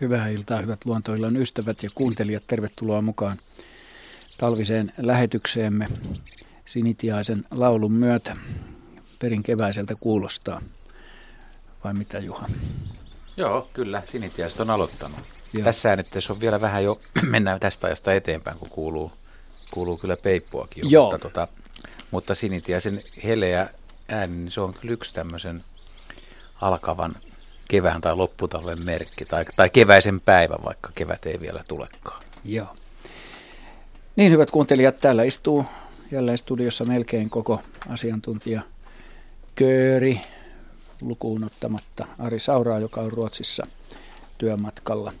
Hyvää iltaa, hyvät luontoillan ystävät ja kuuntelijat. Tervetuloa mukaan talviseen lähetykseemme Sinitiaisen laulun myötä. Perin keväiseltä kuulostaa. Vai mitä Juha? Joo, kyllä. Sinitiaiset on aloittanut. Joo. Tässä äänetteessä on vielä vähän jo, mennään tästä ajasta eteenpäin, kun kuuluu, kuuluu kyllä peippuakin jo. Joo. Mutta, tota, mutta Sinitiaisen heleä ääni, niin se on kyllä yksi tämmöisen alkavan kevään tai lopputalven merkki, tai, tai keväisen päivän, vaikka kevät ei vielä tulekaan. Joo. Niin hyvät kuuntelijat, täällä istuu jälleen studiossa melkein koko asiantuntija Kööri, lukuun ottamatta Ari Sauraa, joka on Ruotsissa työmatkalla.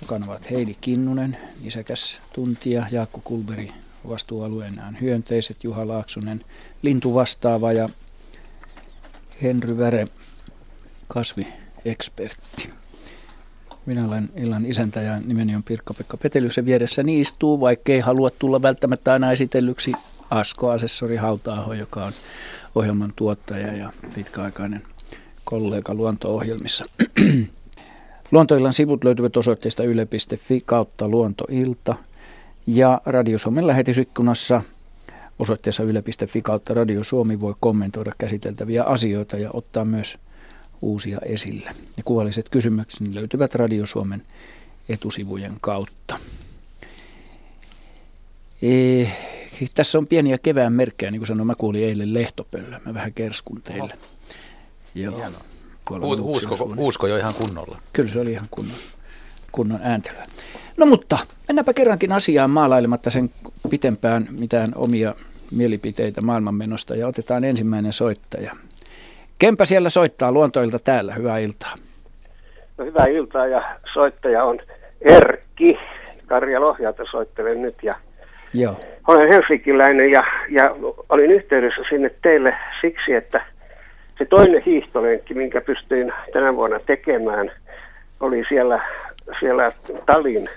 Mukana ovat Heidi Kinnunen, isäkäs tuntija, Jaakko Kulberi, vastuualueenaan hyönteiset, Juha Laaksonen, lintuvastaava ja Henry Väre, kasvi ekspertti. Minä olen illan isäntä ja nimeni on Pirkka-Pekka Petelyys ja vieressäni istuu, vaikkei halua tulla välttämättä aina esitellyksi Asko-asessori Hautaaho, joka on ohjelman tuottaja ja pitkäaikainen kollega luonto-ohjelmissa. Luontoillan sivut löytyvät osoitteesta yle.fi kautta luontoilta ja Radio Suomen lähetysikkunassa osoitteessa yle.fi kautta Radio Suomi voi kommentoida käsiteltäviä asioita ja ottaa myös uusia esille. Ja kuvalliset kysymykset löytyvät Radio Suomen etusivujen kautta. E, tässä on pieniä kevään merkkejä, niin kuin sanoin, mä kuulin eilen lehtopöllö. Mä vähän kerskun teille. Joo. Uusko, uusko jo ihan kunnolla. Kyllä se oli ihan kunnon, kunnon ääntelyä. No mutta mennäänpä kerrankin asiaan maalailematta sen pitempään mitään omia mielipiteitä maailmanmenosta ja otetaan ensimmäinen soittaja. Kempä siellä soittaa luontoilta täällä? Hyvää iltaa. No, hyvää iltaa ja soittaja on Erkki. Karja Lohjalta soittelen nyt ja Joo. olen helsinkiläinen ja, ja olin yhteydessä sinne teille siksi, että se toinen hiihtolenkki, minkä pystyin tänä vuonna tekemään, oli siellä, siellä Talin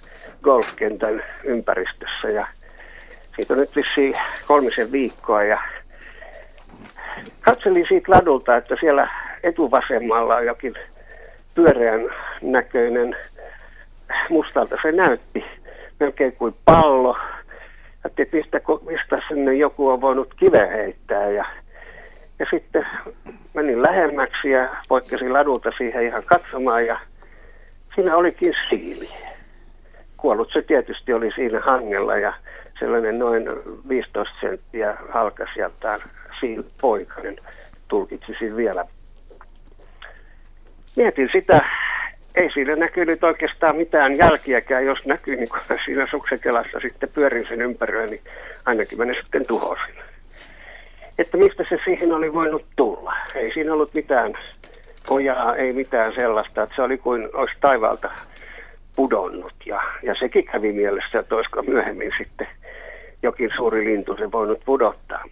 golfkentän ympäristössä ja siitä on nyt vissiin kolmisen viikkoa ja katselin siitä ladulta, että siellä etuvasemmalla on jokin pyöreän näköinen, mustalta se näytti, melkein kuin pallo. Ja mistä, mistä sinne joku on voinut kiveä heittää. Ja, ja sitten menin lähemmäksi ja poikkesin ladulta siihen ihan katsomaan. Ja siinä olikin siili. Kuollut se tietysti oli siinä hangella ja sellainen noin 15 senttiä halkasijaltaan poikainen tulkitsisin vielä. Mietin sitä, ei siinä näkynyt oikeastaan mitään jälkiäkään, jos näkyy niin kuin siinä suksekelassa sitten pyörin sen ympärillä, niin ainakin mä ne sitten tuhosin. Että mistä se siihen oli voinut tulla. Ei siinä ollut mitään ojaa, ei mitään sellaista, että se oli kuin olisi taivaalta pudonnut. Ja, ja sekin kävi mielessä, että olisiko myöhemmin sitten jokin suuri lintu se voinut pudottaa.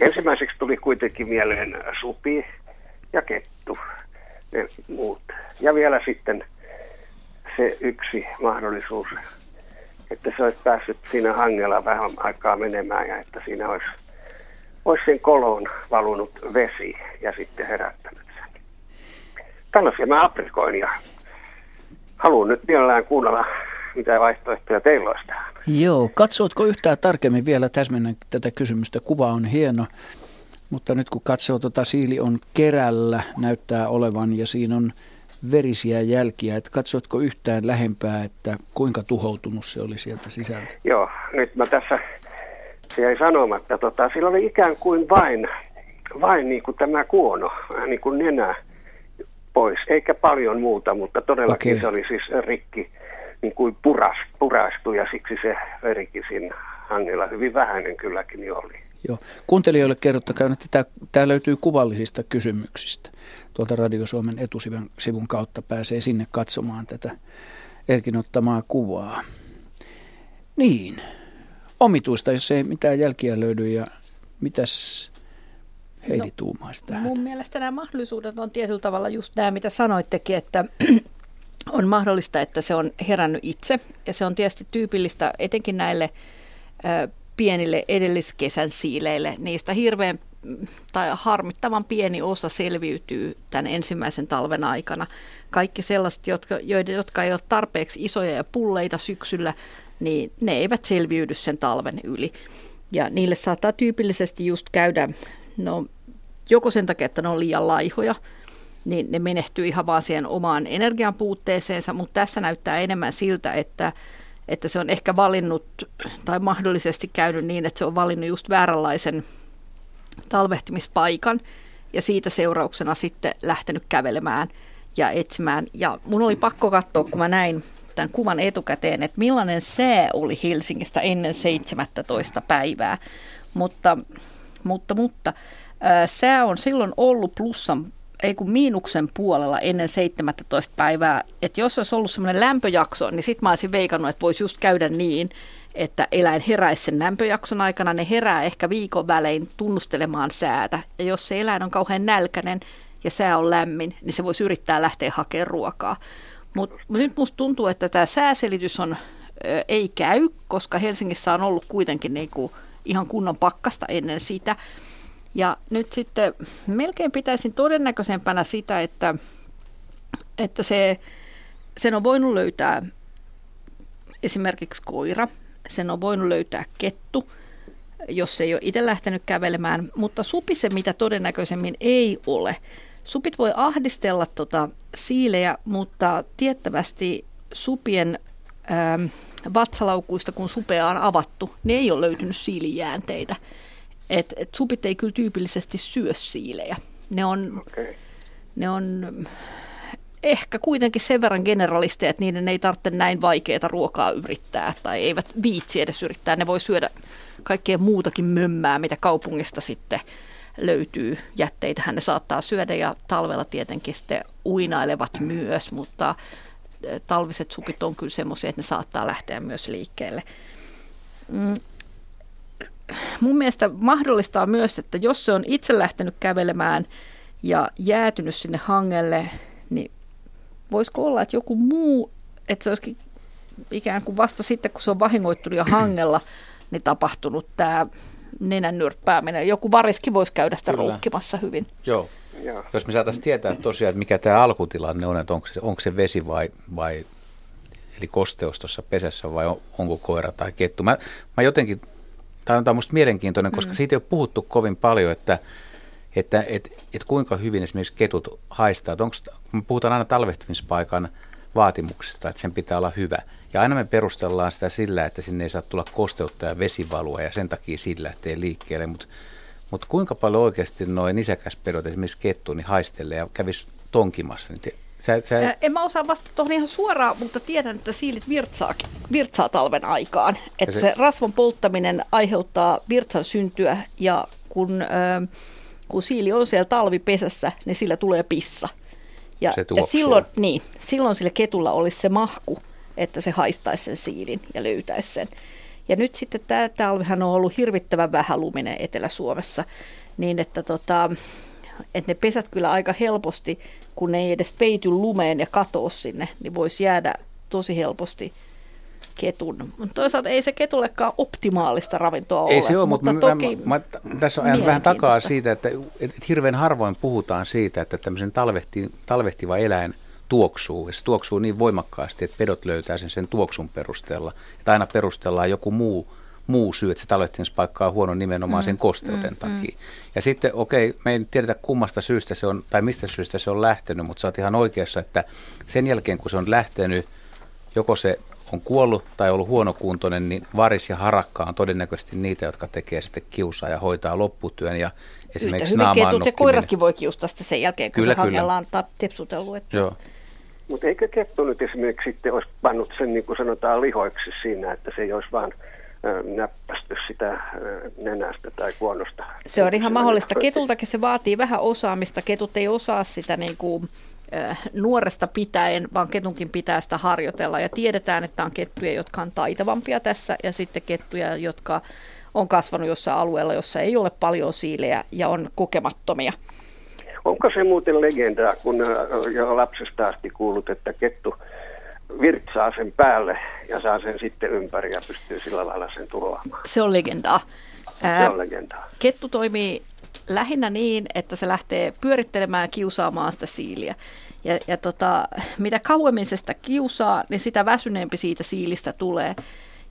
Ensimmäiseksi tuli kuitenkin mieleen supi ja kettu, ne muut. Ja vielä sitten se yksi mahdollisuus, että se olisi päässyt siinä hangella vähän aikaa menemään ja että siinä olisi, olisi sen koloon valunut vesi ja sitten herättänyt sen. Tällaisia mä aprikoin ja haluan nyt mielellään kuunnella, mitä vaihtoehtoja teillä olisi tähän. Joo, katsotko yhtään tarkemmin vielä täsmennän tätä kysymystä? Kuva on hieno, mutta nyt kun katsoo, tuota siili on kerällä, näyttää olevan ja siinä on verisiä jälkiä. Et katsotko yhtään lähempää, että kuinka tuhoutunut se oli sieltä sisältä? Joo, nyt mä tässä se jäi sanomatta. Tota, sillä oli ikään kuin vain, vain niin kuin tämä kuono, niin kuin nenä pois, eikä paljon muuta, mutta todellakin okay. se oli siis rikki niin kuin puras, purastui ja siksi se verikin siinä hangella hyvin vähäinen kylläkin oli. Joo. Kuuntelijoille kerrottakaa, että tämä, tämä löytyy kuvallisista kysymyksistä. Tuolta Radio Suomen etusivun sivun kautta pääsee sinne katsomaan tätä Erkin ottamaa kuvaa. Niin, omituista, jos ei mitään jälkiä löydy ja mitäs Heidi no, tuumaisi tähän? Mun mielestä nämä mahdollisuudet on tietyllä tavalla just nämä, mitä sanoittekin, että on mahdollista, että se on herännyt itse. Ja se on tietysti tyypillistä etenkin näille ö, pienille edelliskesän siileille. Niistä hirveän tai harmittavan pieni osa selviytyy tämän ensimmäisen talven aikana. Kaikki sellaiset, jotka, joiden, jotka ei ole tarpeeksi isoja ja pulleita syksyllä, niin ne eivät selviydy sen talven yli. Ja niille saattaa tyypillisesti just käydä, no joko sen takia, että ne on liian laihoja, niin ne menehtyy ihan vaan siihen omaan energian puutteeseensa, mutta tässä näyttää enemmän siltä, että, että se on ehkä valinnut tai mahdollisesti käynyt niin, että se on valinnut just vääränlaisen talvehtimispaikan ja siitä seurauksena sitten lähtenyt kävelemään ja etsimään. Ja mun oli pakko katsoa, kun mä näin tämän kuvan etukäteen, että millainen sää oli Helsingistä ennen 17 päivää. Mutta, mutta, mutta ää, sää on silloin ollut plussan ei kun miinuksen puolella ennen 17 päivää. Että jos olisi ollut semmoinen lämpöjakso, niin sitten mä olisin veikannut, että voisi just käydä niin, että eläin heräisi sen lämpöjakson aikana. Ne herää ehkä viikon välein tunnustelemaan säätä. Ja jos se eläin on kauhean nälkäinen ja sää on lämmin, niin se voisi yrittää lähteä hakemaan ruokaa. Mutta nyt musta tuntuu, että tämä sääselitys on, ö, ei käy, koska Helsingissä on ollut kuitenkin niinku ihan kunnon pakkasta ennen sitä. Ja nyt sitten melkein pitäisin todennäköisempänä sitä, että, että se, sen on voinut löytää esimerkiksi koira, sen on voinut löytää kettu, jos ei ole itse lähtenyt kävelemään, mutta supi se mitä todennäköisemmin ei ole. Supit voi ahdistella tota siilejä, mutta tiettävästi supien ähm, vatsalaukuista, kun supea on avattu, niin ei ole löytynyt siilijäänteitä. Et, et supit ei kyllä tyypillisesti syö siilejä. Ne on, okay. ne on ehkä kuitenkin sen verran generalisteja, että niiden ei tarvitse näin vaikeaa ruokaa yrittää tai eivät viitsi edes yrittää. Ne voi syödä kaikkea muutakin mömmää, mitä kaupungista sitten löytyy. Jätteitä ne saattaa syödä ja talvella tietenkin sitten uinailevat myös, mutta talviset supit on kyllä semmoisia, että ne saattaa lähteä myös liikkeelle. Mm mun mielestä mahdollistaa myös, että jos se on itse lähtenyt kävelemään ja jäätynyt sinne hangelle, niin voisiko olla, että joku muu, että se olisikin ikään kuin vasta sitten, kun se on vahingoittunut ja hangella, niin tapahtunut tämä nenän nyrppääminen. Joku variskin voisi käydä sitä Kyllä. roukkimassa hyvin. Joo. Joo. Jos me saataisiin tietää tosiaan, että mikä tämä alkutilanne on, että onko se, onko se vesi vai, vai eli kosteus tuossa pesässä vai on, onko koira tai kettu. Mä, mä jotenkin tämä on minusta mielenkiintoinen, koska mm. siitä ei ole puhuttu kovin paljon, että, että et, et kuinka hyvin esimerkiksi ketut haistaa. Että onko, me puhutaan aina talvehtimispaikan vaatimuksista, että sen pitää olla hyvä. Ja aina me perustellaan sitä sillä, että sinne ei saa tulla kosteutta ja vesivalua ja sen takia sillä, että ei liikkeelle. Mutta mut kuinka paljon oikeasti noin nisäkäspedot, esimerkiksi kettu, niin haistelee ja kävisi tonkimassa, niin Sä, sä... En mä osaa vastata tuohon ihan suoraan, mutta tiedän, että siilit virtsaa, virtsaa talven aikaan. Että se... se rasvan polttaminen aiheuttaa virtsan syntyä ja kun, äh, kun siili on siellä talvipesässä, niin sillä tulee pissa. Ja, se ja silloin, niin, silloin sillä ketulla olisi se mahku, että se haistaisi sen siilin ja löytäisi sen. Ja nyt sitten tämä talvihan on ollut hirvittävän vähäluminen Etelä-Suomessa, niin että tota, että ne pesät kyllä aika helposti, kun ne ei edes peity lumeen ja katoa sinne, niin voisi jäädä tosi helposti ketun. Toisaalta ei se ketullekaan optimaalista ravintoa ei ole. se ole, mutta, mutta toki mä, mä, tässä on vähän takaa siitä, että, että hirveän harvoin puhutaan siitä, että tämmöisen talvehti, talvehtiva eläin tuoksuu. Ja se tuoksuu niin voimakkaasti, että pedot löytää sen sen tuoksun perusteella. Että aina perustellaan joku muu muu syy, että se tallettimispaikka on huono nimenomaan mm, sen kosteuden mm, takia. Mm. Ja sitten, okei, okay, me ei tiedetä kummasta syystä se on, tai mistä syystä se on lähtenyt, mutta sä oot ihan oikeassa, että sen jälkeen kun se on lähtenyt, joko se on kuollut tai ollut huonokuntoinen, niin varis ja harakka on todennäköisesti niitä, jotka tekee sitten kiusaa ja hoitaa lopputyön. Ja esimerkiksi Yhtä hyvin ketut ja koiratkin voi kiustaa sitten sen jälkeen, kun kyllä, se hangella on tepsutellut. Että... Joo. Mutta eikö kettu nyt esimerkiksi sitten olisi pannut sen, niin kuin sanotaan, lihoiksi siinä, että se ei olisi vaan näppästy sitä nenästä tai kuonosta. Se on ihan mahdollista. Ketultakin se vaatii vähän osaamista. Ketut ei osaa sitä niin kuin, nuoresta pitäen, vaan ketunkin pitää sitä harjoitella. Ja tiedetään, että on kettuja, jotka on taitavampia tässä ja sitten kettuja, jotka on kasvanut jossain alueella, jossa ei ole paljon siilejä ja on kokemattomia. Onko se muuten legendaa, kun jo lapsesta asti kuulut, että kettu virtsaa sen päälle ja saa sen sitten ympäri ja pystyy sillä lailla sen tuhoamaan. Se on legendaa. Se on legendaa. Kettu toimii lähinnä niin, että se lähtee pyörittelemään ja kiusaamaan sitä siiliä. Ja, ja tota, mitä kauemmin se sitä kiusaa, niin sitä väsyneempi siitä siilistä tulee.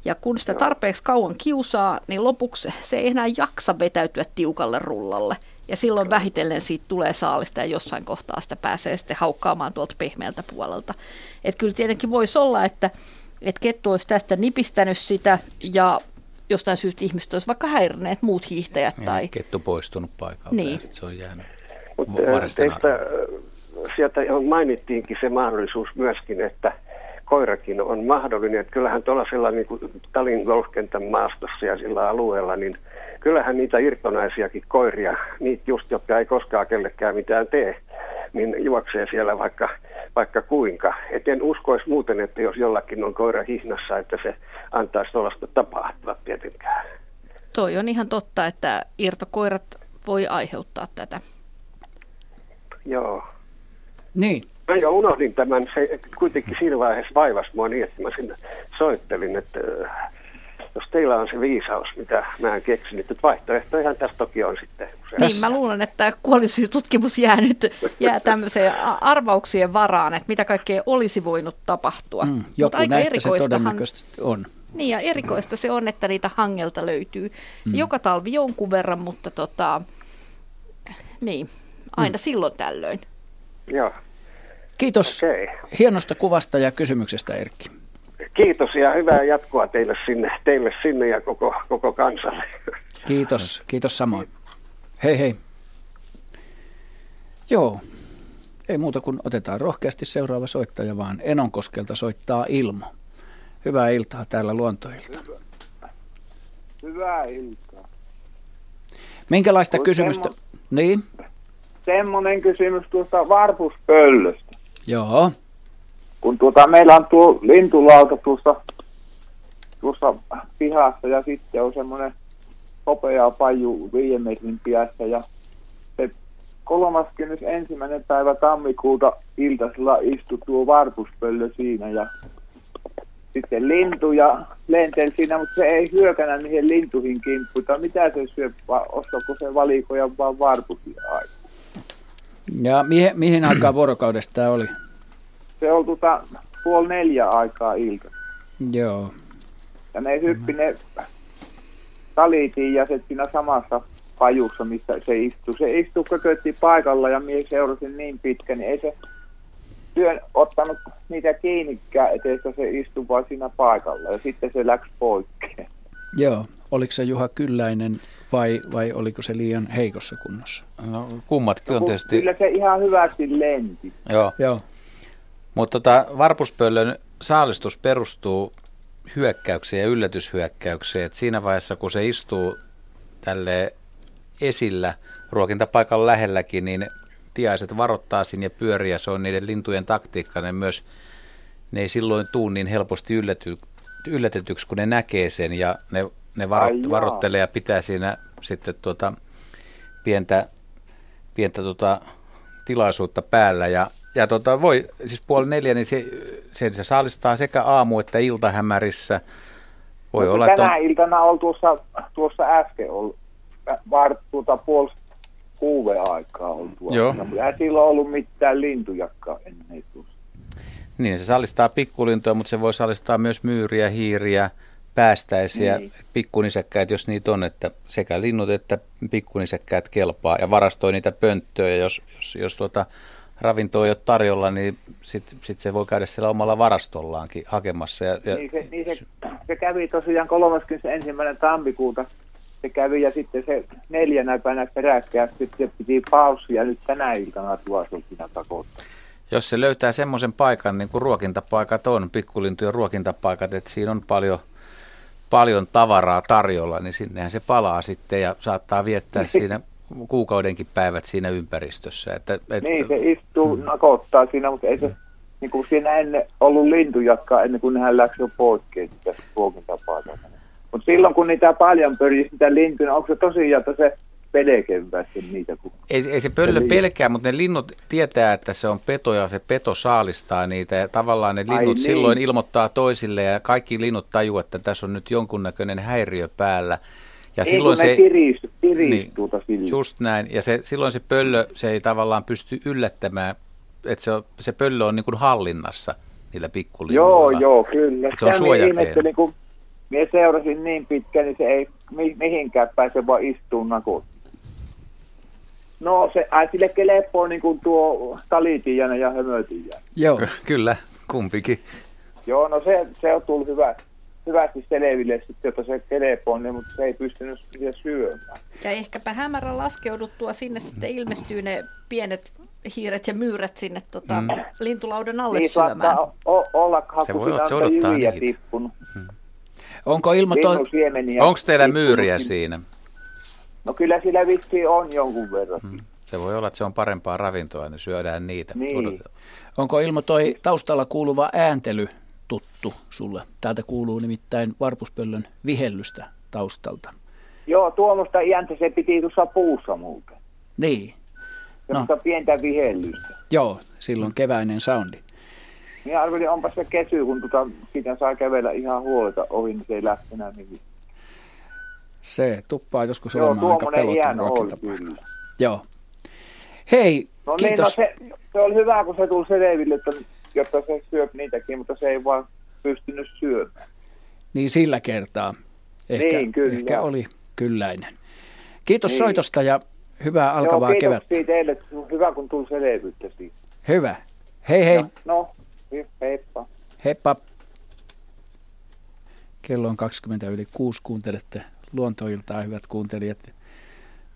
Ja kun sitä tarpeeksi kauan kiusaa, niin lopuksi se ei enää jaksa vetäytyä tiukalle rullalle. Ja silloin vähitellen siitä tulee saalista ja jossain kohtaa sitä pääsee sitten haukkaamaan tuolta pehmeältä puolelta. Että kyllä tietenkin voisi olla, että, että kettu olisi tästä nipistänyt sitä ja jostain syystä ihmiset olisi vaikka häirineet muut hiihtäjät. Niin, tai... Kettu poistunut paikalta niin. ja se on jäänyt Mutta sieltä mainittiinkin se mahdollisuus myöskin, että koirakin on mahdollinen. Että kyllähän tuollaisella niin kuin Talin golfkentän maastossa ja sillä alueella, niin kyllähän niitä irtonaisiakin koiria, niitä just, jotka ei koskaan kellekään mitään tee, niin juoksee siellä vaikka, vaikka kuinka. Et en uskoisi muuten, että jos jollakin on koira hihnassa, että se antaisi tuollaista tapahtua tietenkään. Toi on ihan totta, että irtokoirat voi aiheuttaa tätä. Joo. Niin. Mä jo unohdin tämän, se kuitenkin siinä vaiheessa vaivasi mua niin, että mä sinne soittelin, että äh, jos teillä on se viisaus, mitä mä en keksinyt, että vaihtoehtoihan tässä toki on sitten. Niin, mä luulen, että kuolinsyy-tutkimus jää nyt jää tämmöiseen arvauksien varaan, että mitä kaikkea olisi voinut tapahtua. Mm, joku aika näistä se todennäköisesti on. Niin, ja erikoista se on, että niitä hangelta löytyy. Mm. Joka talvi jonkun verran, mutta tota, niin, aina mm. silloin tällöin. Joo. Kiitos okay. hienosta kuvasta ja kysymyksestä, Erkki. Kiitos ja hyvää jatkoa teille sinne, teille sinne ja koko, koko kansalle. Kiitos, kiitos samoin. Hei hei. Joo, ei muuta kuin otetaan rohkeasti seuraava soittaja, vaan Enonkoskelta soittaa Ilmo. Hyvää iltaa täällä Luontoilta. Hyvää iltaa. Minkälaista Kun kysymystä? Semmo... Niin? Semmoinen kysymys tuosta varpuspöllöstä. Joo. Kun tuota, meillä on tuo lintulauta tuossa, tuossa pihassa ja sitten on semmoinen hopea paju viiden metrin päässä ja se 31. päivä tammikuuta iltasella istui tuo varpuspöllö siinä ja sitten lintuja lenteli siinä, mutta se ei hyökänä niihin lintuihin kimppuita. Mitä se syö, ostako se valikoja vaan varpusia aikaa? Ja mihin, mihin aikaan vuorokaudesta tämä oli? Se oli tuota, puoli neljä aikaa ilta. Joo. Ja ne hyppi ne talitiin ja se siinä samassa pajussa, missä se istui. Se istui kökötti paikalla ja mies seurasi niin pitkä, niin ei se työn ottanut niitä kiinnikään eteistä, se istui vaan siinä paikalla ja sitten se läks poikki. Joo. Oliko se Juha Kylläinen vai, vai oliko se liian heikossa kunnossa? No kummatkin on no, tietysti... Kyllä se ihan hyvästi lenti. Joo. Joo. Mutta tota, varpuspöllön saalistus perustuu hyökkäykseen ja yllätyshyökkäykseen. Et siinä vaiheessa, kun se istuu tälle esillä ruokintapaikan lähelläkin, niin tiaiset varoittaa sinne ja pyöriä. Se on niiden lintujen taktiikka. Ne myös ne ei silloin tuu niin helposti ylläty, yllätetyksi, kun ne näkee sen ja ne, ne varo, varoittelee ja pitää siinä sitten tuota, pientä, pientä tuota, tilaisuutta päällä ja ja tota, voi, siis puoli neljä, niin se, se, se saalistaa sekä aamu- että iltahämärissä. Voi olla, tänä on... iltana on tuossa, tuossa äsken ollut, var, tuota, puoli kuuve aikaa on tuossa. Joo. Ei silloin ollut mitään lintujakaan ennen tuossa. Niin, se salistaa pikkulintoja, mutta se voi salistaa myös myyriä, hiiriä, päästäisiä, niin. pikkunisäkkäät, jos niitä on, että sekä linnut että pikkunisäkkäät kelpaa ja varastoi niitä pönttöjä, jos, jos, jos tuota, ravintoa ei ole tarjolla, niin sitten sit se voi käydä siellä omalla varastollaankin hakemassa. Ja, ja... Niin, se, niin se, se kävi tosiaan 31. tammikuuta se kävi ja sitten se neljänä päivänä peräkkäin sitten piti paussia nyt tänä iltana tuossa siinä takottaa. Jos se löytää semmoisen paikan, niin kuin ruokintapaikat on, pikkulintujen ruokintapaikat, että siinä on paljon, paljon tavaraa tarjolla, niin sinnehän se palaa sitten ja saattaa viettää siinä kuukaudenkin päivät siinä ympäristössä. Että, et, niin, se istuu, mm. nakottaa siinä, mutta ei se niin kuin siinä ennen ollut lintujakaan ennen kuin hän läksi jo poikki tästä ruokintapaikalta. Mutta silloin kun niitä paljon pörjisi niitä lintuja, onko se tosiaan, että se pelkevästi niitä? Kun ei, ei se pöllö pelkää, mutta ne linnut tietää, että se on peto ja se peto saalistaa niitä. Ja tavallaan ne linnut Ai niin. silloin ilmoittaa toisille ja kaikki linnut tajuu, että tässä on nyt jonkunnäköinen häiriö päällä. Ja ei, silloin se tiristy, niin, tuota Just näin. Ja se, silloin se pöllö, se ei tavallaan pysty yllättämään, että se, on, se pöllö on niin kuin hallinnassa niillä pikkulinnuilla. Joo, joo, kyllä. Se on suojakeino. kun minä seurasin niin pitkään, niin se ei mihinkään pääse vaan istuun nakut. No se äitille kelepoo niin kuin tuo talitijainen ja hömötijainen. Joo. Kyllä, kumpikin. Joo, no se, se on tullut hyvä, hyvästi selville sitten, että se kelepoo, niin, mutta se ei pystynyt sitä syömään. Ja ehkäpä hämärän laskeuduttua sinne sitten ilmestyy ne pienet hiiret ja myyrät sinne tota, mm. lintulaudan alle niin, syömään. O- olla se voi olla, se odottaa niitä. tippunut. Mm. Onko ilmoito... Onko teillä myyriä siinä? No kyllä sillä vitsi on jonkun verran. Hmm. Se voi olla, että se on parempaa ravintoa, niin syödään niitä. Niin. Onko Ilmo toi taustalla kuuluva ääntely tuttu sulle? Täältä kuuluu nimittäin varpuspöllön vihellystä taustalta. Joo, tuommoista iäntä se piti tuossa puussa muuten. Niin. No. pientä vihellystä. Joo, silloin keväinen soundi. Minä arvelin, onpa se kesy, kun tuota, siitä saa kävellä ihan huolta ohi, niin se ei lähtenä mihin. Se tuppaa joskus Joo, olemaan aika pelottava Joo. Hei, no kiitos. Niin, no se, se oli hyvä, kun se tuli selville, että, jotta se syö niitäkin, mutta se ei vaan pystynyt syömään. Niin sillä kertaa. Ehkä, niin, kyllä. ehkä oli kylläinen. Kiitos niin. soitosta ja hyvää alkavaa Joo, kevättä. Teille. Hyvä, kun tuli selvyyttä siitä. Hyvä. Hei hei. No, no heippa. Heippa. Kello on 20 yli 6. Kuuntelette luontoiltaa, hyvät kuuntelijat.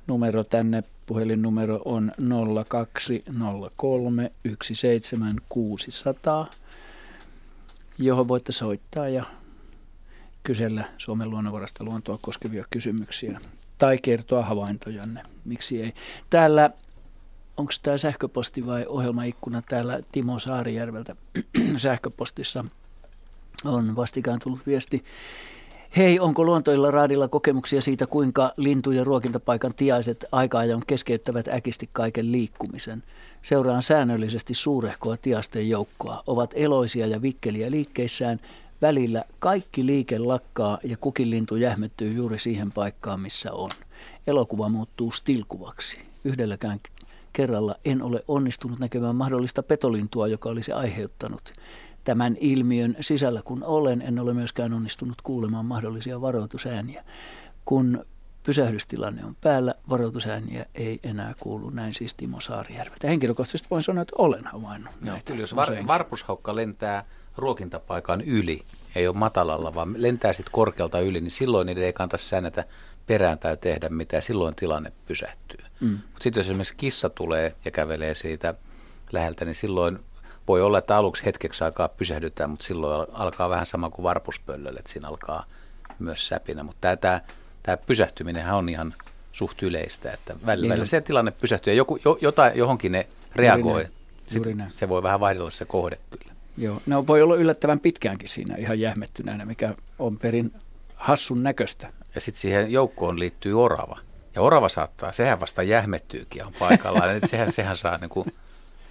Numero tänne, puhelinnumero on 0203 17600, johon voitte soittaa ja kysellä Suomen luonnonvarasta luontoa koskevia kysymyksiä tai kertoa havaintojanne. Miksi ei? Täällä, onko tämä sähköposti vai ohjelmaikkuna täällä Timo Saarijärveltä sähköpostissa on vastikään tullut viesti. Hei, onko luontoilla raadilla kokemuksia siitä, kuinka lintu- ja ruokintapaikan tiaiset aika ajan keskeyttävät äkisti kaiken liikkumisen? Seuraan säännöllisesti suurehkoa tiasten joukkoa. Ovat eloisia ja vikkeliä liikkeissään. Välillä kaikki liike lakkaa ja kukin lintu jähmettyy juuri siihen paikkaan, missä on. Elokuva muuttuu stilkuvaksi. Yhdelläkään kerralla en ole onnistunut näkemään mahdollista petolintua, joka olisi aiheuttanut tämän ilmiön sisällä kun olen, en ole myöskään onnistunut kuulemaan mahdollisia varoitusääniä. Kun pysähdystilanne on päällä, varoitusääniä ei enää kuulu. Näin siis Timo Saarijärveltä. Henkilökohtaisesti voin sanoa, että olen havainnut Joo, kyllä, jos var, varpushaukka lentää ruokintapaikan yli, ei ole matalalla, vaan lentää sitten korkealta yli, niin silloin niiden ei kannata säännätä perään tai tehdä mitään. Silloin tilanne pysähtyy. Mm. Mutta sitten jos esimerkiksi kissa tulee ja kävelee siitä läheltä, niin silloin voi olla, että aluksi hetkeksi aikaa pysähdytään, mutta silloin alkaa vähän sama kuin varpuspöllölle, että siinä alkaa myös säpinä. Mutta tämä, tämä, tämä pysähtyminen on ihan suht yleistä, että välillä, niin se tilanne pysähtyy ja joku, jo, jota, johonkin ne reagoi. Juuri näin. se voi vähän vaihdella se kohde kyllä. Joo, ne voi olla yllättävän pitkäänkin siinä ihan jähmettyneenä, mikä on perin hassun näköistä. Ja sitten siihen joukkoon liittyy orava. Ja orava saattaa, sehän vasta jähmettyykin on paikallaan. sehän, sehän saa niin kuin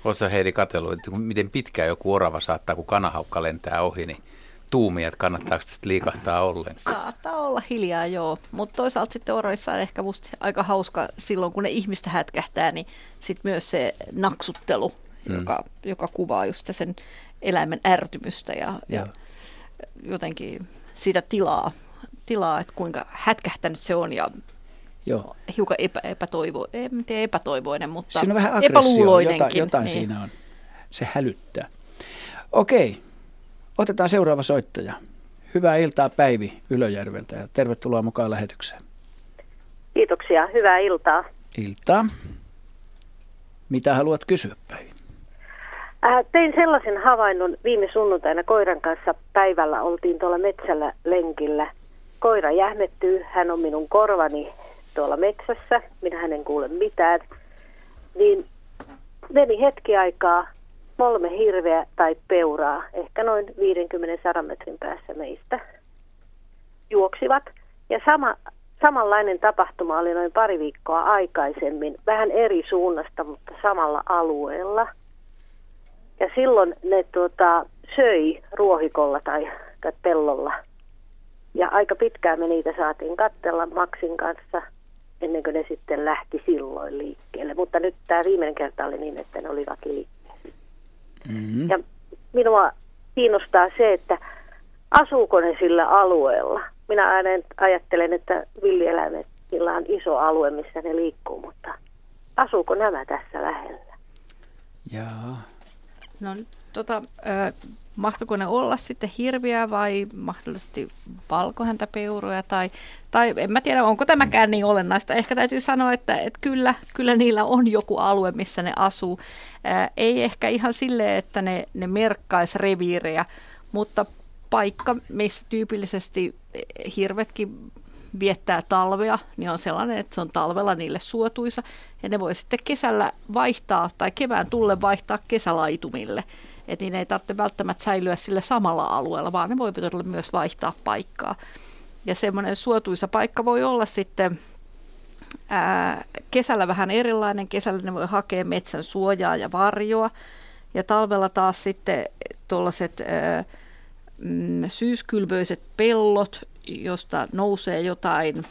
Oletko Heidi katsellut, että miten pitkään joku orava saattaa, kun kanahaukka lentää ohi, niin tuumia, että kannattaako tästä liikahtaa ollenkaan? Saattaa olla hiljaa, joo. Mutta toisaalta sitten oroissa on ehkä musta aika hauska silloin, kun ne ihmistä hätkähtää, niin sitten myös se naksuttelu, hmm. joka, joka kuvaa just sen eläimen ärtymystä ja, ja jotenkin sitä tilaa, tilaa, että kuinka hätkähtänyt se on ja Joo. hiukan epä, epätoivo, en tiedä epätoivoinen, mutta siinä on vähän epäluuloinenkin. Jotain, jotain niin. siinä on. Se hälyttää. Okei, otetaan seuraava soittaja. Hyvää iltaa Päivi Ylöjärveltä ja tervetuloa mukaan lähetykseen. Kiitoksia, hyvää iltaa. Iltaa. Mitä haluat kysyä Päivi? Äh, tein sellaisen havainnon viime sunnuntaina koiran kanssa päivällä. Oltiin tuolla metsällä lenkillä. Koira jähmettyy, hän on minun korvani tuolla metsässä, minä en kuule mitään, niin meni hetki aikaa kolme hirveä tai peuraa, ehkä noin 50-100 metrin päässä meistä, juoksivat. Ja sama, samanlainen tapahtuma oli noin pari viikkoa aikaisemmin, vähän eri suunnasta, mutta samalla alueella. Ja silloin ne tuota, söi ruohikolla tai pellolla Ja aika pitkään me niitä saatiin kattella Maxin kanssa ennen kuin ne sitten lähti silloin liikkeelle. Mutta nyt tämä viimeinen kerta oli niin, että ne olivat liikkeelle. Mm-hmm. Ja minua kiinnostaa se, että asuuko ne sillä alueella. Minä aina ajattelen, että villieläimet, sillä on iso alue, missä ne liikkuu, mutta asuuko nämä tässä lähellä? Jaa. No tota, mahtoiko ne olla sitten hirviä vai mahdollisesti valkohäntäpeuroja tai, tai en mä tiedä, onko tämäkään niin olennaista. Ehkä täytyy sanoa, että, että kyllä, kyllä niillä on joku alue, missä ne asuu. Ää, ei ehkä ihan silleen, että ne, ne merkkaisi reviirejä, mutta paikka, missä tyypillisesti hirvetkin viettää talvea, niin on sellainen, että se on talvella niille suotuisa. Ja ne voi sitten kesällä vaihtaa tai kevään tulle vaihtaa kesälaitumille. Että niin ei tarvitse välttämättä säilyä sillä samalla alueella, vaan ne voivat myös vaihtaa paikkaa. Ja semmoinen suotuisa paikka voi olla sitten ää, kesällä vähän erilainen. Kesällä ne voi hakea metsän suojaa ja varjoa. Ja talvella taas sitten tuollaiset mm, syyskylvöiset pellot, josta nousee jotain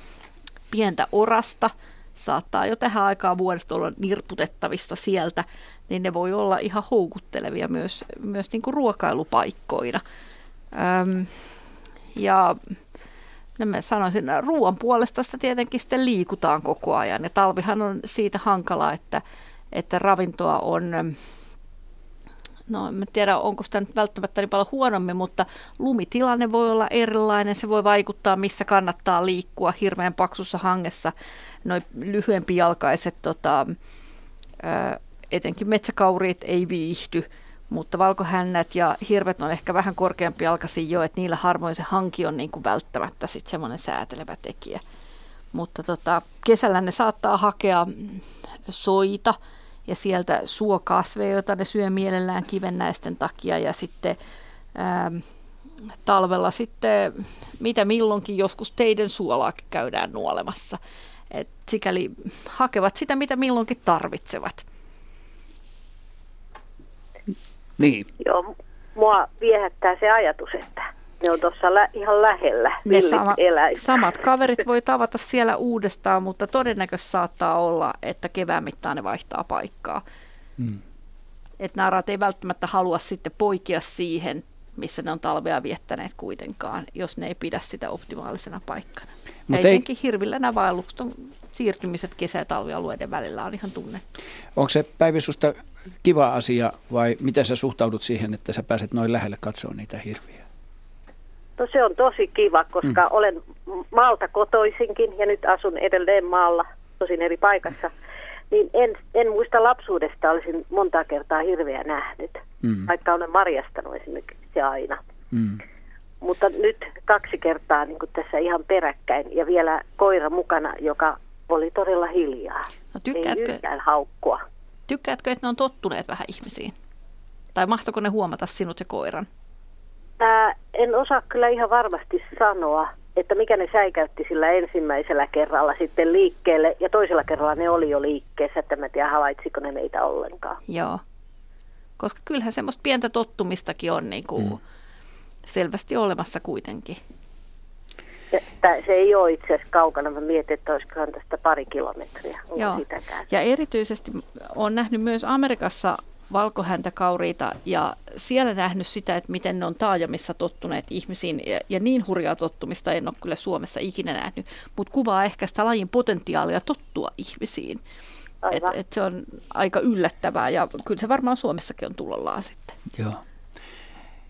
pientä orasta, saattaa jo tähän aikaan vuodesta olla nirputettavissa sieltä, niin ne voi olla ihan houkuttelevia myös, myös niin kuin ruokailupaikkoina. Öm, ja no mä sanoisin, ruoan puolesta sitä tietenkin sitten liikutaan koko ajan. Ja talvihan on siitä hankala, että, että ravintoa on no en tiedä onko sitä nyt välttämättä niin paljon huonommin, mutta lumitilanne voi olla erilainen, se voi vaikuttaa missä kannattaa liikkua hirveän paksussa hangessa. Noin jalkaiset, tota, etenkin metsäkauriit ei viihdy, mutta valkohännät ja hirvet on ehkä vähän korkeampi alkaisin jo, että niillä harvoin se hanki on niin kuin välttämättä sitten semmoinen säätelevä tekijä. Mutta tota, kesällä ne saattaa hakea soita, ja sieltä suokasveja, joita ne syö mielellään kivennäisten takia ja sitten ää, ähm, talvella sitten mitä milloinkin joskus teidän suolaakin käydään nuolemassa. Et sikäli hakevat sitä, mitä milloinkin tarvitsevat. Niin. Joo, mua viehättää se ajatus, että ne on tuossa lä- ihan lähellä, ne sama, Samat kaverit voi tavata siellä uudestaan, mutta todennäköisesti saattaa olla, että kevään mittaan ne vaihtaa paikkaa. Hmm. Että narat ei välttämättä halua sitten poikia siihen, missä ne on talvea viettäneet kuitenkaan, jos ne ei pidä sitä optimaalisena paikkana. Mutta ei... hirvillä nämä vaellukset siirtymiset kesä- ja talvialueiden välillä on ihan tunnettu. Onko se Päivi susta kiva asia vai miten sä suhtaudut siihen, että sä pääset noin lähelle katsoa niitä hirviä? No se on tosi kiva, koska mm. olen maalta kotoisinkin ja nyt asun edelleen maalla, tosin eri paikassa. Niin en, en muista lapsuudesta, olisin monta kertaa hirveä nähnyt, mm. vaikka olen marjastanut esimerkiksi aina. Mm. Mutta nyt kaksi kertaa niin kuin tässä ihan peräkkäin ja vielä koira mukana, joka oli todella hiljaa. No, tykkäätkö, Ei yhtään haukkua. Tykkäätkö, että ne on tottuneet vähän ihmisiin? Tai mahtoiko ne huomata sinut ja koiran? Ää, en osaa kyllä ihan varmasti sanoa, että mikä ne säikäytti sillä ensimmäisellä kerralla sitten liikkeelle, ja toisella kerralla ne oli jo liikkeessä, että mä tiedä havaitsiko ne meitä ollenkaan. Joo, koska kyllähän semmoista pientä tottumistakin on niin kuin mm. selvästi olemassa kuitenkin. Että se ei ole itse asiassa kaukana. Mä mietin, että olisikohan tästä pari kilometriä. Joo. Sitäkään. Ja erityisesti on nähnyt myös Amerikassa valkohäntäkauriita ja siellä nähnyt sitä, että miten ne on taajamissa tottuneet ihmisiin ja, ja niin hurjaa tottumista en ole kyllä Suomessa ikinä nähnyt, mutta kuvaa ehkä sitä lajin potentiaalia tottua ihmisiin. Et, et se on aika yllättävää ja kyllä se varmaan Suomessakin on tulollaan sitten. Joo.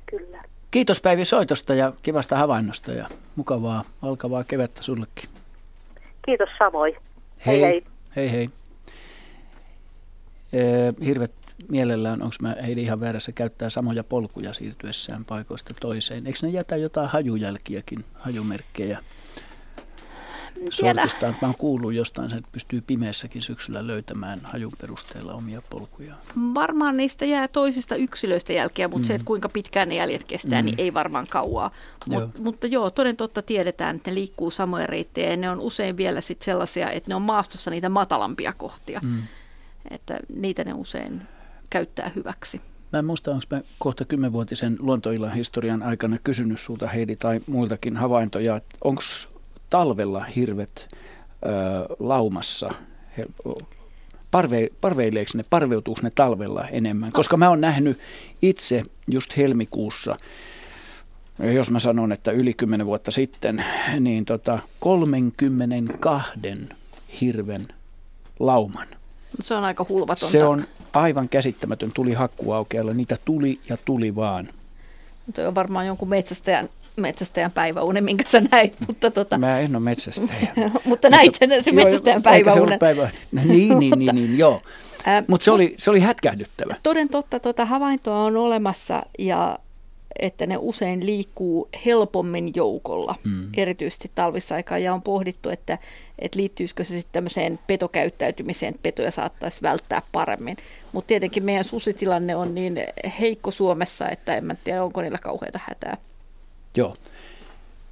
Kyllä. Kiitos Päivi soitosta ja kivasta havainnosta ja mukavaa alkavaa kevättä sullekin. Kiitos samoin. Hei hei. Hei hei. Hirvet mielellään, onko mä Heidi ihan väärässä, käyttää samoja polkuja siirtyessään paikoista toiseen. Eikö ne jätä jotain hajujälkiäkin, hajumerkkejä? Sorkistaan. Mä oon kuullut jostain, että pystyy pimeässäkin syksyllä löytämään hajun perusteella omia polkuja. Varmaan niistä jää toisista yksilöistä jälkeä, mutta mm. se, että kuinka pitkään ne jäljet kestää, mm. niin ei varmaan kauaa. Mut, joo. Mutta joo, toden totta tiedetään, että ne liikkuu samoja reittejä ja ne on usein vielä sit sellaisia, että ne on maastossa niitä matalampia kohtia. Mm. Että niitä ne usein käyttää hyväksi. Mä en muista, onko mä kohta kymmenvuotisen luontoillan historian aikana kysynyt sulta Heidi tai muiltakin havaintoja, että onko talvella hirvet ö, laumassa, he, parve, parveileeko ne, parveutuuko ne talvella enemmän? Koska mä oon nähnyt itse just helmikuussa, jos mä sanon, että yli 10 vuotta sitten, niin tota 32 hirven lauman. Se on aika hulvatonta. Se on aivan käsittämätön. Tuli hakkuaukealla, niitä tuli ja tuli vaan. Mutta on varmaan jonkun metsästäjän, metsästäjän päiväunen, minkä sä näit. Mutta tota... Mä en ole metsästäjä. mutta näit sen, se metsästäjän päiväunen. Päivä... niin, niin, niin, niin, joo. Mutta se oli, se oli hätkähdyttävä. Toden totta, tuota havaintoa on olemassa ja että ne usein liikkuu helpommin joukolla, mm. erityisesti talvisaikaan, ja on pohdittu, että, että liittyisikö se sitten tämmöiseen petokäyttäytymiseen, että petoja saattaisi välttää paremmin. Mutta tietenkin meidän susitilanne on niin heikko Suomessa, että en tiedä, onko niillä kauheita hätää. Joo,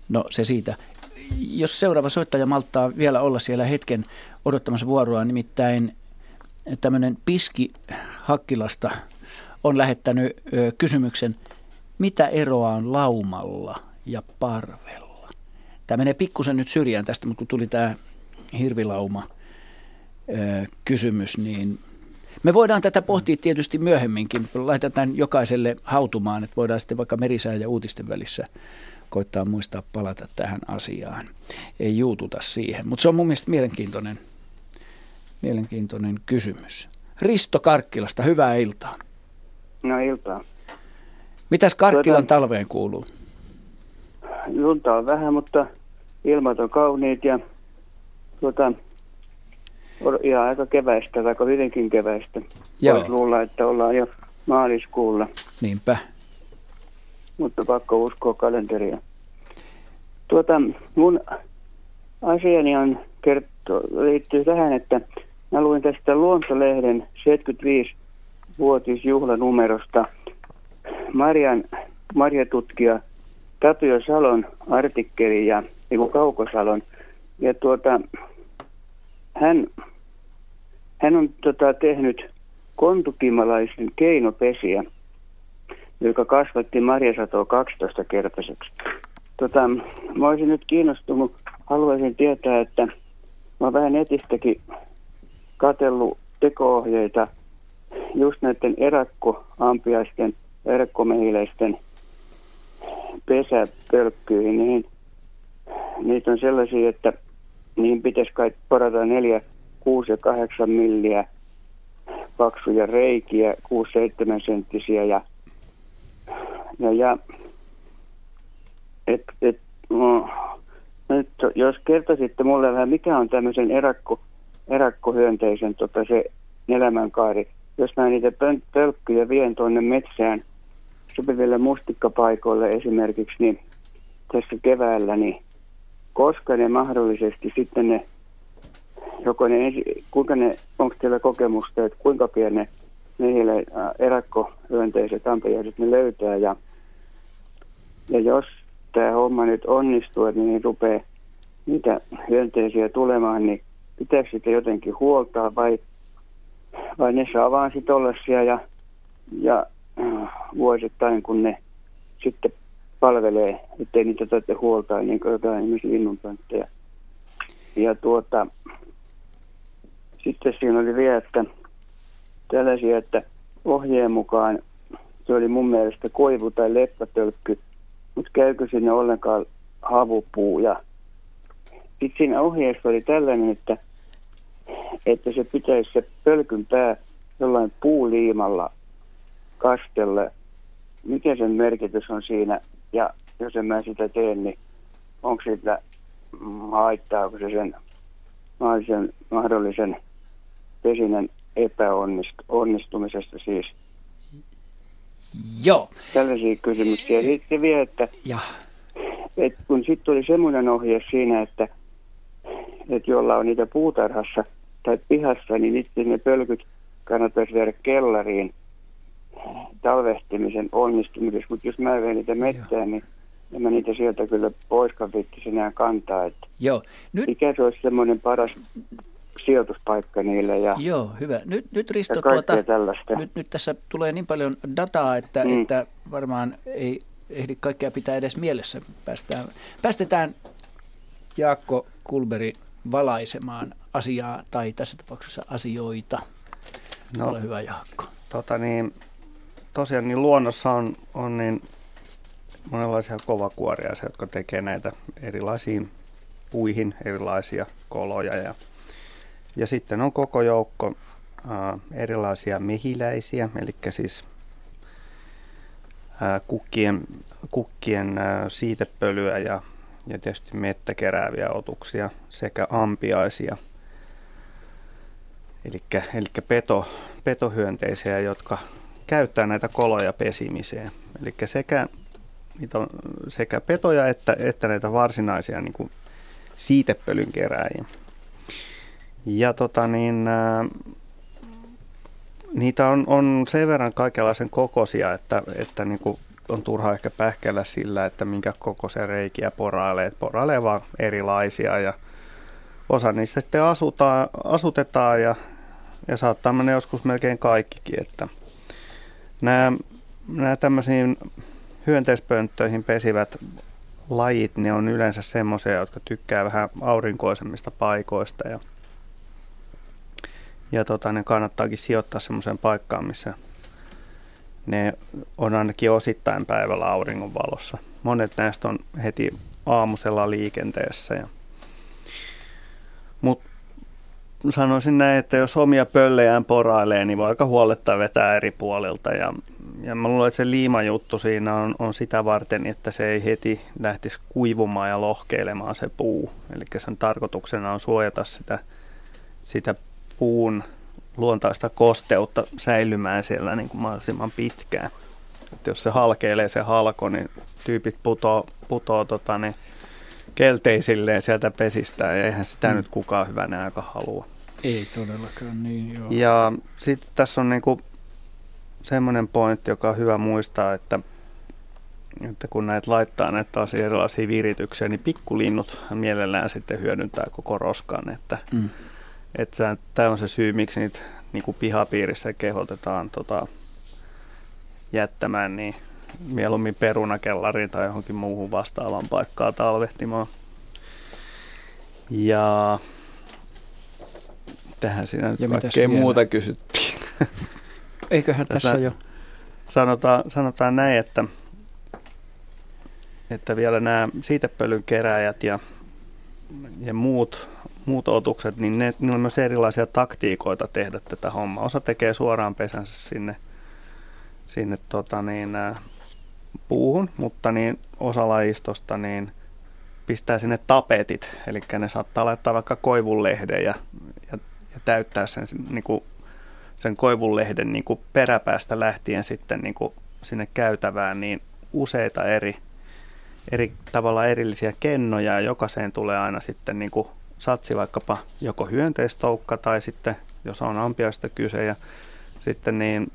no se siitä. Jos seuraava soittaja malttaa vielä olla siellä hetken odottamassa vuoroa, nimittäin tämmöinen Piski Hakkilasta on lähettänyt kysymyksen – mitä eroa on laumalla ja parvella? Tämä menee pikkusen nyt syrjään tästä, mutta kun tuli tämä hirvilauma kysymys, niin me voidaan tätä pohtia tietysti myöhemminkin. Laitetaan jokaiselle hautumaan, että voidaan sitten vaikka merisää ja uutisten välissä koittaa muistaa palata tähän asiaan. Ei juututa siihen, mutta se on mun mielestä mielenkiintoinen, mielenkiintoinen kysymys. Risto Karkkilasta, hyvää iltaa. No iltaa. Mitäs Karkkilan tuota, talveen kuuluu? Lunta on vähän, mutta ilmat on kauniit ja tuota, ihan aika keväistä, aika hyvinkin keväistä. Joo. Voisi luulla, että ollaan jo maaliskuulla. Niinpä. Mutta pakko uskoa kalenteria. Tuota, mun asiani on kertoo, liittyy tähän, että mä luin tästä Luontolehden 75-vuotisjuhlanumerosta – Marian, marjatutkija Tapio Salon artikkeli ja niin Kaukosalon. Ja tuota, hän, hän on tota, tehnyt kontukimalaisen keinopesiä, joka kasvatti marjasatoa 12-kertaiseksi. Tota, mä olisin nyt kiinnostunut, haluaisin tietää, että mä oon vähän netistäkin katsellut teko-ohjeita just näiden erakkoampiaisten verkkomehiläisten pesäpölkkyihin, niin niitä on sellaisia, että niihin pitäisi kai porata 4, 6 ja 8 milliä paksuja reikiä, 6-7 senttisiä ja, ja, ja et, et, no, nyt jos kertoisitte mulle vähän, mikä on tämmöisen erakko, erakkohyönteisen tota, se elämänkaari, jos mä niitä pölkkyjä vien tuonne metsään – sopiville mustikkapaikoille esimerkiksi niin tässä keväällä, niin koska ne mahdollisesti sitten ne, joko ne, kuinka ne, onko teillä kokemusta, että kuinka pieni niille äh, erakkohyönteiset ampajaiset ne löytää ja, ja jos tämä homma nyt onnistuu, että niin rupeaa niitä hyönteisiä tulemaan, niin pitääkö sitä jotenkin huoltaa vai, vai ne saa vaan sitten olla siellä ja, ja vuosittain, kun ne sitten palvelee, ettei niitä tarvitse huoltaa niin kuin jotain esimerkiksi linnunpönttöjä. Ja tuota, sitten siinä oli vielä, että tällaisia, että ohjeen mukaan se oli mun mielestä koivu tai leppätölkky, mutta käykö sinne ollenkaan havupuu. Ja sitten siinä ohjeessa oli tällainen, että, että se pitäisi se pölkyn pää jollain puuliimalla kastelle, mikä sen merkitys on siinä, ja jos en mä sitä tee, niin onko siitä haittaako se sen mahdollisen, mahdollisen pesinen epäonnistumisesta siis. Joo. Tällaisia kysymyksiä. Sitten vielä, että, ja. että kun sitten tuli semmoinen ohje siinä, että, että jolla on niitä puutarhassa tai pihassa, niin nyt ne pölkyt kannattaisi viedä kellariin talvehtimisen onnistumisessa, mutta jos mä vein niitä metsään, niin en mä niitä sieltä kyllä poiskaan viittisi enää kantaa. Että Joo. Nyt... Mikä se olisi semmoinen paras sijoituspaikka niille. Ja, Joo, hyvä. Nyt, nyt Risto, tuota, nyt, nyt tässä tulee niin paljon dataa, että, mm. että varmaan ei ehdi kaikkea pitää edes mielessä. Päästään, päästetään Jaakko Kulberi valaisemaan asiaa tai tässä tapauksessa asioita. No, Ole hyvä Jaakko. Tota niin, tosiaan niin luonnossa on, on niin monenlaisia kovakuoria, jotka tekee näitä erilaisiin puihin erilaisia koloja. Ja, ja sitten on koko joukko erilaisia mehiläisiä, eli siis kukkien, kukkien siitepölyä ja, ja tietysti mettäkerääviä otuksia sekä ampiaisia, eli peto, petohyönteisiä, jotka käyttää näitä koloja pesimiseen. Eli sekä, on sekä petoja että, että näitä varsinaisia niin kuin siitepölyn kerääjiä. Ja tota niin, ää, niitä on, on sen verran kaikenlaisen kokoisia, että, että niin kuin on turha ehkä pähkellä sillä, että minkä kokoisia reikiä porailee. Porailee vaan erilaisia ja osa niistä sitten asutaan, asutetaan ja, ja saattaa mennä joskus melkein kaikkikin. Että nämä, nämä tämmöisiin hyönteispönttöihin pesivät lajit, ne on yleensä semmoisia, jotka tykkää vähän aurinkoisemmista paikoista ja, ja tota, ne kannattaakin sijoittaa semmoiseen paikkaan, missä ne on ainakin osittain päivällä auringonvalossa. Monet näistä on heti aamusella liikenteessä. Ja, mutta sanoisin näin, että jos omia pöllejään porailee, niin voi aika huoletta vetää eri puolilta. Ja, ja mä luulen, että se liimajuttu siinä on, on sitä varten, että se ei heti lähtisi kuivumaan ja lohkeilemaan se puu. Eli sen tarkoituksena on suojata sitä, sitä puun luontaista kosteutta säilymään siellä niin kuin mahdollisimman pitkään. Että jos se halkeilee se halko, niin tyypit putoo, putoo tota, niin kelteisilleen sieltä pesistä ja eihän sitä mm. nyt kukaan hyvänä aika halua. Ei todellakaan niin, joo. Ja sitten tässä on niinku semmoinen pointti, joka on hyvä muistaa, että, että kun näitä laittaa näitä erilaisia virityksiä, niin pikkulinnut mielellään sitten hyödyntää koko roskan. Että, mm. Että tämä on se syy, miksi niitä niin kuin pihapiirissä kehotetaan tota, jättämään niin mieluummin perunakellariin tai johonkin muuhun vastaavaan paikkaan talvehtimaan. Ja tähän siinä nyt ja kaikkea muuta kysyttiin. Eiköhän tässä, tässä jo. Sanotaan, sanotaan näin, että, että vielä nämä siitepölyn keräjät ja, ja muut, muut otukset, niin ne, ne on myös erilaisia taktiikoita tehdä tätä hommaa. Osa tekee suoraan pesänsä sinne, sinne tota niin, puuhun, mutta niin osa lajistosta niin pistää sinne tapetit, eli ne saattaa laittaa vaikka koivunlehden ja, ja ja täyttää sen, niin kuin, sen koivunlehden niin kuin peräpäästä lähtien sitten niin kuin sinne käytävään niin useita eri, eri tavalla erillisiä kennoja ja jokaiseen tulee aina sitten niin kuin satsi vaikkapa joko hyönteistoukka tai sitten jos on ampiaista kyse ja sitten niin,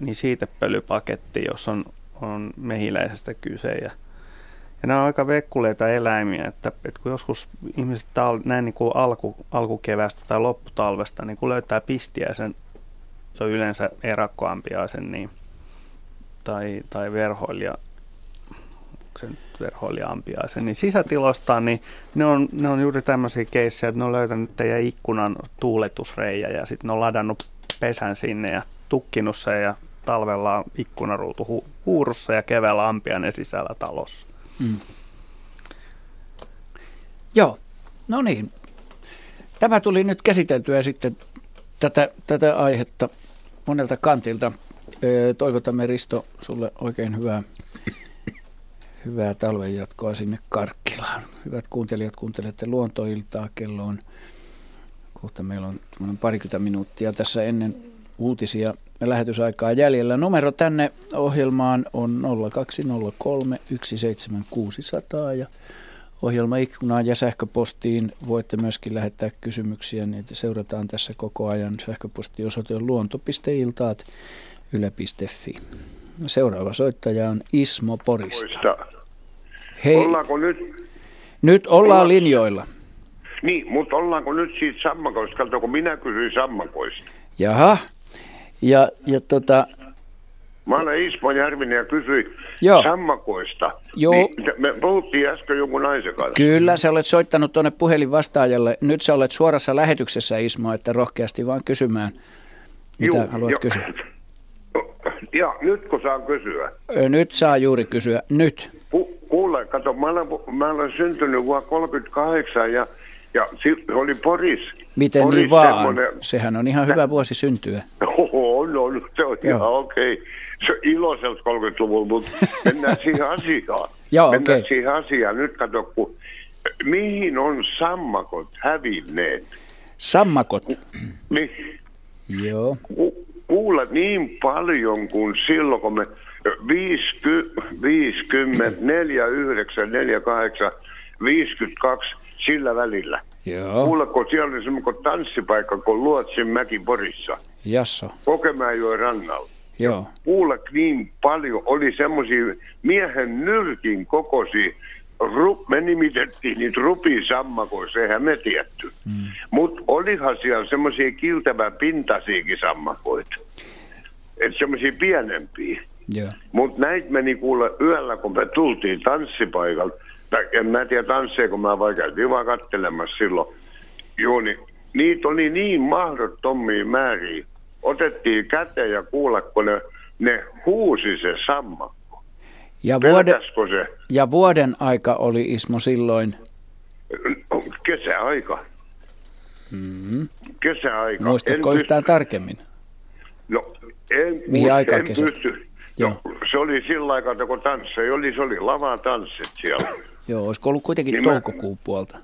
niin siitepölypaketti, jos on, on mehiläisestä kyse ja ja nämä on aika vekkuleita eläimiä, että, että kun joskus ihmiset tal, näin niin kuin alku, alkukevästä tai lopputalvesta niin kun löytää pistiäisen, se on yleensä erakkoampiaisen niin, tai, tai verhoilija, sen verhoilijaampiaisen, niin sisätilostaan, niin ne on, ne on juuri tämmöisiä keissejä, että ne on löytänyt teidän ikkunan tuuletusreijä ja sitten ne on ladannut pesän sinne ja tukkinut sen ja talvella on ikkunaruutu hu- huurussa ja keväällä ampiainen sisällä talossa. Mm. Joo, no niin. Tämä tuli nyt käsiteltyä sitten tätä, tätä aihetta monelta kantilta. Toivotamme Risto sulle oikein hyvää, hyvää talven jatkoa sinne Karkkilaan. Hyvät kuuntelijat, kuuntelette luontoiltaa. Kello on, kohta meillä on parikymmentä minuuttia tässä ennen uutisia lähetysaikaa jäljellä. Numero tänne ohjelmaan on 0203 17600 ja ohjelmaikkunaan ja sähköpostiin voitte myöskin lähettää kysymyksiä. Niitä seurataan tässä koko ajan. Sähköpostiosoite on luonto.iltaat yle.fi. Seuraava soittaja on Ismo Porista. Hei. Ollaanko nyt? Nyt ollaan linjoilla. Niin, mutta ollaanko nyt siitä sammakoista? Kato, kun minä kysyin sammakoista. Jaha. Ja, ja tota, Mä olen Ismo Järvinen ja kysyin Joo. sammakoista. Joo. Niin, me puhuttiin äsken jonkun naisen kanssa. Kyllä, sä olet soittanut tuonne puhelinvastaajalle. Nyt sä olet suorassa lähetyksessä, Ismo, että rohkeasti vaan kysymään, mitä Juu, haluat jo. kysyä. Ja nyt kun saan kysyä. Nyt saa juuri kysyä. Nyt. Ku, kuule, kato, mä olen, mä olen syntynyt vuonna 38 ja, ja se oli Poris. Miten Poris niin vaan? Semmoinen... Sehän on ihan hyvä vuosi syntyä. Oho, no, se on Joo. ihan okei. Okay. Se on iloiselta 30-luvulla, mutta mennään siihen asiaan. Joo, mennään okay. siihen asiaan. Nyt kato, kun, mihin on sammakot hävinneet? Sammakot? Niin. Joo. Ku, kuule niin paljon kuin silloin, kun me 50, 50 49, 48, 52, sillä välillä. Joo. Kuule, kun siellä oli semmoinen tanssipaikka kuin Luotsin mäki Porissa. Jasso. Kokemäenjoen rannalla. Joo. Kuule niin paljon, oli semmoisia miehen nyrkin kokoisia, ru, me nimitettiin niitä rupisammakoissa, eihän me tietty. Mm. Mutta olihan siellä semmoisia kiltävän pintasiakin sammakoita. Että semmoisia pienempiä. Yeah. Mutta näitä meni kuule yöllä, kun me tultiin tanssipaikalta. Tai en mä tiedä tansseja, kun mä vaan käytiin vaan kattelemassa silloin. Joo, niin niitä oli niin mahdottomia määriä. Otettiin käteen ja kuule, kun ne, ne huusi se sammakko. Ja, vuode, se? ja vuoden aika oli Ismo silloin? Kesäaika. Mm-hmm. Kesäaika. Muistatko en yhtään pysty... tarkemmin? No, en, Mihin aikaan en pysty. Joo. No, se oli sillä aikaa, kun tanssi oli, se oli lava tanssit siellä. Joo, olisiko ollut kuitenkin niin toukokuun mä... puolta?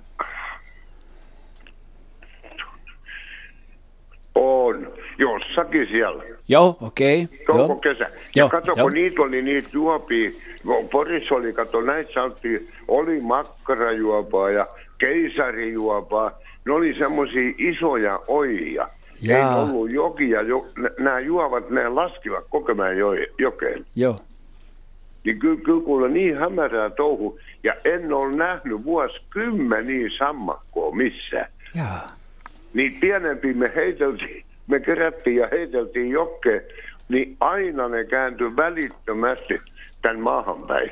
On, jossakin siellä. Joo, okei. Okay. Touko, kesä. Ja kato, kun niitä oli niitä juopia, Porissa oli, kato, näitä sanottiin, oli makkarajuopaa ja keisarijuopaa. Ne oli semmoisia isoja oijia. Jaa. Ei ollut jokia, jo, nämä juovat, ne laskivat Kokemäen jokeen. Joo. Niin kyllä, kyllä kuule niin hämärää touhu. Ja en ole nähnyt vuosikymmeniä sammakkoa missään. Jaa. Niin pienempi me heiteltiin, me kerättiin ja heiteltiin jokkeen, niin aina ne kääntyi välittömästi tämän maahan päin.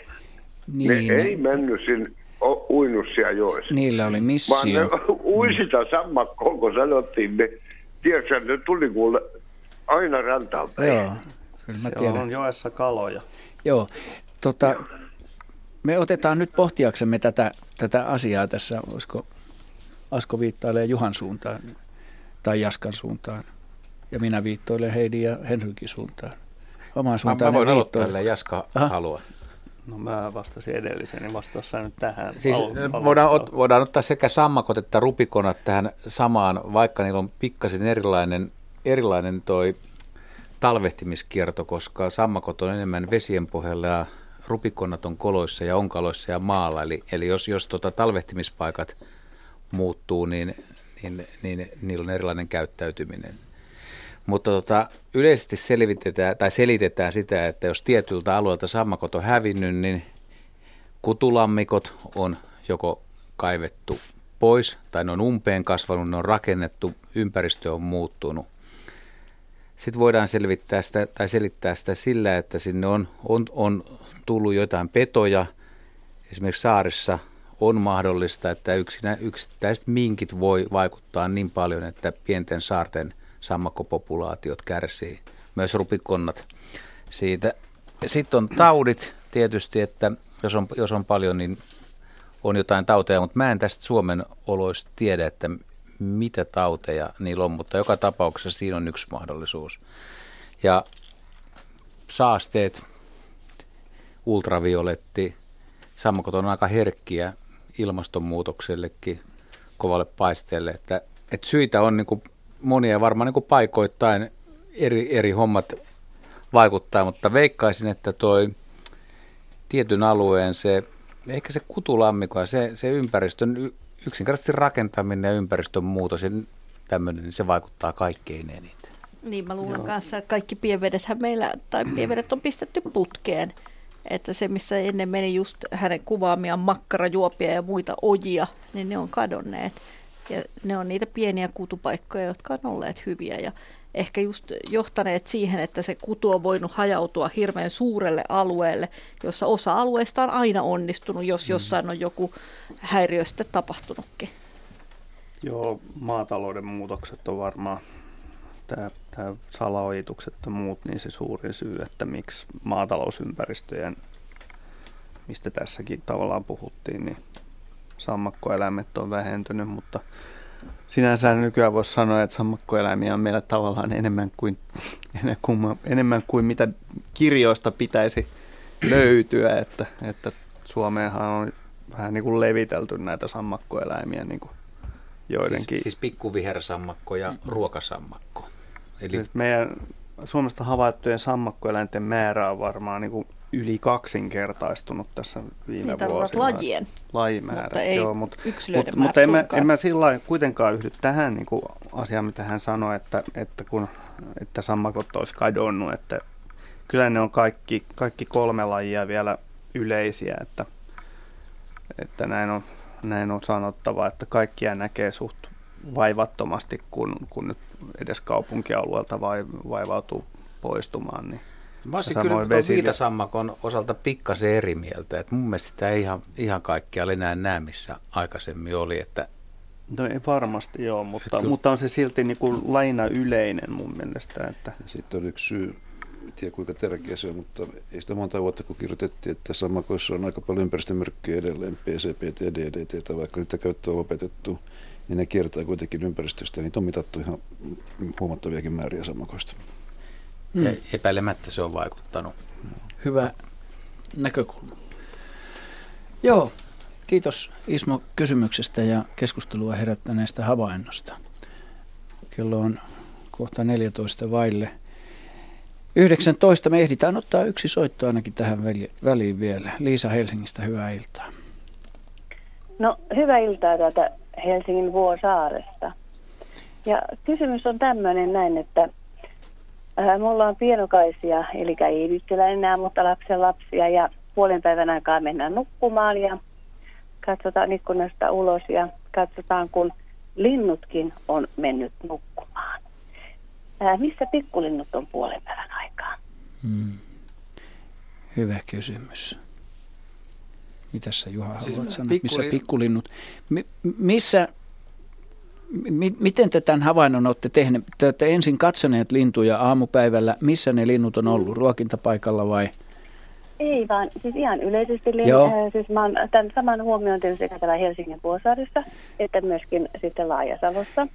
Niin, ne, ne ei mennyt sinne uinut siellä joessa. Niillä oli missio. Vaan ne ui sitä sammakkoa, kun sanottiin, ne Tiedätkö, ne tuli kuule aina rantaan päin. Joo, mä tiedän. on joessa kaloja. Joo, tota, me otetaan nyt pohtiaksemme tätä, tätä asiaa tässä, olisiko Asko viittailee Juhan suuntaan tai Jaskan suuntaan. Ja minä viittoilen Heidi ja Henrykin suuntaan. Omaan suuntaan mä, mä voin aloittaa, Jaska Aha. haluaa. No mä vastasin edellisen, niin vastaus nyt tähän. Siis al- voidaan, ot, voidaan ottaa sekä sammakot että rupikonat tähän samaan, vaikka niillä on pikkasen erilainen, erilainen toi talvehtimiskierto, koska sammakot on enemmän vesien pohjalla ja rupikonnat on koloissa ja onkaloissa ja maalla. Eli, eli jos, jos tota talvehtimispaikat muuttuu, niin, niin, niin niillä on erilainen käyttäytyminen. Mutta tota, yleisesti selvitetään, tai selitetään sitä, että jos tietyltä alueelta sammakot on hävinnyt, niin kutulammikot on joko kaivettu pois tai ne on umpeen kasvanut, ne on rakennettu, ympäristö on muuttunut. Sitten voidaan selvittää sitä, tai selittää sitä sillä, että sinne on, on, on tullut jotain petoja. Esimerkiksi saarissa on mahdollista, että yksittäiset minkit voi vaikuttaa niin paljon, että pienten saarten sammakkopopulaatiot kärsii, myös rupikonnat siitä. Sitten on taudit tietysti, että jos on, jos on paljon, niin on jotain tauteja, mutta mä en tästä Suomen oloista tiedä, että mitä tauteja niillä on, mutta joka tapauksessa siinä on yksi mahdollisuus. Ja saasteet, ultravioletti, sammakot on aika herkkiä ilmastonmuutoksellekin, kovalle paisteelle, että, että syitä on niin kuin monia varmaan niin kuin paikoittain eri, eri hommat vaikuttaa, mutta veikkaisin, että toi tietyn alueen se, ehkä se kutulammiko se, se ympäristön yksinkertaisesti rakentaminen ja ympäristön muutos ja tämmöinen, niin se vaikuttaa kaikkein eniten. Niin, mä luulen Joo. kanssa, että kaikki pienvedethän meillä, tai pienvedet on pistetty putkeen. Että se, missä ennen meni just hänen kuvaamiaan makkarajuopia ja muita ojia, niin ne on kadonneet. Ja ne on niitä pieniä kutupaikkoja, jotka on olleet hyviä ja ehkä just johtaneet siihen, että se kutu on voinut hajautua hirveän suurelle alueelle, jossa osa alueesta on aina onnistunut, jos mm. jossain on joku häiriö sitten tapahtunutkin. Joo, maatalouden muutokset on varmaan tämä, tämä salaojitukset ja muut, niin se suurin syy, että miksi maatalousympäristöjen, mistä tässäkin tavallaan puhuttiin, niin sammakkoeläimet on vähentynyt, mutta sinänsä nykyään voisi sanoa, että sammakkoeläimiä on meillä tavallaan enemmän kuin, enemmän kuin mitä kirjoista pitäisi löytyä, että, että Suomeenhan on vähän niin kuin levitelty näitä sammakkoeläimiä niin kuin joidenkin. Siis, siis pikkuvihersammakko ja ruokasammakko. Eli... Siis meidän Suomesta havaittujen sammakkoeläinten määrä on varmaan niin kuin yli kaksinkertaistunut tässä viime Niitä vuosina. lajien. Lajimäärä, mutta ei joo, mutta, mutta, mutta en, mä, en mä sillä kuitenkaan yhdy tähän niin kuin asiaan, mitä hän sanoi, että, että, kun, että sammakot olisi kadonnut, että kyllä ne on kaikki, kaikki kolme lajia vielä yleisiä, että, että näin, on, näin on sanottava, että kaikkia näkee suht vaivattomasti, kun, kun nyt edes kaupunkialueelta vai, vaivautuu poistumaan. Niin Mä olisin kyllä vesi... viitasammakon osalta pikkasen eri mieltä. että mun mielestä sitä ei ihan, ihan kaikkialla enää näe, missä aikaisemmin oli. Että No ei varmasti joo, mutta, kyllä. mutta on se silti niin kuin laina yleinen mun mielestä. Että... Sitten on yksi syy, en tiedä kuinka tärkeä se on, mutta ei sitä monta vuotta kun kirjoitettiin, että sammakoissa on aika paljon ympäristömyrkkyjä edelleen, PCP ja DDT, vaikka niitä käyttöä on lopetettu, niin ne kiertää kuitenkin ympäristöstä. Niitä on mitattu ihan huomattaviakin määriä sammakoista. Hmm. Ja epäilemättä se on vaikuttanut. Hyvä näkökulma. Joo, kiitos Ismo kysymyksestä ja keskustelua herättäneestä havainnosta. Kello on kohta 14 vaille. 19 me ehditään ottaa yksi soitto ainakin tähän väliin vielä. Liisa Helsingistä, hyvää iltaa. No, hyvää iltaa täältä Helsingin Vuosaaresta. Ja kysymys on tämmöinen näin, että äh, mulla on pienokaisia, eli ei nyt enää, mutta lapsen lapsia ja puolen päivän aikaa mennään nukkumaan ja katsotaan ikkunasta ulos ja katsotaan, kun linnutkin on mennyt nukkumaan. Ää, äh, missä pikkulinnut on puolen päivän aikaa? Hmm. Hyvä kysymys. Mitä sä Juha siis haluat sanoa? Pikkuli... Missä pikkulinnut? Mi- missä, mi- miten te tämän havainnon olette tehneet? Te olette ensin katsoneet lintuja aamupäivällä. Missä ne linnut on ollut? Ruokintapaikalla vai? Ei vaan, siis ihan yleisesti. Joo. Äh, siis mä oon tämän saman huomioon tehnyt sekä täällä Helsingin Vuosaarissa, että myöskin sitten Laajasalossa.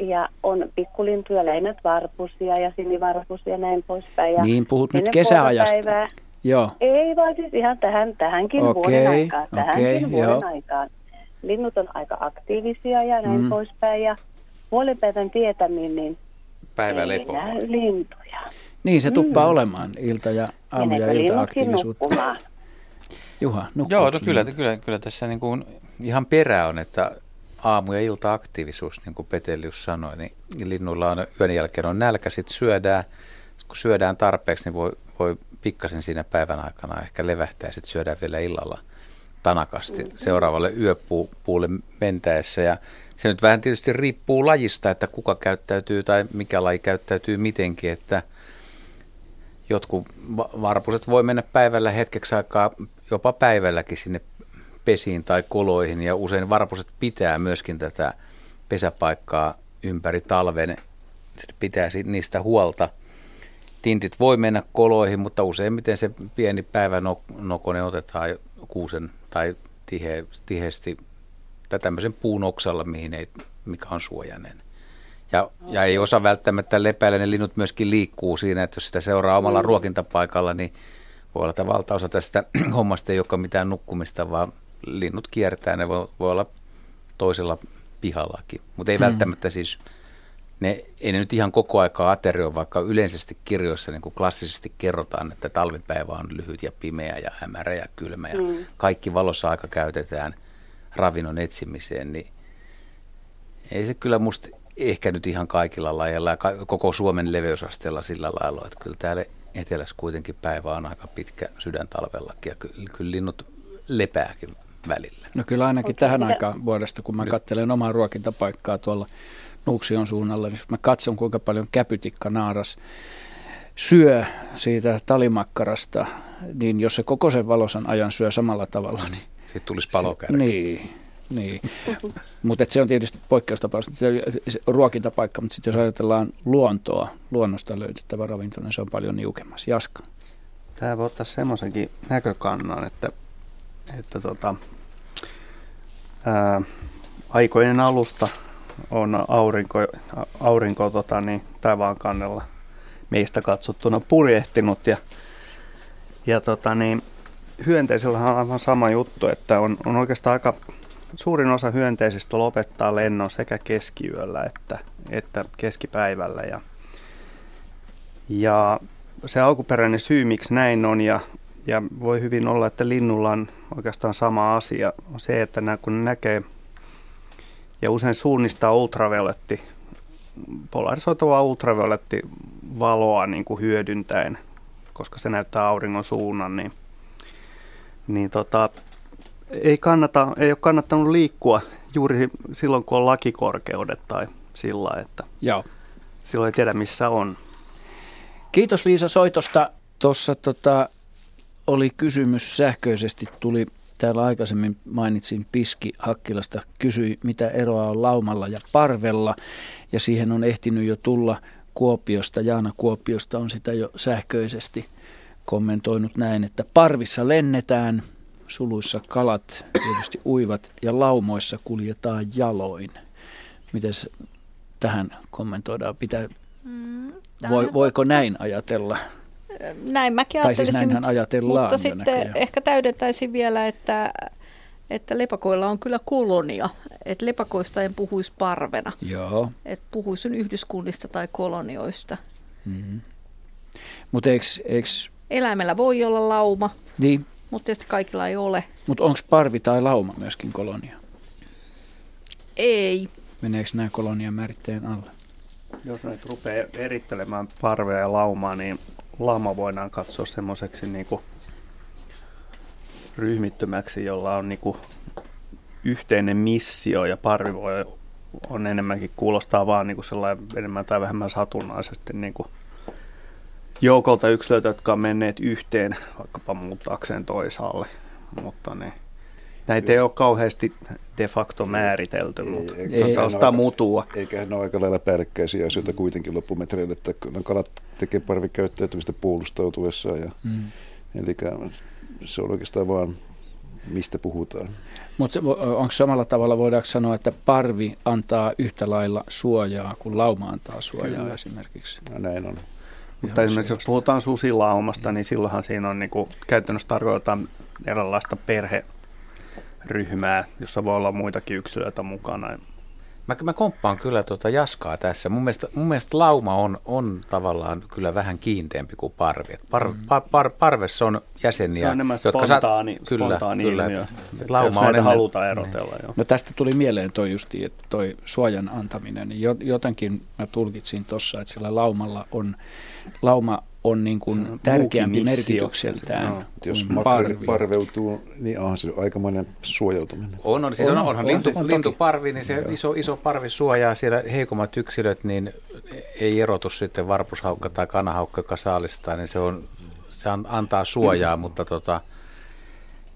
Ja on pikkulintuja, lähinnä varpusia ja sinivarpusia ja näin poispäin. Ja niin, puhut nyt kesäajasta. Päivää, Joo. Ei vaan siis ihan tähän, tähänkin okay, vuoden aikaan. Tähänkin okay, vuoden joo. aikaan. Linnut on aika aktiivisia ja näin mm. poispäin. Ja puolen päivän tietämin, niin Päivälepo. ei näy lintuja. Niin, se tuppaa mm. olemaan ilta- ja aamu- ja ilta-aktiivisuutta. Juha, Joo, no kyllä, kyllä, kyllä tässä niin kuin ihan perä on, että aamu- ja ilta-aktiivisuus, niin kuin Petelius sanoi, niin linnuilla on yön jälkeen on nälkä, sitten syödään. Kun syödään tarpeeksi, niin voi, voi pikkasen siinä päivän aikana ehkä levähtää ja sitten syödään vielä illalla tanakasti seuraavalle yöpuulle mentäessä. Ja se nyt vähän tietysti riippuu lajista, että kuka käyttäytyy tai mikä laji käyttäytyy mitenkin, että jotkut varpuset voi mennä päivällä hetkeksi aikaa, jopa päivälläkin sinne pesiin tai koloihin. Ja usein varpuset pitää myöskin tätä pesäpaikkaa ympäri talven, se pitää niistä huolta – tintit voi mennä koloihin, mutta useimmiten se pieni päivänokone otetaan kuusen tai tihe, tiheesti tai tämmöisen puun oksalla, mihin ei, mikä on suojainen. Ja, ja ei osa välttämättä lepäillä, ne linnut myöskin liikkuu siinä, että jos sitä seuraa omalla mm. ruokintapaikalla, niin voi olla, että valtaosa tästä hommasta ei ole mitään nukkumista, vaan linnut kiertää, ne voi, voi olla toisella pihallakin. Mutta ei mm. välttämättä siis ne, ei ne nyt ihan koko aikaa aterioi, vaikka yleisesti kirjoissa niin kuin klassisesti kerrotaan, että talvipäivä on lyhyt ja pimeä ja hämärä ja kylmä ja mm. kaikki valossa aika käytetään ravinnon etsimiseen, niin ei se kyllä musta ehkä nyt ihan kaikilla lajeilla ja koko Suomen leveysasteella sillä lailla, että kyllä täällä etelässä kuitenkin päivä on aika pitkä sydäntalvellakin ja kyllä, kyllä linnut lepääkin välillä. No kyllä ainakin okay. tähän aikaan vuodesta, kun mä katselen omaa ruokintapaikkaa tuolla Nuuksion suunnalla, niin mä katson kuinka paljon käpytikka naaras syö siitä talimakkarasta, niin jos se koko sen valosan ajan syö samalla tavalla, niin... Sitten tulisi palokärki. Niin, niin. mutta se on tietysti poikkeustapaus, ruokintapaikka, mutta sitten jos ajatellaan luontoa, luonnosta löydettävä ravinto, niin se on paljon niukemmassa. Jaska. Tämä voi ottaa semmoisenkin näkökannan, että, että tota, ää, aikojen alusta on aurinko, aurinko tota, niin, taivaan kannella meistä katsottuna purjehtinut. Ja, ja tota, niin, hyönteisillä on aivan sama juttu, että on, on oikeastaan aika suurin osa hyönteisistä lopettaa lennon sekä keskiyöllä että, että keskipäivällä. Ja, ja se alkuperäinen syy, miksi näin on ja, ja voi hyvin olla, että linnulla on oikeastaan sama asia, on se, että nämä, kun ne näkee ja usein suunnistaa ultravioletti, polarisoituvaa ultravioletti valoa niin kuin hyödyntäen, koska se näyttää auringon suunnan, niin, niin tota, ei, kannata, ei ole kannattanut liikkua juuri silloin, kun on lakikorkeudet tai sillä, että Joo. silloin ei tiedä, missä on. Kiitos Liisa soitosta. Tuossa tota, oli kysymys sähköisesti, tuli täällä aikaisemmin mainitsin Piski Hakkilasta, kysyi mitä eroa on laumalla ja parvella ja siihen on ehtinyt jo tulla Kuopiosta, Jaana Kuopiosta on sitä jo sähköisesti kommentoinut näin, että parvissa lennetään, suluissa kalat tietysti uivat ja laumoissa kuljetaan jaloin. Miten tähän kommentoidaan? Pitää, mm, voi, voiko näin ajatella? Näin mäkin tai siis näinhän ajatellaan Mutta sitten näköjään. ehkä täydentäisin vielä, että, että lepakoilla on kyllä kolonia. Että lepakoista en puhuisi parvena. Joo. Että puhuisin yhdyskunnista tai kolonioista. Mm-hmm. Mutta eikö, eikö... Eläimellä voi olla lauma, niin. mutta tietysti kaikilla ei ole. Mutta onko parvi tai lauma myöskin kolonia? Ei. Meneekö nämä kolonian määritteen alle? Jos nyt rupeaa erittelemään parvea ja laumaa, niin lauma voidaan katsoa semmoiseksi niin ryhmittymäksi, jolla on niin kuin yhteinen missio ja parvi voi on enemmänkin kuulostaa vaan niin kuin sellainen enemmän tai vähemmän satunnaisesti niin kuin joukolta yksilöitä, jotka on menneet yhteen vaikkapa muuttaakseen toisaalle, mutta ne Näitä ei ole kauheasti de facto määritelty, ei, mutta ei, tällaista mutua. Eikä ne ole aika lailla päällekkäisiä asioita kuitenkin loppumetreillä, että kalat tekee parvikäyttäytymistä puolustautuessaan. Ja, mm. Eli se on oikeastaan vaan mistä puhutaan. Mutta onko samalla tavalla, voidaanko sanoa, että parvi antaa yhtä lailla suojaa kuin lauma antaa suojaa Kyllä. esimerkiksi? No, näin on. Mutta esimerkiksi jos puhutaan susilaumasta, niin silloinhan siinä on niin kuin, käytännössä tarkoitetaan eräänlaista perhe ryhmää, jossa voi olla muitakin yksilöitä mukana. Mä, mä komppaan kyllä tuota Jaskaa tässä. Mun mielestä, mun mielestä lauma on, on tavallaan kyllä vähän kiinteämpi kuin parvi. Par, mm. par, par, parvessa on jäseniä, Se on enemmän spontaani, jotka sa- spontaani kyllä, ilmiö, kyllä. lauma jos on enemmän, halutaan erotella. Niin. No tästä tuli mieleen toi justi, että toi suojan antaminen. Niin jotenkin mä tulkitsin tuossa, että sillä laumalla on, lauma on niin kuin tärkeämpi merkitykseltään. No, jos parvi. parveutuu, niin onhan se aikamoinen suojautuminen. On, on. Siis on, onhan on, lintu, on, lintuparvi, niin se iso, iso parvi suojaa siellä heikommat yksilöt, niin ei erotu sitten varpushaukka tai kanahaukka, joka saalistaa, niin se, on, se antaa suojaa, mutta tota,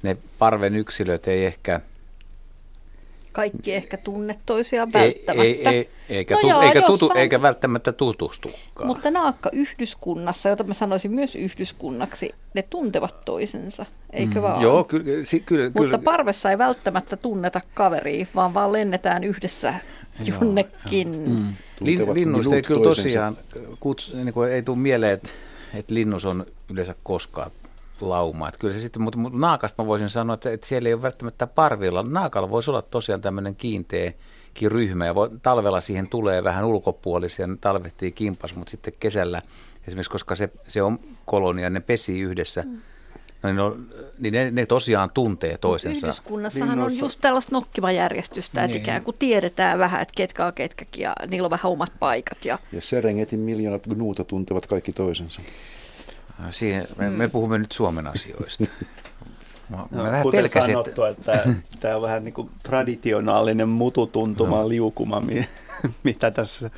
ne parven yksilöt ei ehkä – kaikki ehkä tunne toisiaan välttämättä. Ei, ei, ei, eikä, no tu, joo, eikä, tutu, jossain, eikä välttämättä tutustukaan. Mutta naakka yhdyskunnassa, jota mä sanoisin myös yhdyskunnaksi, ne tuntevat toisensa, eikö mm. vaan? Joo, kyllä, si, kyllä. Mutta kyllä. parvessa ei välttämättä tunneta kaveria, vaan vaan lennetään yhdessä jonnekin. Mm. Lin, linnuista ei kyllä tosiaan, kuts, niin kuin ei tule mieleen, että, että linnus on yleensä koskaan lauma. Että kyllä se sitten, mutta, mutta naakasta mä voisin sanoa, että, että siellä ei ole välttämättä parvilla. Naakalla voisi olla tosiaan tämmöinen kiinteäkin ryhmä ja voi, talvella siihen tulee vähän ulkopuolisia, ne talvehtii kimpas, mutta sitten kesällä esimerkiksi, koska se, se on kolonia, ne pesii yhdessä, mm. No, niin, on, niin ne, ne tosiaan tuntee toisensa. Yhdyskunnassahan on just tällaista nokkimajärjestystä, niin. että ikään kuin tiedetään vähän, että ketkä on ketkäkin ja niillä on vähän omat paikat. Ja, ja Serengetin miljoonat gnuuta tuntevat kaikki toisensa. Siihen, me, mm. me puhumme nyt Suomen asioista. Mä, mä no, vähän kuten pelkäsin, sanottu, että, että tämä on vähän niin kuin traditionaalinen mututuntuma no. liukuma, mitä tässä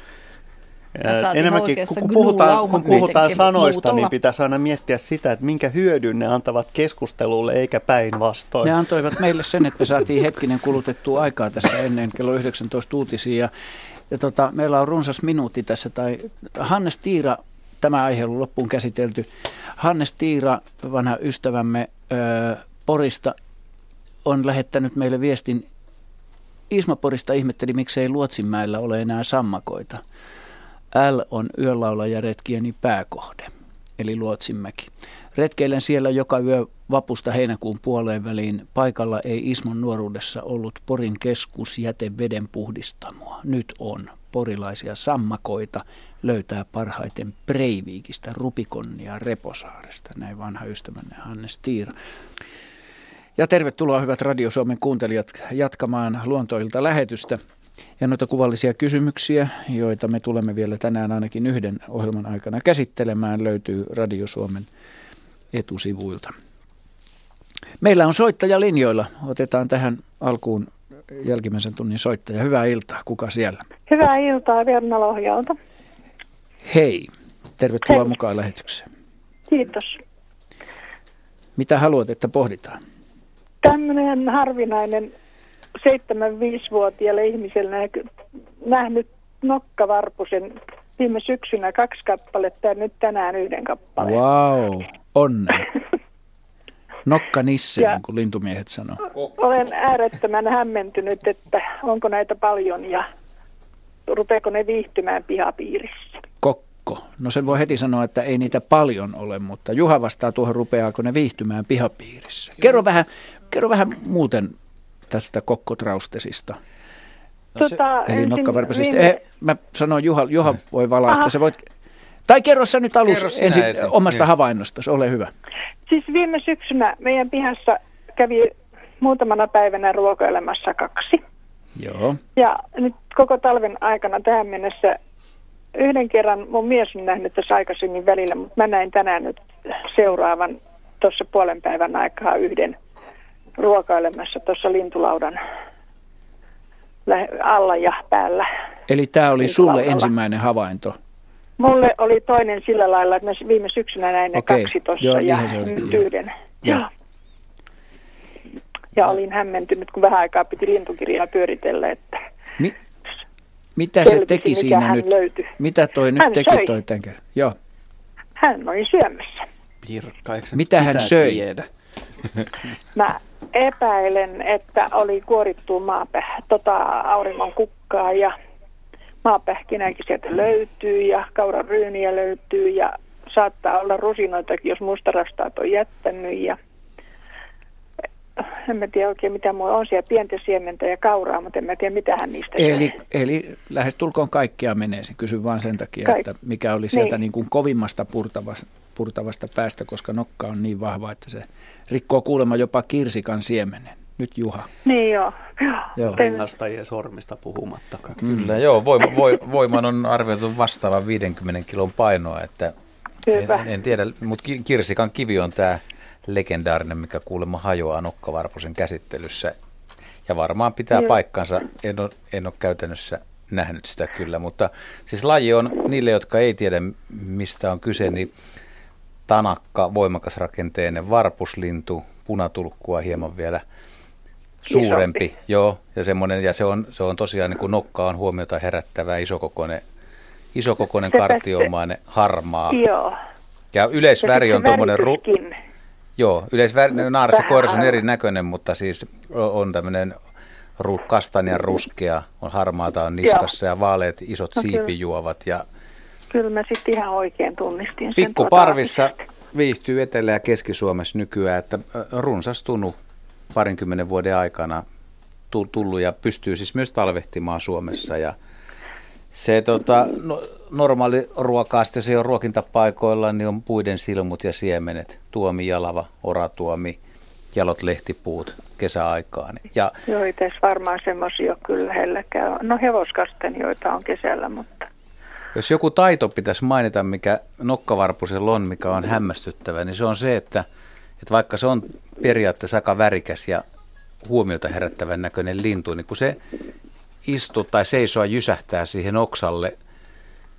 Enemmänkin kun, kun puhutaan, kun puhutaan sanoista, muutalla. niin pitäisi aina miettiä sitä, että minkä hyödyn ne antavat keskustelulle eikä päinvastoin. Ne antoivat meille sen, että me saatiin hetkinen kulutettua aikaa tässä ennen kello 19 uutisia. Ja, ja tota, meillä on runsas minuutti tässä. Tai Hannes Tiira, tämä aihe on loppuun käsitelty. Hannes Tiira, vanha ystävämme Porista, on lähettänyt meille viestin. Isma Porista ihmetteli, miksei Luotsinmäellä ole enää sammakoita. L on yölaulajaretkieni pääkohde, eli Luotsinmäki. Retkeilen siellä joka yö vapusta heinäkuun puoleen väliin. Paikalla ei Ismon nuoruudessa ollut Porin keskusjäteveden puhdistamoa. Nyt on. Porilaisia sammakoita löytää parhaiten Breivikistä, Rupikonnia, Reposaaresta. Näin vanha ystävänne Hannes Tiira. Ja tervetuloa hyvät Radio Suomen kuuntelijat jatkamaan luontoilta lähetystä. Ja noita kuvallisia kysymyksiä, joita me tulemme vielä tänään ainakin yhden ohjelman aikana käsittelemään, löytyy Radio Suomen etusivuilta. Meillä on soittaja linjoilla. Otetaan tähän alkuun jälkimmäisen tunnin soittaja. Hyvää iltaa. Kuka siellä? Hyvää iltaa Verna Lohjalta. Hei. Tervetuloa Hei. mukaan lähetykseen. Kiitos. Mitä haluat, että pohditaan? Tämmöinen harvinainen 75-vuotiaalle ihmiselle nähnyt nokkavarpusen viime syksynä kaksi kappaletta ja nyt tänään yhden kappaleen. Wow, onne. Nokka nisse, niin kuin lintumiehet sanoo. Olen äärettömän hämmentynyt, että onko näitä paljon ja rupeeko ne viihtymään pihapiirissä. Kokko. No sen voi heti sanoa, että ei niitä paljon ole, mutta Juha vastaa tuohon, rupeaako ne viihtymään pihapiirissä. Kerro vähän, kerro vähän muuten tästä kokkotraustesista. No se, tota, eli nokkavarpasista. Viime... Eh, mä sanoin, Juha, Juha voi valaista. Se voit, tai kerro sä nyt alus ensin ensin. omasta niin. havainnosta, ole hyvä. Siis viime syksynä meidän pihassa kävi muutamana päivänä ruokoilemassa kaksi. Joo. Ja nyt koko talven aikana tähän mennessä yhden kerran mun mies on nähnyt tässä aikaisemmin välillä, mutta mä näin tänään nyt seuraavan tuossa puolen päivän aikaa yhden ruokailemassa tuossa lintulaudan alla ja päällä. Eli tämä oli sulle ensimmäinen havainto? Mulle oli toinen sillä lailla, että mä viime syksynä näin ne Okei. kaksi tuossa ja nyt yhden. Ja. ja olin hämmentynyt, kun vähän aikaa piti lintukirjaa pyöritellä, että Mi- mitä se teki siinä nyt? Löytyi. Mitä toi nyt hän teki söi. toi tämän kerran? Joo. Hän oli syömässä. Pirkka, Mitä hän söi? Tiedä? Mä epäilen, että oli kuorittu maapä, tota, auringon kukkaa ja maapähkinäkin sieltä löytyy ja kauraryyniä löytyy ja saattaa olla rusinoitakin, jos mustarastaat on jättänyt ja en mä tiedä oikein mitä mua on siellä pientä siementä ja kauraa, mutta en mä tiedä mitä hän niistä eli, eli lähes tulkoon kaikkea menee, se kysyn vaan sen takia, Kaik- että mikä oli sieltä niin. Niin kuin kovimmasta purtavasta, purtavasta päästä, koska nokka on niin vahva, että se rikkoo kuulemma jopa kirsikan siemenen. Nyt Juha. Niin joo. joo. Rinnastajien sormista puhumattakaan. Kyllä, mm. joo. Voima, voiman on arvioitu vastaavan 50 kilon painoa, että Hyvä. En, en tiedä, mutta kirsikan kivi on tämä legendaarinen, mikä kuulemma hajoaa nokkavarpusen käsittelyssä. Ja varmaan pitää Joo. paikkansa, en ole, en ole käytännössä nähnyt sitä kyllä, mutta siis laji on niille, jotka ei tiedä mistä on kyse, niin tanakka, voimakas rakenteinen varpuslintu, punatulkkua hieman vielä suurempi, Isompi. joo, ja semmoinen, ja se on, se on tosiaan niin kuin nokka on huomiota herättävä isokokoinen, isokokoinen kartioomainen harmaa. Joo. Ja yleisväri on tuommoinen ru- Joo, yleisväri, naarassa koiras on erinäköinen, mutta siis on tämmöinen ru, kastanjan ruskea, on harmaata on niskassa Joo. ja vaaleat isot no, siipijuovat. Ja kyllä mä sitten ihan oikein tunnistin sen. Pikkuparvissa tuota viihtyy Etelä- ja Keski-Suomessa nykyään, että runsastunut parinkymmenen vuoden aikana tullut ja pystyy siis myös talvehtimaan Suomessa ja se tota, no, normaali ruokaa, sitten se on ruokintapaikoilla, niin on puiden silmut ja siemenet, tuomi, jalava, oratuomi, jalot lehtipuut kesäaikaan. Ja, Joo, ei tässä varmaan semmoisia ole kyllä lähelläkään. No hevoskastanjoita on kesällä, mutta... Jos joku taito pitäisi mainita, mikä nokkavarpusella on, mikä on hämmästyttävä, niin se on se, että, että vaikka se on periaatteessa aika värikäs ja huomiota herättävän näköinen lintu, niin kun se istuu tai seisoo jysähtää siihen oksalle,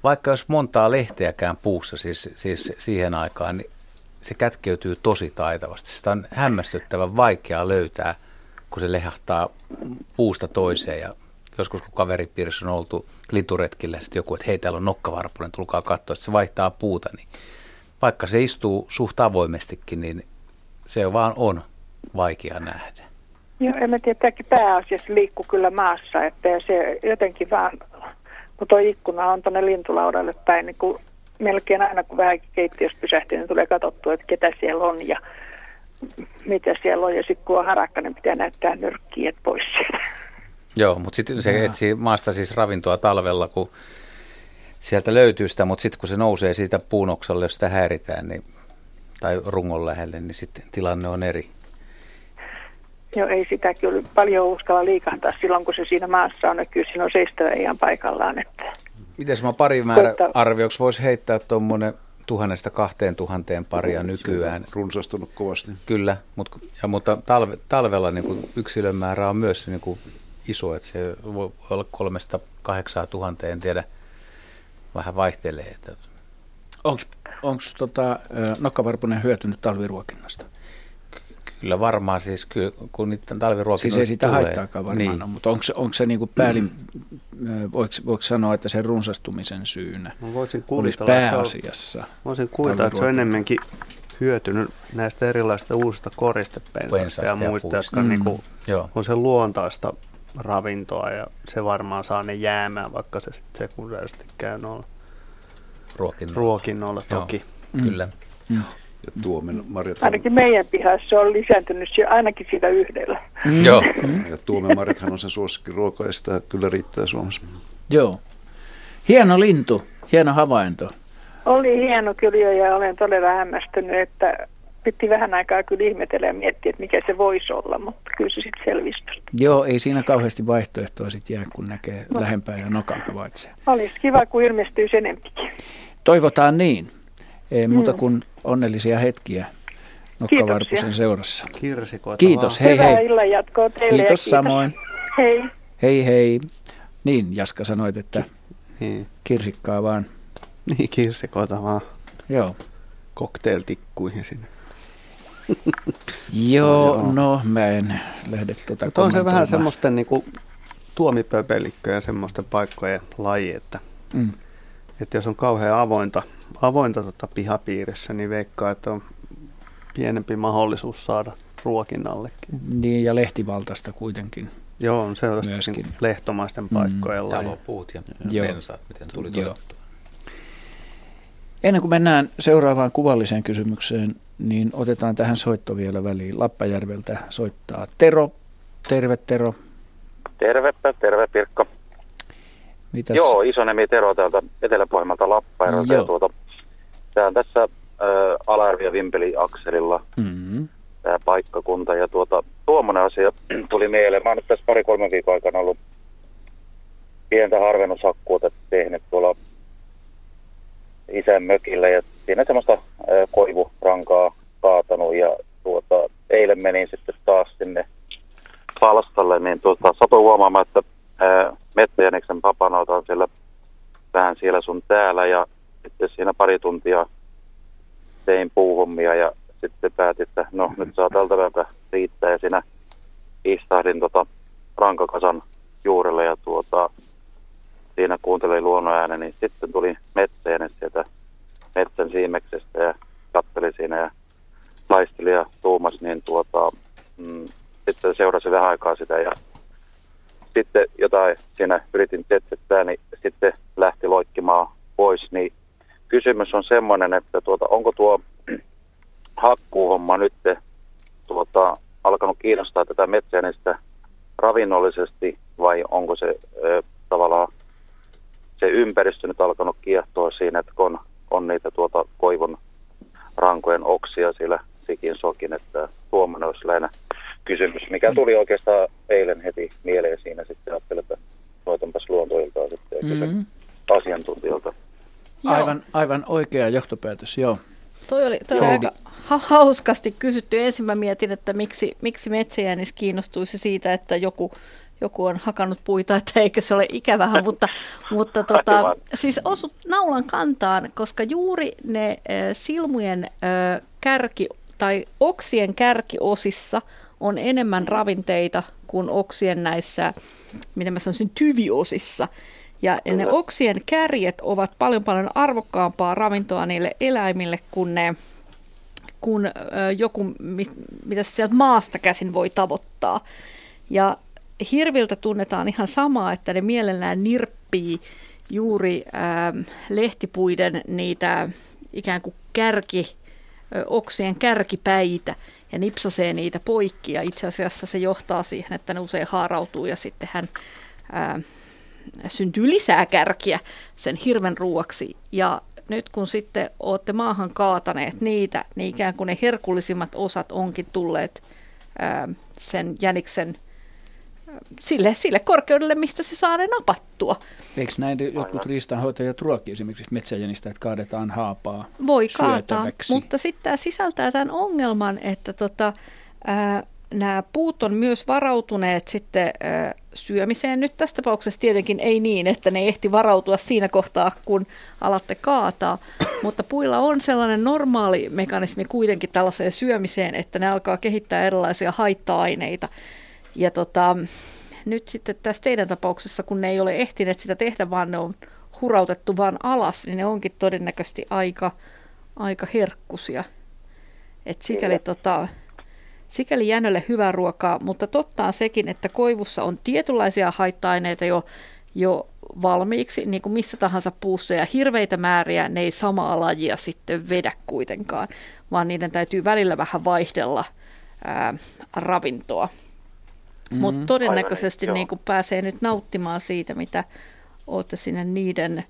vaikka jos montaa lehteäkään puussa siis, siis siihen aikaan, niin se kätkeytyy tosi taitavasti. Sitä on hämmästyttävän vaikeaa löytää, kun se lehahtaa puusta toiseen. Ja joskus kun kaveripiirissä on oltu linturetkillä, sitten joku, että hei täällä on nokkavarpunen, tulkaa katsoa, että se vaihtaa puuta, niin vaikka se istuu suht avoimestikin, niin se vaan on vaikea nähdä. Joo, en mä tiedä, pääasiassa liikkuu kyllä maassa, että se jotenkin vaan, kun tuo ikkuna on tuonne lintulaudalle päin, niin kun melkein aina kun vähän keittiössä pysähtyy, niin tulee katsottua, että ketä siellä on ja mitä siellä on. Ja sitten kun on harakka, niin pitää näyttää nyrkkiä, että pois sieltä. Joo, mutta sitten se etsii maasta siis ravintoa talvella, kun sieltä löytyy sitä, mutta sitten kun se nousee siitä puunoksalle, jos sitä häiritään, niin, tai rungon lähelle, niin sitten tilanne on eri. Joo, ei sitä kyllä paljon uskalla liikahtaa silloin, kun se siinä maassa on, että kyllä siinä on seistävä ihan paikallaan. Että... Miten mä pari määrä arvioksi voisi heittää tuommoinen tuhannesta kahteen tuhanteen paria nykyään. Runsastunut kovasti. Kyllä, mutta, ja, mutta talve, talvella niin kuin yksilön määrä on myös niin kuin iso, että se voi olla kolmesta kahdeksaan tuhanteen, en tiedä, vähän vaihtelee. Onko tota, nokkavarpunen hyötynyt talviruokinnasta? Kyllä varmaan siis, kun niiden talviruokinnoista Siis ei sitä tulee. haittaakaan varmaan, niin. mutta onko, onko se niin kuin päälin, voiko, voiko sanoa, että se runsastumisen syynä Mä voisin olisi pääasiassa? Että on, voisin kuvitella, että se on enemmänkin hyötynyt näistä erilaisista uusista koristepensaista ja muista, jotka mm. niin kuin on se luontaista ravintoa ja se varmaan saa ne jäämään, vaikka se sekundaarisesti käy noilla ruokinnolla, ruokinnolla toki. Mm. Kyllä. Mm. Ja tuomen marjat Ainakin meidän pihassa on lisääntynyt se ainakin sitä yhdellä. Mm. Joo. Mm. Ja tuomen marjathan on sen suosikki ruoka ja sitä kyllä riittää Suomessa. Joo. Hieno lintu, hieno havainto. Oli hieno kyllä ja olen todella hämmästynyt, että piti vähän aikaa kyllä ihmetellä ja miettiä, että mikä se voisi olla, mutta kyllä se sitten selvisi. Joo, ei siinä kauheasti vaihtoehtoa sitten jää, kun näkee no. lähempää ja nokan havaitsee. Olisi kiva, kun ilmestyy enempikin. Toivotaan niin. Ei muuta mm. kuin onnellisia hetkiä Nokkavarpusen seurassa. Kirsikoita Kiitos, hei hei. Hyvää illan jatkoa teille kiitos, kiitos samoin. Hei. Hei hei. Niin, Jaska sanoit, että niin. kirsikkaa vaan. Niin, kirsikoita vaan. Joo. Cocktailtikkuihin sinne. Joo, no, no mä en lähde tuota On se vähän semmoisten niin kuin, tuomipöpelikköjä ja semmoisten paikkojen laji, että, mm. Että jos on kauhean avointa, avointa tota pihapiirissä, niin veikkaa, että on pienempi mahdollisuus saada ruokinnallekin. Niin, ja lehtivaltaista kuitenkin. Joo, on selvästi niin lehtomaisten paikkojen mm. Jalopuut ja Joo. pensaat, miten tuli todettua. Ennen kuin mennään seuraavaan kuvalliseen kysymykseen, niin otetaan tähän soitto vielä väliin. Lappajärveltä soittaa Tero. Terve Tero. Tervepä, terve Pirkko. Mitäs? Joo, Isonemi Tero täältä Etelä-Pohjanmaalta Lappajärveltä. Tuota, tämä on tässä äh, Alarvi ja Vimpeli-akselilla mm-hmm. tämä paikkakunta. Ja tuota, tuommoinen asia tuli mieleen. Mä oon nyt tässä pari-kolme viikon aikana ollut pientä harvennushakkuuta tehnyt tuolla isän mökillä ja siinä semmoista äh, koivurankaa kaatanut ja tuota, eilen menin sitten taas sinne palstalle, niin tuota, satuin huomaamaan, että äh, Metsäjäniksen papanauta on siellä vähän siellä sun täällä ja sitten siinä pari tuntia tein puuhommia ja sitten päätin, että no nyt saa tältä päivältä riittää ja siinä istahdin tota rankakasan juurelle ja tuota, siinä kuuntelin luonnon äänen, niin sitten tuli metsäjänen sieltä metsän siimeksestä ja katteli siinä ja laisteli ja tuumas, niin tuota, mm, sitten seurasi vähän aikaa sitä ja sitten jotain siinä yritin tetsettää, niin sitten lähti loikkimaan pois, niin kysymys on semmoinen, että tuota, onko tuo hakkuuhomma nyt tuota, alkanut kiinnostaa tätä metsäjänistä ravinnollisesti vai onko se ö, tavallaan se ympäristö nyt alkanut kiehtoa siinä, että kun on, on niitä tuota koivun rankojen oksia siellä sikin sokin, että tuommoinen olisi lähinnä kysymys, mikä mm. tuli oikeastaan eilen heti mieleen siinä sitten ajattelin, että soitanpas luontoiltaan sitten mm-hmm. asiantuntijoilta. Aivan, aivan oikea johtopäätös, joo. Toi oli, toi oli aika hauskasti kysytty. Ensin mä mietin, että miksi, miksi metsäjänis kiinnostuisi siitä, että joku, joku on hakannut puita, että eikö se ole ikävää, mutta, mutta tota, siis osut naulan kantaan, koska juuri ne äh, silmujen äh, kärki tai oksien kärkiosissa on enemmän ravinteita kuin oksien näissä, miten mä sanoisin, tyviosissa. Ja ne oksien kärjet ovat paljon paljon arvokkaampaa ravintoa niille eläimille kuin ne kuin joku, mitä se sieltä maasta käsin voi tavoittaa. Ja hirviltä tunnetaan ihan samaa, että ne mielellään nirppii juuri äh, lehtipuiden niitä ikään kuin kärki, oksien kärkipäitä ja nipsasee niitä poikki. Ja itse asiassa se johtaa siihen, että ne usein haarautuu ja sitten hän ää, syntyy lisää kärkiä sen hirven ruuaksi. Ja nyt kun sitten olette maahan kaataneet niitä, niin ikään kuin ne herkullisimmat osat onkin tulleet ää, sen jäniksen sille, sille korkeudelle, mistä se saa ne napattua. Eikö näin jotkut riistanhoitajat ruokki esimerkiksi metsäjänistä, että kaadetaan haapaa Voi kaataa, mutta sitten tämä sisältää tämän ongelman, että tota, ää, nämä puut on myös varautuneet sitten ää, syömiseen. Nyt tässä tapauksessa tietenkin ei niin, että ne ehti varautua siinä kohtaa, kun alatte kaataa, mutta puilla on sellainen normaali mekanismi kuitenkin tällaiseen syömiseen, että ne alkaa kehittää erilaisia haitta-aineita. Ja tota, nyt sitten tässä teidän tapauksessa, kun ne ei ole ehtineet sitä tehdä, vaan ne on hurautettu vaan alas, niin ne onkin todennäköisesti aika, aika herkkusia. Et sikäli, tota, sikäli jänölle hyvää ruokaa, mutta totta on sekin, että koivussa on tietynlaisia haitta-aineita jo, jo valmiiksi, niin kuin missä tahansa puussa, ja hirveitä määriä ne ei samaa lajia sitten vedä kuitenkaan, vaan niiden täytyy välillä vähän vaihdella ää, ravintoa. Mm, Mutta todennäköisesti niin, niin pääsee nyt nauttimaan siitä, mitä olette sinne niiden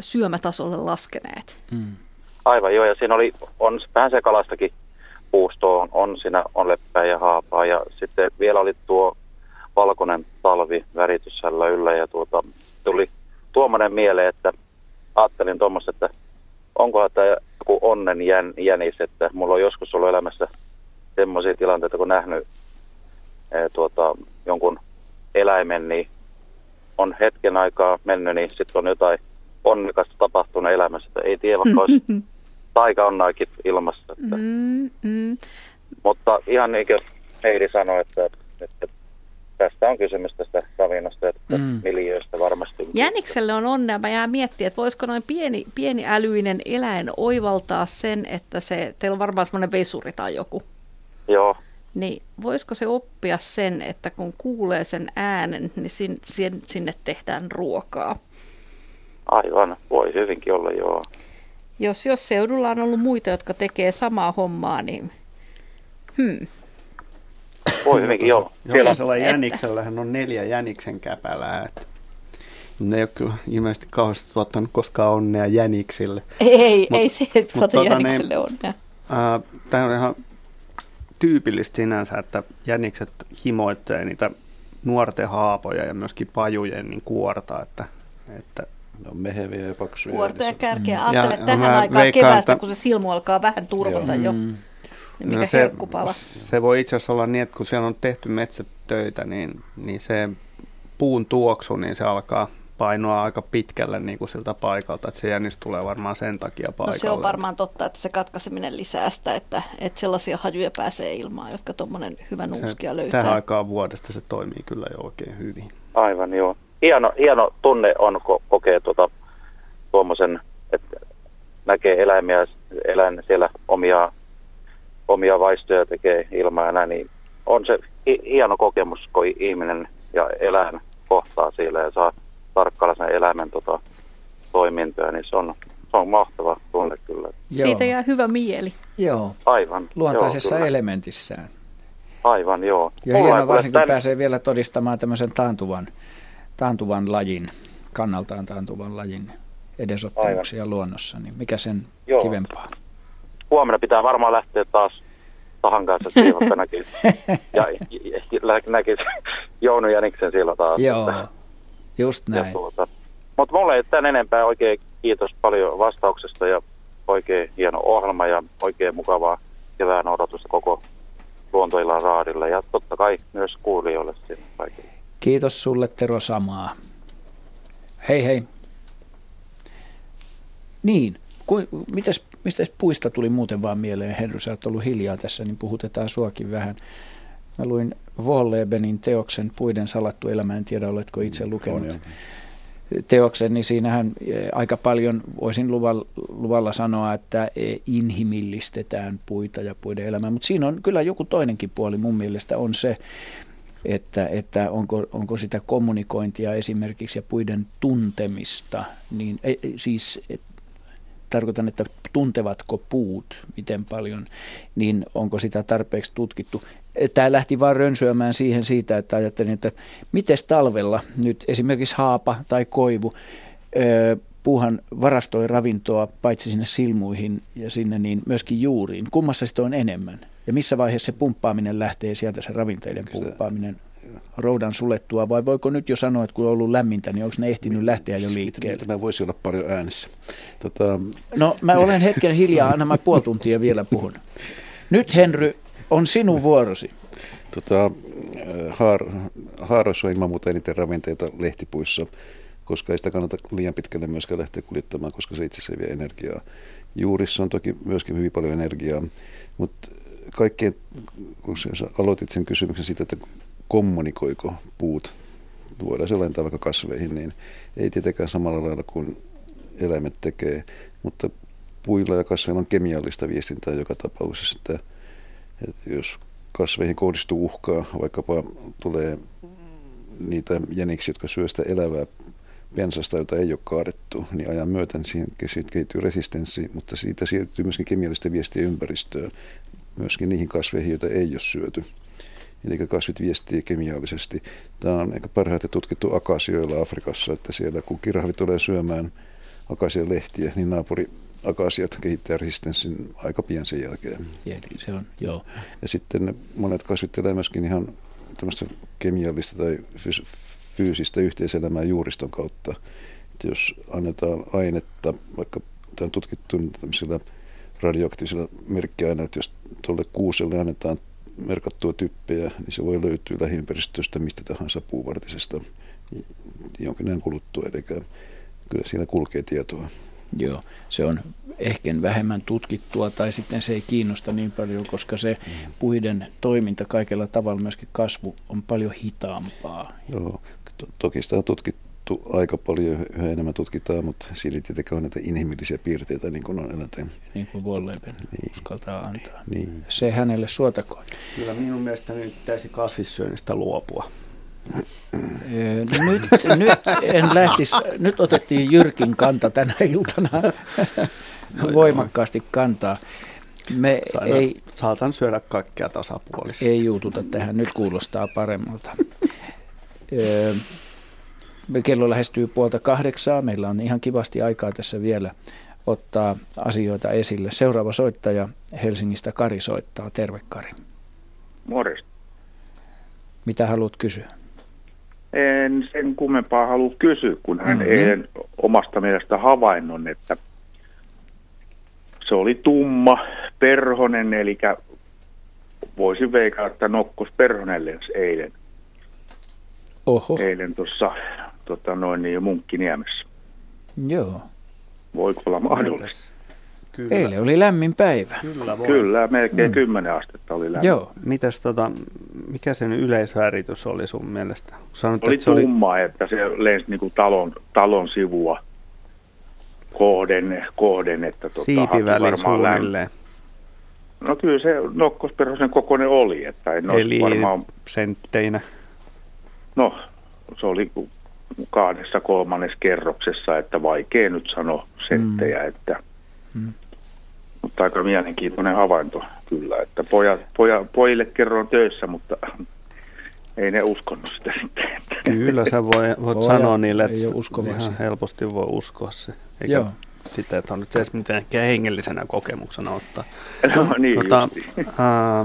syömätasolle laskeneet. Mm. Aivan joo, ja siinä oli, on vähän sekalastakin puustoa, on, on siinä on leppää ja haapaa, ja sitten vielä oli tuo valkoinen talvi värityshällä yllä, ja tuota, tuli tuommoinen mieleen, että ajattelin tuommoista, että onkohan tämä joku onnen jän, jänis, että mulla on joskus ollut elämässä semmoisia tilanteita, kun nähnyt tuota, jonkun eläimen, niin on hetken aikaa mennyt, niin sitten on jotain onnekasta tapahtunut elämässä. Että ei tiedä, vaikka olisi taika-onnaakin ilmassa. Että. Mm, mm. Mutta ihan niin kuin Heidi sanoi, että, että tästä on kysymys tästä ravinnosta ja mm. miljöistä varmasti. Jänikselle on onnea. Mä jää miettiä, että voisiko noin pieni, pieni älyinen eläin oivaltaa sen, että se, teillä on varmaan semmoinen vesuri tai joku. Joo, niin voisiko se oppia sen, että kun kuulee sen äänen, niin sin, sin, sinne tehdään ruokaa? Aivan, voi hyvinkin olla, joo. Jos, jos seudulla on ollut muita, jotka tekee samaa hommaa, niin hmm. Voi hyvinkin, joo. Jokaisella jäniksellähän on neljä jäniksen käpälää. Että ne ei ole kyllä ilmeisesti kauheasti tuottanut koskaan onnea jäniksille. Ei, Mut, ei se, että tuota jänikselle onnea. Tämä on ihan tyypillistä sinänsä, että jänikset himoittelee niitä nuorten haapoja ja myöskin pajujen niin kuorta, että, että ne on meheviä ja paksuja. Kuorta ja kärkeä. Mm. Ajattele ja, tähän aikaan keväästä, että... kun se silmu alkaa vähän turvata jo. Mm. Niin mikä no se, se voi itse asiassa olla niin, että kun siellä on tehty metsätöitä, niin, niin se puun tuoksu, niin se alkaa painoa aika pitkälle niin kuin siltä paikalta, että se jännis tulee varmaan sen takia paikalle. No se on varmaan totta, että se katkaiseminen lisää sitä, että, että sellaisia hajuja pääsee ilmaan, jotka tuommoinen hyvä nuuskia löytää. Tähän aikaan vuodesta se toimii kyllä jo oikein hyvin. Aivan joo. Hieno, hieno tunne on ko- kokea tuota, tuommoisen, että näkee eläimiä, eläin siellä omia, omia vaistoja tekee ilmaa ja näin, niin on se hieno kokemus, kun ihminen ja eläin kohtaa siellä ja saa tarkkailla sen eläimen tota, toimintoja, niin se on, se on mahtava tunne kyllä. Joo. Siitä jää hyvä mieli. Joo. Aivan. Luontaisessa joo, elementissään. Aivan, joo. Ja Mulla hienoa varsinkin tämän... pääsee vielä todistamaan tämmöisen taantuvan, taantuvan lajin, kannaltaan taantuvan lajin edesottamuksia Aivan. luonnossa, niin mikä sen joo. kivempaa? Huomenna pitää varmaan lähteä taas Tahan kanssa siihen, näkisi, ja, ja, ja näkisi Jounu Jäniksen siellä taas. Joo. Että, Just näin. Tuota, mutta mulle ei tämän enempää oikein kiitos paljon vastauksesta ja oikein hieno ohjelma ja oikein mukavaa kevään odotusta koko luontoillan raadilla ja totta kai myös kuulijoille sinne kaikille. Kiitos sulle Tero samaa. Hei hei. Niin, ku, mitäs, mistä puista tuli muuten vaan mieleen, Henry, sä oot ollut hiljaa tässä, niin puhutetaan suakin vähän. Mä luin Wollebenin teoksen Puiden salattu elämä, en tiedä oletko itse lukenut. On, teoksen, niin siinähän eh, aika paljon voisin luvalla, luvalla sanoa, että eh, inhimillistetään puita ja puiden elämää, mutta siinä on kyllä joku toinenkin puoli mun mielestä on se, että, että onko, onko sitä kommunikointia esimerkiksi ja puiden tuntemista, niin ei, siis et, tarkoitan, että tuntevatko puut miten paljon, niin onko sitä tarpeeksi tutkittu. Tämä lähti vaan rönsyämään siihen siitä, että ajattelin, että miten talvella nyt esimerkiksi haapa tai koivu, puuhan varastoi ravintoa paitsi sinne silmuihin ja sinne niin myöskin juuriin. Kummassa sitä on enemmän? Ja missä vaiheessa se pumppaaminen lähtee sieltä, se ravinteiden pumppaaminen roudan sulettua, vai voiko nyt jo sanoa, että kun on ollut lämmintä, niin onko ne ehtinyt lähteä jo liikkeelle? Tämä voisi olla paljon äänessä. Tota... No mä olen hetken hiljaa, anna mä puoli tuntia vielä puhun. Nyt Henry, on sinun vuorosi. Tota, haar, haaroissa on ilman muuta eniten ravinteita lehtipuissa, koska ei sitä kannata liian pitkälle myöskään lähteä kuljettamaan, koska se itse vie energiaa. Juurissa on toki myöskin hyvin paljon energiaa, mutta kaikkein, kun aloitit sen kysymyksen siitä, että kommunikoiko puut, voidaan se lentaa vaikka kasveihin, niin ei tietenkään samalla lailla kuin eläimet tekee, mutta puilla ja kasveilla on kemiallista viestintää joka tapauksessa, että, että jos kasveihin kohdistuu uhkaa, vaikkapa tulee niitä jäniksiä, jotka syö sitä elävää pensasta, jota ei ole kaadettu, niin ajan myötä siihen kehittyy resistenssi, mutta siitä siirtyy myöskin kemiallista viestiä ympäristöön, myöskin niihin kasveihin, joita ei ole syöty. Eli kasvit viestii kemiallisesti. Tämä on ehkä parhaiten tutkittu akasioilla Afrikassa, että siellä kun kirahvi tulee syömään akasian lehtiä, niin naapuri akasiat kehittää resistenssin aika pian sen jälkeen. Eli se on, joo. Ja sitten monet kasvittelee myöskin ihan tämmöistä kemiallista tai fyysistä yhteiselämää juuriston kautta. Että jos annetaan ainetta, vaikka tämä on tutkittu tämmöisillä radioaktiivisilla merkkiaineilla, että jos tuolle kuuselle annetaan merkattua typpejä, niin se voi löytyä lähiympäristöstä mistä tahansa puuvartisesta jonkin ajan kuluttua. Eli kyllä siinä kulkee tietoa. Joo, se on ehkä vähemmän tutkittua tai sitten se ei kiinnosta niin paljon, koska se mm. puiden toiminta kaikella tavalla, myöskin kasvu, on paljon hitaampaa. Joo, to- toki sitä on tutkittu aika paljon, yhä enemmän tutkitaan, mutta siinä ei tietenkään ole näitä inhimillisiä piirteitä, niin kuin on eläinten. Niin kuin Wolleben niin. uskaltaa antaa. Niin. Se hänelle suotakoon. Kyllä minun mielestäni nyt pitäisi kasvissyönnistä luopua. Nyt, nyt en lähtisi, nyt otettiin Jyrkin kanta tänä iltana voimakkaasti kantaa. Me Saina, ei, saatan syödä kaikkea tasapuolisesti. Ei juututa tähän, nyt kuulostaa paremmalta. Kello lähestyy puolta kahdeksaa, meillä on ihan kivasti aikaa tässä vielä ottaa asioita esille. Seuraava soittaja Helsingistä Kari soittaa. Terve Kari. Morjesta. Mitä haluat kysyä? En sen kummempaa halua kysyä, kun hän mm-hmm. ei omasta mielestä havainnon, että se oli tumma perhonen, eli voisin veikata, että nokkos perhonen eilen. Oho. Eilen tuossa tota noin niin, Munkkiniemessä. Joo. Voiko olla mahdollista? Kyllä. Eilen oli lämmin päivä. Kyllä, voi. Kyllä melkein mm. 10 astetta oli lämmin. Joo. Mitäs tota, mikä sen yleisväritys oli sun mielestä? Sanot, oli että se tumma, oli... että se lensi niin kuin talon, talon sivua kohden, kohden että tota, Siipiväli suunnilleen. No kyllä se nokkosperhosen kokoinen oli. Että en Eli varmaan... sentteinä? No, se oli kahdessa kolmannes kerroksessa, että vaikea nyt sanoa senttejä, mm. että mm. Mutta aika mielenkiintoinen havainto kyllä, että pojat, poja, pojille kerron töissä, mutta ei ne uskonut sitä sitten. Kyllä sä voi, voit Poja, sanoa niille, että ihan helposti voi uskoa se. Eikä Joo. sitä, että on nyt se edes mitenkään hengellisenä kokemuksena ottaa. No niin, tota, ää,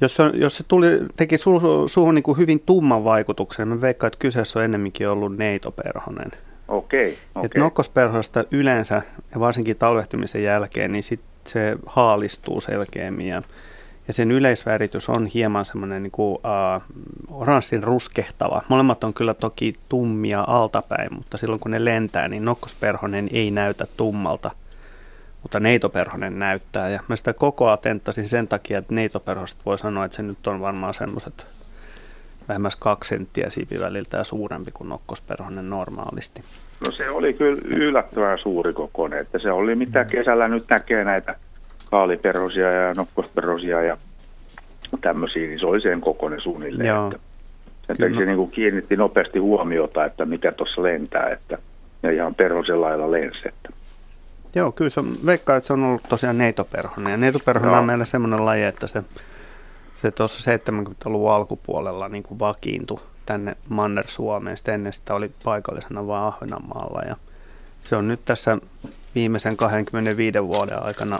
jos, se, jos se tuli, teki su, suhun niin kuin hyvin tumman vaikutuksen, niin mä veikkaan, että kyseessä on ennemminkin ollut neitoperhonen Okei. Okay, okay. nokkosperhosta yleensä, ja varsinkin talvehtumisen jälkeen, niin sit se haalistuu selkeämmin. Ja, ja sen yleisväritys on hieman semmoinen niin kuin, uh, oranssin ruskehtava. Molemmat on kyllä toki tummia altapäin, mutta silloin kun ne lentää, niin nokkosperhonen ei näytä tummalta – mutta neitoperhonen näyttää. Ja mä sitä koko tenttasin sen takia, että neitoperhosta voi sanoa, että se nyt on varmaan semmoiset vähemmäs kaksi senttiä siipiväliltä ja suurempi kuin nokkosperhonen normaalisti. No se oli kyllä yllättävän suuri kokoinen, että se oli mitä mm. kesällä nyt näkee näitä kaaliperhosia ja nokkosperhosia ja tämmöisiä, niin se oli sen kokoinen suunnilleen. Joo. Että takia se niin kuin kiinnitti nopeasti huomiota, että mikä tuossa lentää, että ja ihan perhosen lailla lensi. Että. Joo, kyllä se on, veikkaa, että se on ollut tosiaan neitoperhonen. Ja neitoperhonen on meillä semmoinen laji, että se, se tuossa 70-luvun alkupuolella niin kuin vakiintui tänne Manner-Suomeen. Sitten ennen sitä oli paikallisena vain Ahvenanmaalla. Ja se on nyt tässä viimeisen 25 vuoden aikana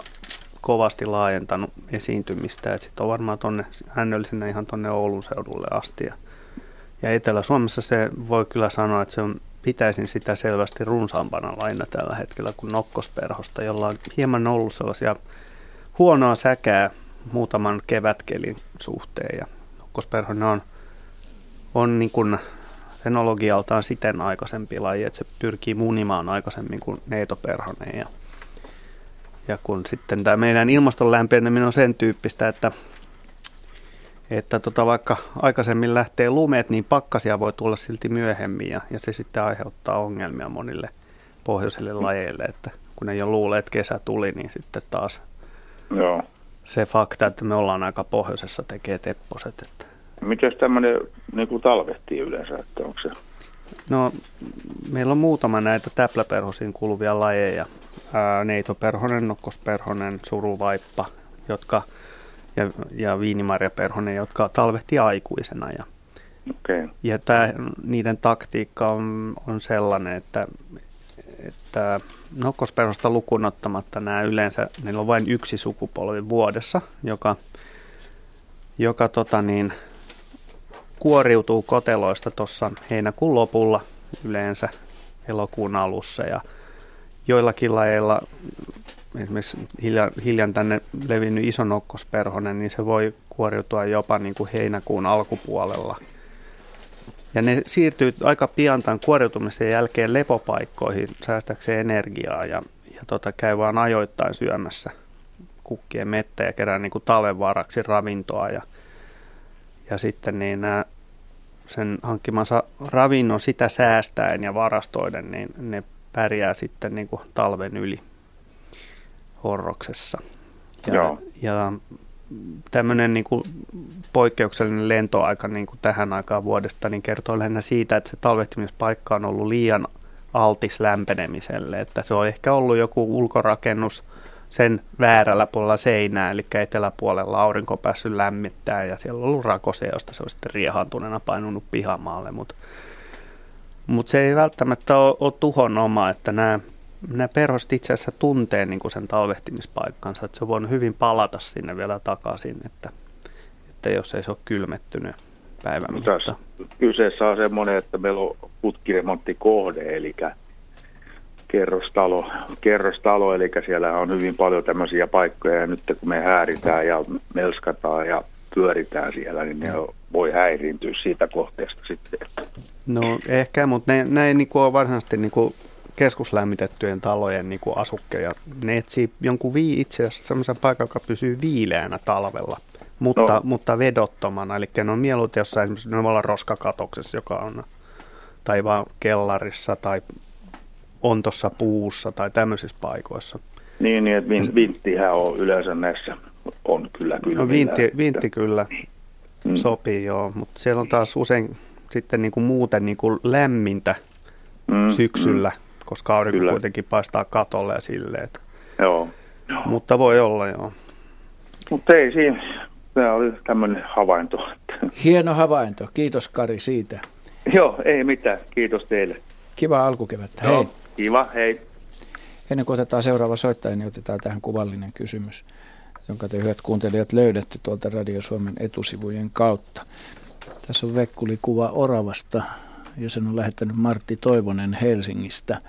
kovasti laajentanut esiintymistä. Sitten on varmaan tuonne hännöllisenä ihan tuonne Oulun seudulle asti. Ja, ja Etelä-Suomessa se voi kyllä sanoa, että se on pitäisin sitä selvästi runsaampana laina tällä hetkellä kuin nokkosperhosta, jolla on hieman ollut sellaisia huonoa säkää muutaman kevätkelin suhteen. Ja nokkosperhonen on, on niin kuin fenologialtaan siten aikaisempi laji, että se pyrkii munimaan aikaisemmin kuin neitoperhonen. Ja, ja kun sitten tämä meidän ilmaston lämpeneminen on sen tyyppistä, että että tota, vaikka aikaisemmin lähtee lumet, niin pakkasia voi tulla silti myöhemmin ja, ja se sitten aiheuttaa ongelmia monille pohjoisille lajeille, että kun ei ole luule, että kesä tuli, niin sitten taas Joo. Se fakta, että me ollaan aika pohjoisessa tekee tepposet. Että. Miten tämmöinen niin talvehtii yleensä, että onko se? No, meillä on muutama näitä täpläperhosiin kuuluvia lajeja. Ää, neitoperhonen, nokkosperhonen, suruvaippa, jotka – ja, ja viinimarjaperhonen, jotka talvehti aikuisena. Ja, okay. ja tää, niiden taktiikka on, on sellainen, että, että nokkosperhosta lukuun ottamatta nämä yleensä, niillä on vain yksi sukupolvi vuodessa, joka, joka tota niin, kuoriutuu koteloista tuossa heinäkuun lopulla yleensä elokuun alussa ja joillakin lajeilla esimerkiksi hiljan, hiljan tänne levinnyt iso nokkosperhonen, niin se voi kuoriutua jopa niin kuin heinäkuun alkupuolella. Ja ne siirtyy aika pian tämän kuoriutumisen jälkeen lepopaikkoihin säästäkseen energiaa ja, ja tota, käy vaan ajoittain syömässä kukkien mettä ja kerää niin kuin talven varaksi ravintoa. Ja, ja sitten niin nämä sen hankkimansa ravinnon sitä säästäen ja varastoiden, niin ne pärjää sitten niin kuin talven yli horroksessa. Ja, Joo. ja tämmöinen niin kuin poikkeuksellinen lentoaika niin kuin tähän aikaan vuodesta niin kertoo lähinnä siitä, että se talvehtimispaikka on ollut liian altis lämpenemiselle. Että se on ehkä ollut joku ulkorakennus sen väärällä puolella seinää, eli eteläpuolella aurinko päässyt lämmittää ja siellä on ollut rakose, josta se on sitten riehantuneena painunut pihamaalle, mutta mut se ei välttämättä ole, ole tuhon oma, että nämä nämä perhoset itse asiassa tuntee niin kuin sen talvehtimispaikkansa, että se on voinut hyvin palata sinne vielä takaisin, että, että jos ei se ole kylmettynyt päivän mittaan. Kyseessä on semmoinen, että meillä on putkiremonttikohde, eli kerrostalo, kerrostalo, eli siellä on hyvin paljon tämmöisiä paikkoja, ja nyt kun me hääritään ja melskataan ja pyöritään siellä, niin ne voi häiriintyä siitä kohteesta sitten. No ehkä, mutta ne, ne ei niin kuin ole varsinaisesti niin kuin keskuslämmitettyjen talojen niin kuin asukkeja. Ne etsii jonkun vii, itse asiassa sellaisen paikan, joka pysyy viileänä talvella, mutta, no. mutta vedottomana. Eli ne on mieluiten jossain esimerkiksi ne olla roskakatoksessa, joka on tai vaan kellarissa tai on tuossa puussa tai tämmöisissä paikoissa. Niin, niin että vinttihän on yleensä näissä on kyllä kyllä. No vintti, vintti kyllä mm. sopii joo, mutta siellä on taas usein sitten niin kuin muuten niin kuin lämmintä mm, syksyllä. Mm koska aurinko Kyllä. kuitenkin paistaa katolle ja silleen. Joo. joo. Mutta voi olla, joo. Mutta ei siinä, tämä oli tämmöinen havainto. Hieno havainto, kiitos Kari siitä. Joo, ei mitään, kiitos teille. Kiva alkukevättä, hei. Kiva, hei. Ennen kuin otetaan seuraava soittaja, niin otetaan tähän kuvallinen kysymys, jonka te hyvät kuuntelijat löydätte tuolta Radio Suomen etusivujen kautta. Tässä on Vekkuli kuva oravasta, ja sen on lähettänyt Martti Toivonen Helsingistä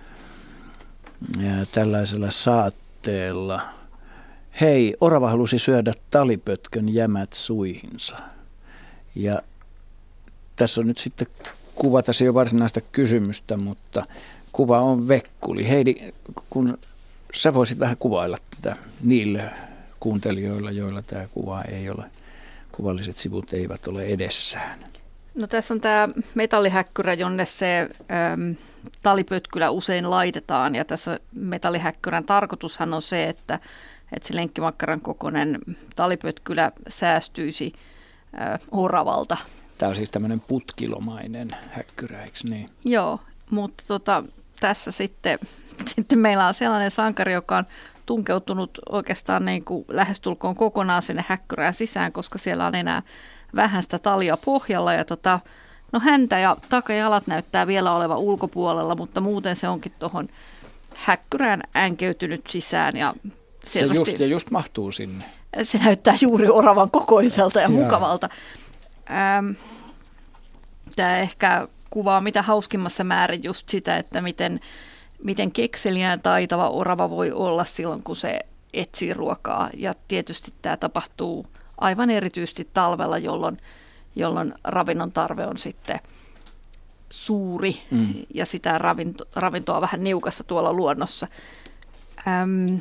tällaisella saatteella. Hei, orava halusi syödä talipötkön jämät suihinsa. Ja tässä on nyt sitten kuvata se jo varsinaista kysymystä, mutta kuva on Vekkuli. Heidi, kun sä voisit vähän kuvailla tätä niille kuuntelijoilla, joilla tämä kuva ei ole, kuvalliset sivut eivät ole edessään. No tässä on tämä metallihäkkyrä, jonne se äm, talipötkylä usein laitetaan. Ja tässä metallihäkkyrän tarkoitushan on se, että, että se lenkkimakkaran kokoinen talipötkylä säästyisi äh, oravalta. Tämä on siis tämmöinen putkilomainen häkkyrä, eikö niin? Joo, mutta tota, tässä sitten, sitten meillä on sellainen sankari, joka on tunkeutunut oikeastaan niin kuin lähestulkoon kokonaan sinne häkkyrään sisään, koska siellä on enää vähän sitä talia pohjalla ja tota, no häntä ja takajalat näyttää vielä olevan ulkopuolella, mutta muuten se onkin tuohon häkkyrään änkeytynyt sisään ja se just, ja just mahtuu sinne. Se näyttää juuri oravan kokoiselta ja mukavalta. Ähm, Tämä ehkä kuvaa mitä hauskimmassa määrin just sitä, että miten, miten kekseliään taitava orava voi olla silloin, kun se etsii ruokaa. Ja tietysti tämä tapahtuu aivan erityisesti talvella, jolloin, jolloin ravinnon tarve on sitten suuri mm. ja sitä ravinto, ravintoa vähän niukassa tuolla luonnossa. Äm,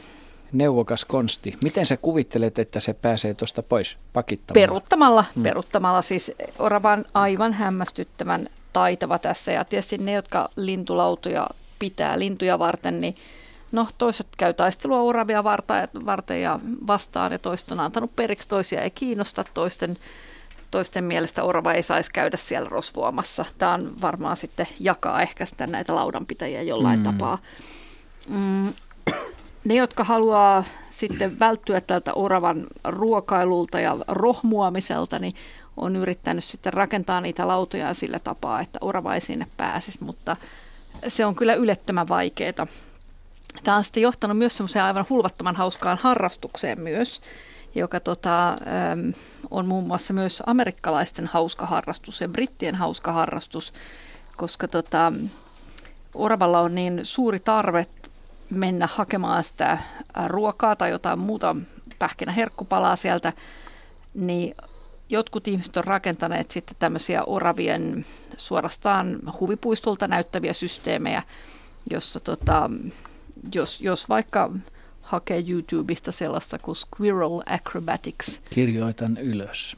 Neuvokas konsti. Miten sä kuvittelet, että se pääsee tuosta pois pakittamalla? Peruttamalla. Mm. Peruttamalla siis oravan aivan hämmästyttävän taitava tässä. Ja tietysti ne, jotka lintulautuja pitää lintuja varten, niin no toiset käy taistelua oravia varten ja vastaan ja toiset on antanut periksi, toisia ei kiinnosta, toisten, toisten mielestä orava ei saisi käydä siellä rosvoamassa. Tämä on varmaan sitten jakaa ehkä sitä näitä laudanpitäjiä jollain mm. tapaa. Mm, ne, jotka haluaa sitten välttyä tältä oravan ruokailulta ja rohmuamiselta, niin on yrittänyt sitten rakentaa niitä lautoja sillä tapaa, että orava ei sinne pääsisi, mutta se on kyllä ylettömän vaikeaa. Tämä on sitten johtanut myös semmoiseen aivan hulvattoman hauskaan harrastukseen myös, joka tota, on muun muassa myös amerikkalaisten hauska harrastus ja brittien hauska harrastus, koska tota, oravalla on niin suuri tarve mennä hakemaan sitä ruokaa tai jotain muuta pähkinä herkkupalaa sieltä, niin jotkut ihmiset on rakentaneet sitten tämmöisiä oravien suorastaan huvipuistolta näyttäviä systeemejä, jossa tota, jos, jos vaikka hakee YouTubesta sellaista kuin Squirrel Acrobatics. Kirjoitan ylös.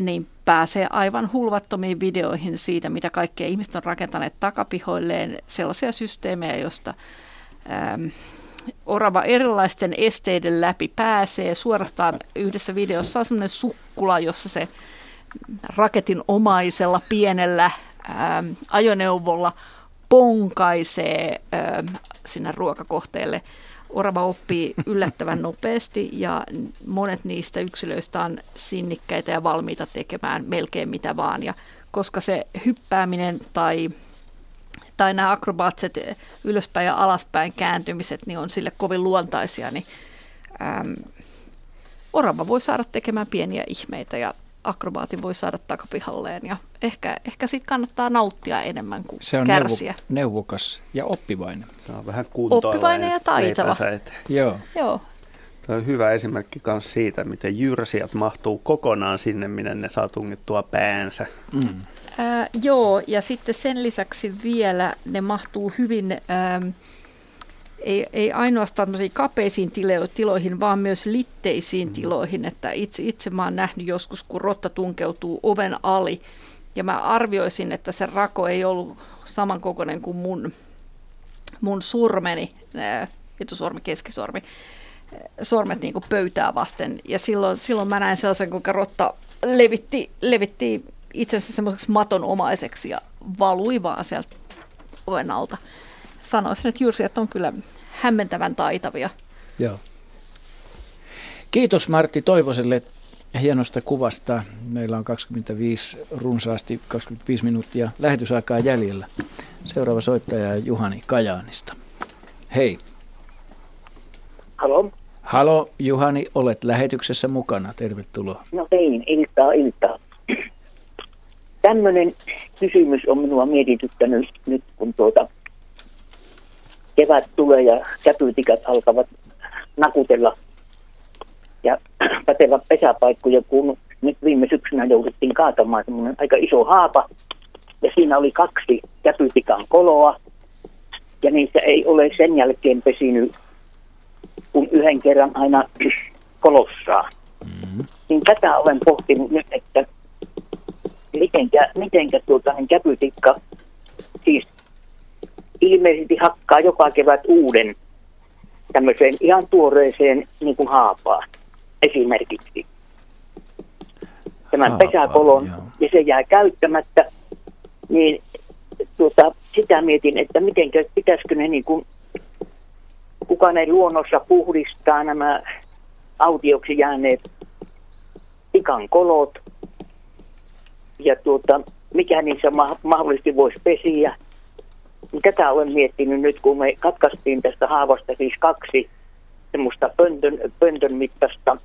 Niin pääsee aivan hulvattomiin videoihin siitä, mitä kaikkea ihmiset on rakentaneet takapihoilleen, sellaisia systeemejä, joista ähm, orava erilaisten esteiden läpi pääsee. Suorastaan yhdessä videossa on semmoinen sukkula, jossa se raketin omaisella pienellä ähm, ajoneuvolla ponkaisee sinne ruokakohteelle. Orava oppii yllättävän nopeasti ja monet niistä yksilöistä on sinnikkäitä ja valmiita tekemään melkein mitä vaan. Ja koska se hyppääminen tai tai nämä akrobaatset ylöspäin ja alaspäin kääntymiset niin on sille kovin luontaisia, niin äm, orava voi saada tekemään pieniä ihmeitä ja akrobaatin voi saada takapihalleen ja ehkä, ehkä siitä kannattaa nauttia enemmän kuin Se on kärsiä. Neuvo, neuvokas ja oppivainen. Se on vähän kuntoilla. Oppivainen ja taitava. Joo. Joo. Tämä on hyvä esimerkki myös siitä, miten jyrsijät mahtuu kokonaan sinne, minne ne saa tungittua päänsä. Mm. Ää, joo, ja sitten sen lisäksi vielä ne mahtuu hyvin, ää, ei, ei ainoastaan kapeisiin tilo, tiloihin, vaan myös litteisiin mm. tiloihin. Että itse, itse mä oon nähnyt joskus, kun rotta tunkeutuu oven ali, ja mä arvioisin, että se rako ei ollut samankokoinen kuin mun, mun surmeni, etusormi, keskisormi, sormet niin kuin pöytää vasten. Ja silloin, silloin mä näin sellaisen, kuinka rotta levitti, levitti itsensä semmoiseksi matonomaiseksi ja valui vaan sieltä oven alta. Sanoisin, että jyrsijät on kyllä hämmentävän taitavia. Joo. Kiitos Martti Toivoselle hienosta kuvasta. Meillä on 25, runsaasti 25 minuuttia lähetysaikaa jäljellä. Seuraava soittaja on Juhani Kajaanista. Hei. Halo. Halo Juhani, olet lähetyksessä mukana. Tervetuloa. No niin, iltaa, iltaa. tämmöinen kysymys on minua mietityttänyt nyt, kun tuota kevät tulee ja käpytikat alkavat nakutella ja pätevä pesäpaikkoja, kun nyt viime syksynä jouduttiin kaatamaan semmoinen aika iso haapa, ja siinä oli kaksi käpytikan koloa, ja niissä ei ole sen jälkeen pesinyt kun yhden kerran aina kolossaan. Mm-hmm. Niin tätä olen pohtinut nyt, että mitenkä, mitenkä tuota, niin käpytikka siis ilmeisesti hakkaa joka kevät uuden tämmöiseen ihan tuoreeseen niin kuin haapaan esimerkiksi. Tämän Haapaa, pesäkolon joo. ja se jää käyttämättä, niin tuota, sitä mietin, että miten pitäisikö ne niin kuin, kuka ne luonnossa puhdistaa nämä autioksi jääneet ikan kolot ja tuota, mikä niissä ma- mahdollisesti voisi pesiä. Tätä olen miettinyt nyt, kun me katkaistiin tästä haavasta siis kaksi semmoista pöntön, pöntön mittaista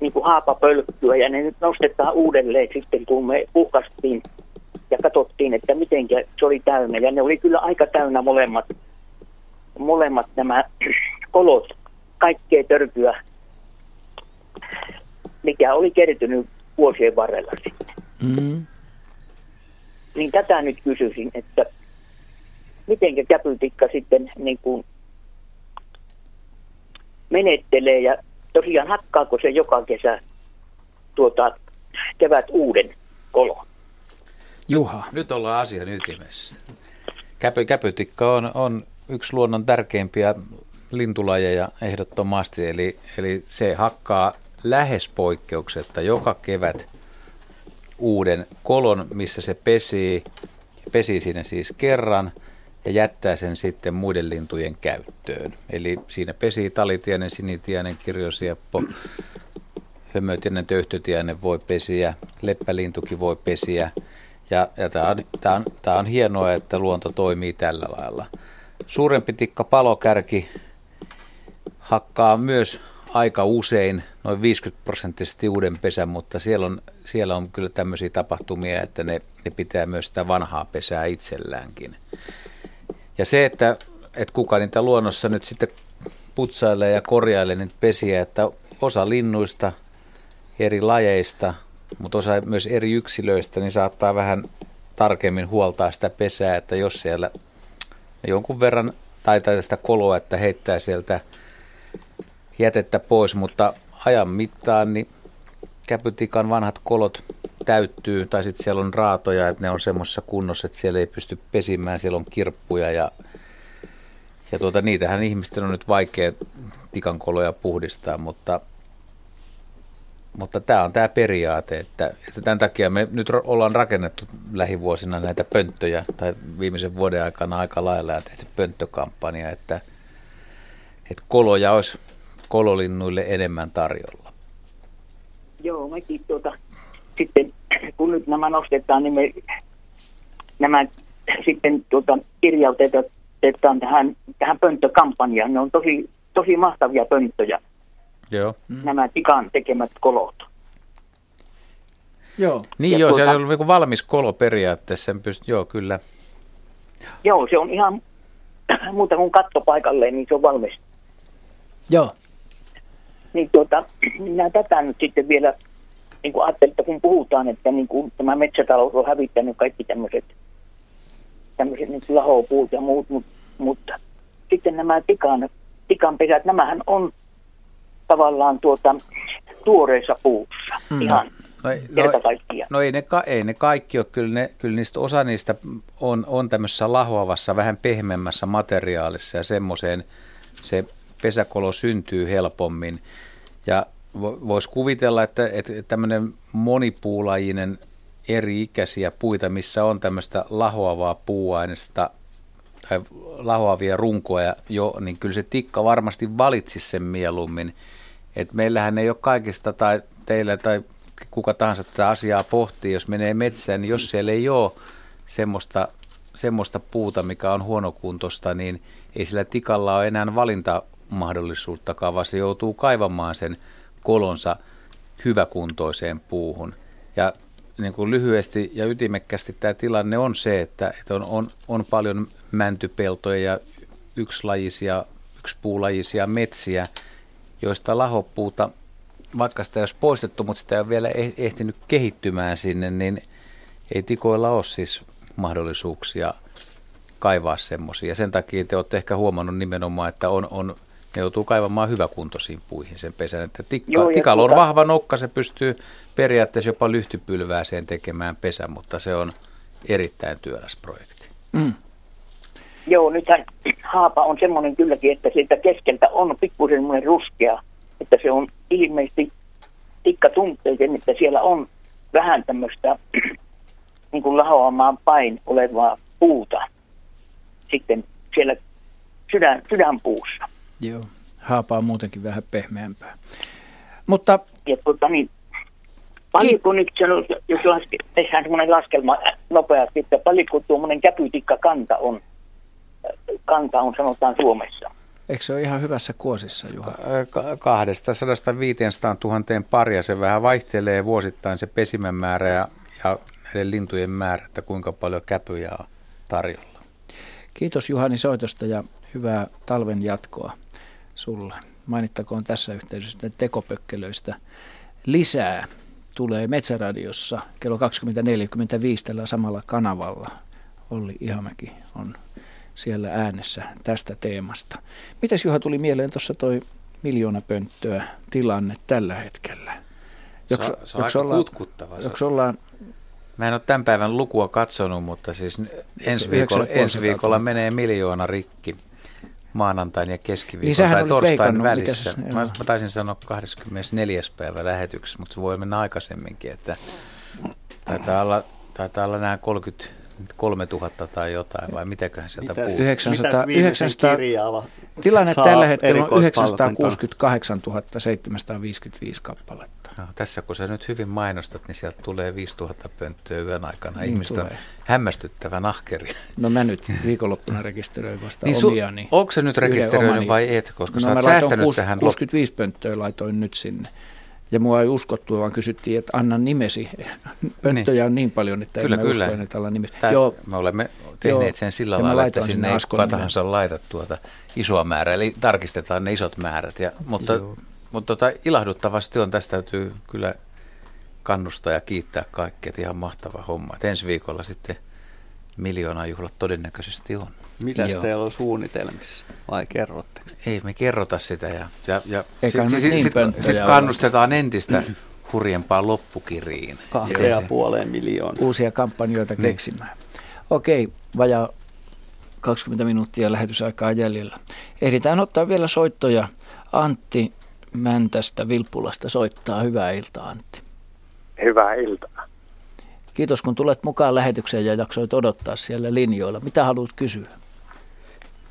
niin kuin haapapölkkyä ja ne nyt nostetaan uudelleen sitten, kun me puhkastiin ja katsottiin, että miten se oli täynnä. Ja ne oli kyllä aika täynnä molemmat, molemmat nämä kolot, kaikkea törkyä, mikä oli kertynyt vuosien varrella sitten. Mm. Niin tätä nyt kysyisin, että miten käpytikka sitten niin kuin menettelee ja tosiaan hakkaako se joka kesä tuota, kevät uuden kolon? Juha. Nyt ollaan asian ytimessä. Käpy, käpytikka on, on yksi luonnon tärkeimpiä lintulajeja ehdottomasti, eli, eli se hakkaa lähes poikkeuksetta joka kevät uuden kolon, missä se pesii, pesii siinä siis kerran ja jättää sen sitten muiden lintujen käyttöön. Eli siinä pesii talitiainen, sinitiainen, kirjosieppo, hömötiainen, töyhtötiainen voi pesiä, leppälintukin voi pesiä. Ja, ja tämä on, on, on hienoa, että luonto toimii tällä lailla. Suurempi tikka palokärki hakkaa myös aika usein, noin 50 prosenttisesti uuden pesän, mutta siellä on, siellä on kyllä tämmöisiä tapahtumia, että ne, ne pitää myös sitä vanhaa pesää itselläänkin. Ja se, että, että kuka niitä luonnossa nyt sitten putsailee ja korjailee niitä pesiä, että osa linnuista, eri lajeista, mutta osa myös eri yksilöistä, niin saattaa vähän tarkemmin huoltaa sitä pesää, että jos siellä jonkun verran taitaa sitä koloa, että heittää sieltä jätettä pois, mutta ajan mittaan niin käpytikan vanhat kolot täyttyy, tai sitten siellä on raatoja, että ne on semmoisessa kunnossa, että siellä ei pysty pesimään, siellä on kirppuja ja, ja tuota, niitähän ihmisten on nyt vaikea tikankoloja puhdistaa, mutta mutta tämä on tämä periaate, että, että tämän takia me nyt ollaan rakennettu lähivuosina näitä pönttöjä, tai viimeisen vuoden aikana aika lailla ja tehty pönttökampanja, että, että koloja olisi kololinnuille enemmän tarjolla. Joo, mekin tuota, sitten kun nyt nämä nostetaan, niin me nämä sitten tuota, kirjautetaan tähän, tähän pönttökampanjaan. Ne on tosi, tosi mahtavia pönttöjä. Joo. Mm. Nämä tikan tekemät kolot. Joo. Niin ja joo, tuota, se on niin valmis kolo periaatteessa. Sen pyst- joo, kyllä. Joo, se on ihan muuta kuin kattopaikalleen, niin se on valmis. Joo. Niin tuota, minä tätä nyt sitten vielä niin kuin ajattelin, että kun puhutaan, että niin kuin tämä metsätalous on hävittänyt kaikki tämmöiset, tämmöiset niin lahopuut ja muut, mutta, mutta sitten nämä tikan, tikan pesät, nämähän on tavallaan tuota, tuoreessa puussa mm. ihan No, no, no ei, ne, ei ne kaikki ole, kyllä, ne, kyllä niistä, osa niistä on, on tämmöisessä lahoavassa, vähän pehmeämmässä materiaalissa ja semmoiseen se pesäkolo syntyy helpommin. Ja voisi kuvitella, että, että tämmöinen monipuulajinen eri-ikäisiä puita, missä on tämmöistä lahoavaa puuainesta tai lahoavia runkoja jo, niin kyllä se tikka varmasti valitsisi sen mieluummin. Et meillähän ei ole kaikista tai teillä tai kuka tahansa tätä asiaa pohtii, jos menee metsään, niin jos siellä ei ole semmoista, semmoista puuta, mikä on huonokuntoista, niin ei sillä tikalla ole enää valintamahdollisuuttakaan, vaan se joutuu kaivamaan sen kolonsa hyväkuntoiseen puuhun. Ja niin kuin lyhyesti ja ytimekkästi tämä tilanne on se, että, että on, on, on paljon mäntypeltoja ja yksilajisia, yksipuulajisia metsiä, joista lahopuuta, vaikka sitä ei olisi poistettu, mutta sitä ei ole vielä eh, ehtinyt kehittymään sinne, niin ei tikoilla ole siis mahdollisuuksia kaivaa semmoisia. Sen takia te olette ehkä huomannut nimenomaan, että on, on ne joutuu kaivamaan hyväkuntoisiin puihin sen pesän. Että tikka, Joo, tikalla on tuota... vahva nokka, se pystyy periaatteessa jopa lyhtypylvääseen tekemään pesän, mutta se on erittäin työläs projekti. Mm. Joo, nythän haapa on semmoinen kylläkin, että siitä keskeltä on pikkusen semmoinen ruskea, että se on ilmeisesti tikka tuntee sen, että siellä on vähän tämmöistä niin kuin lahoamaan pain olevaa puuta sitten siellä sydän, sydänpuussa. Joo, haapa on muutenkin vähän pehmeämpää. Mutta... Ja tuota, niin, paljonko nyt, jos laske, tehdään semmoinen laskelma nopeasti, että paljonko tuommoinen käpytikka kanta on, kanta on sanotaan Suomessa? Eikö se ole ihan hyvässä kuosissa, Juha? 200 500 000 paria. Se vähän vaihtelee vuosittain se pesimän määrä ja, ja näiden lintujen määrä, että kuinka paljon käpyjä on tarjolla. Kiitos Juhani soitosta ja hyvää talven jatkoa sulle. Mainittakoon tässä yhteydessä että tekopökkelöistä lisää tulee Metsäradiossa kello 20.45 tällä samalla kanavalla. Olli Ihamäki on siellä äänessä tästä teemasta. Mitäs Juha tuli mieleen tuossa toi miljoona pönttöä tilanne tällä hetkellä? Joks, se on, se on aika ollaan, kutkuttava. ollaan Mä en ole tämän päivän lukua katsonut, mutta siis ensi viikolla, ensi viikolla menee miljoona rikki maanantain ja keskiviikon niin tai torstain välissä. Se, mä, mä taisin sanoa 24. päivä lähetyksessä, mutta se voi mennä aikaisemminkin, että taitaa olla, taitaa olla nämä 33 000 tai jotain, vai mitäköhän sieltä puhuu? 900, 900, tilanne tällä hetkellä on 968 755 kappaletta. No, tässä kun sä nyt hyvin mainostat, niin sieltä tulee 5000 pönttöä yön aikana. Niin Ihmistä tulee. on hämmästyttävän ahkeri. No mä nyt viikonloppuna rekisteröin vasta niin omia. Niin onko se nyt rekisteröinyt vai et? Koska no, sä oot säästänyt 6, tähän. 65 pönttöä laitoin nyt sinne. Ja mua ei uskottu, vaan kysyttiin, että anna nimesi. Pönttöjä niin. on niin paljon, että kyllä, en kyllä. usko, että nimesi. Tää, Joo. Me olemme tehneet Joo. sen sillä lailla, että sinne ei kuka tahansa laita tuota isoa määrää. Eli tarkistetaan ne isot määrät. Ja, mutta Joo. Mutta tota, ilahduttavasti on, tästä täytyy kyllä kannustaa ja kiittää kaikkia, ihan mahtava homma. Et ensi viikolla sitten juhlat todennäköisesti on. Mitä teillä on suunnitelmissa vai kerrotteko? Ei me kerrota sitä ja, ja, ja sitten sit, niin sit, sit kannustetaan entistä hurjempaan loppukiriin. Kahteen ja puoleen miljoonaa. Uusia kampanjoita niin. keksimään. Okei, vajaa 20 minuuttia lähetysaikaa jäljellä. Ehditään ottaa vielä soittoja. Antti Mäntästä Vilppulasta soittaa. Hyvää iltaa Antti. Hyvää iltaa. Kiitos kun tulet mukaan lähetykseen ja jaksoit odottaa siellä linjoilla. Mitä haluat kysyä?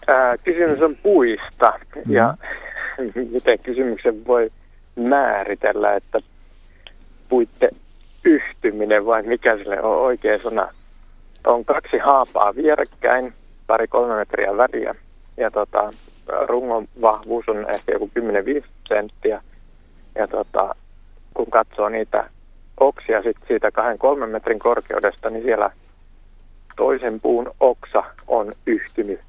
Ää, kysymys on puista mm. ja miten kysymyksen voi määritellä, että puitte yhtyminen vai mikä sille on oikea sana. On kaksi haapaa vierekkäin, pari kolme metriä väriä ja tota, rungon vahvuus on ehkä joku 10-15 senttiä. Ja tota, kun katsoo niitä oksia sit siitä kahden kolmen metrin korkeudesta, niin siellä toisen puun oksa on yhtynyt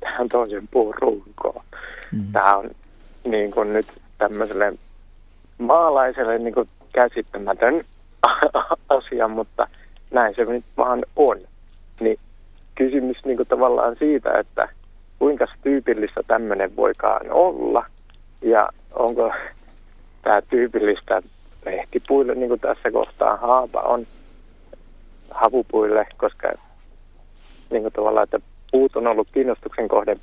tähän toisen puun runkoon. Mm. Tämä on niin kuin nyt tämmöiselle maalaiselle niin kuin käsittämätön asia, mutta näin se nyt vaan on. Niin kysymys niin kuin tavallaan siitä, että kuinka tyypillistä tämmöinen voikaan olla ja onko tämä tyypillistä lehtipuille, niin kuin tässä kohtaa haapa on havupuille, koska niin kuin tavallaan, että puut on ollut kiinnostuksen kohde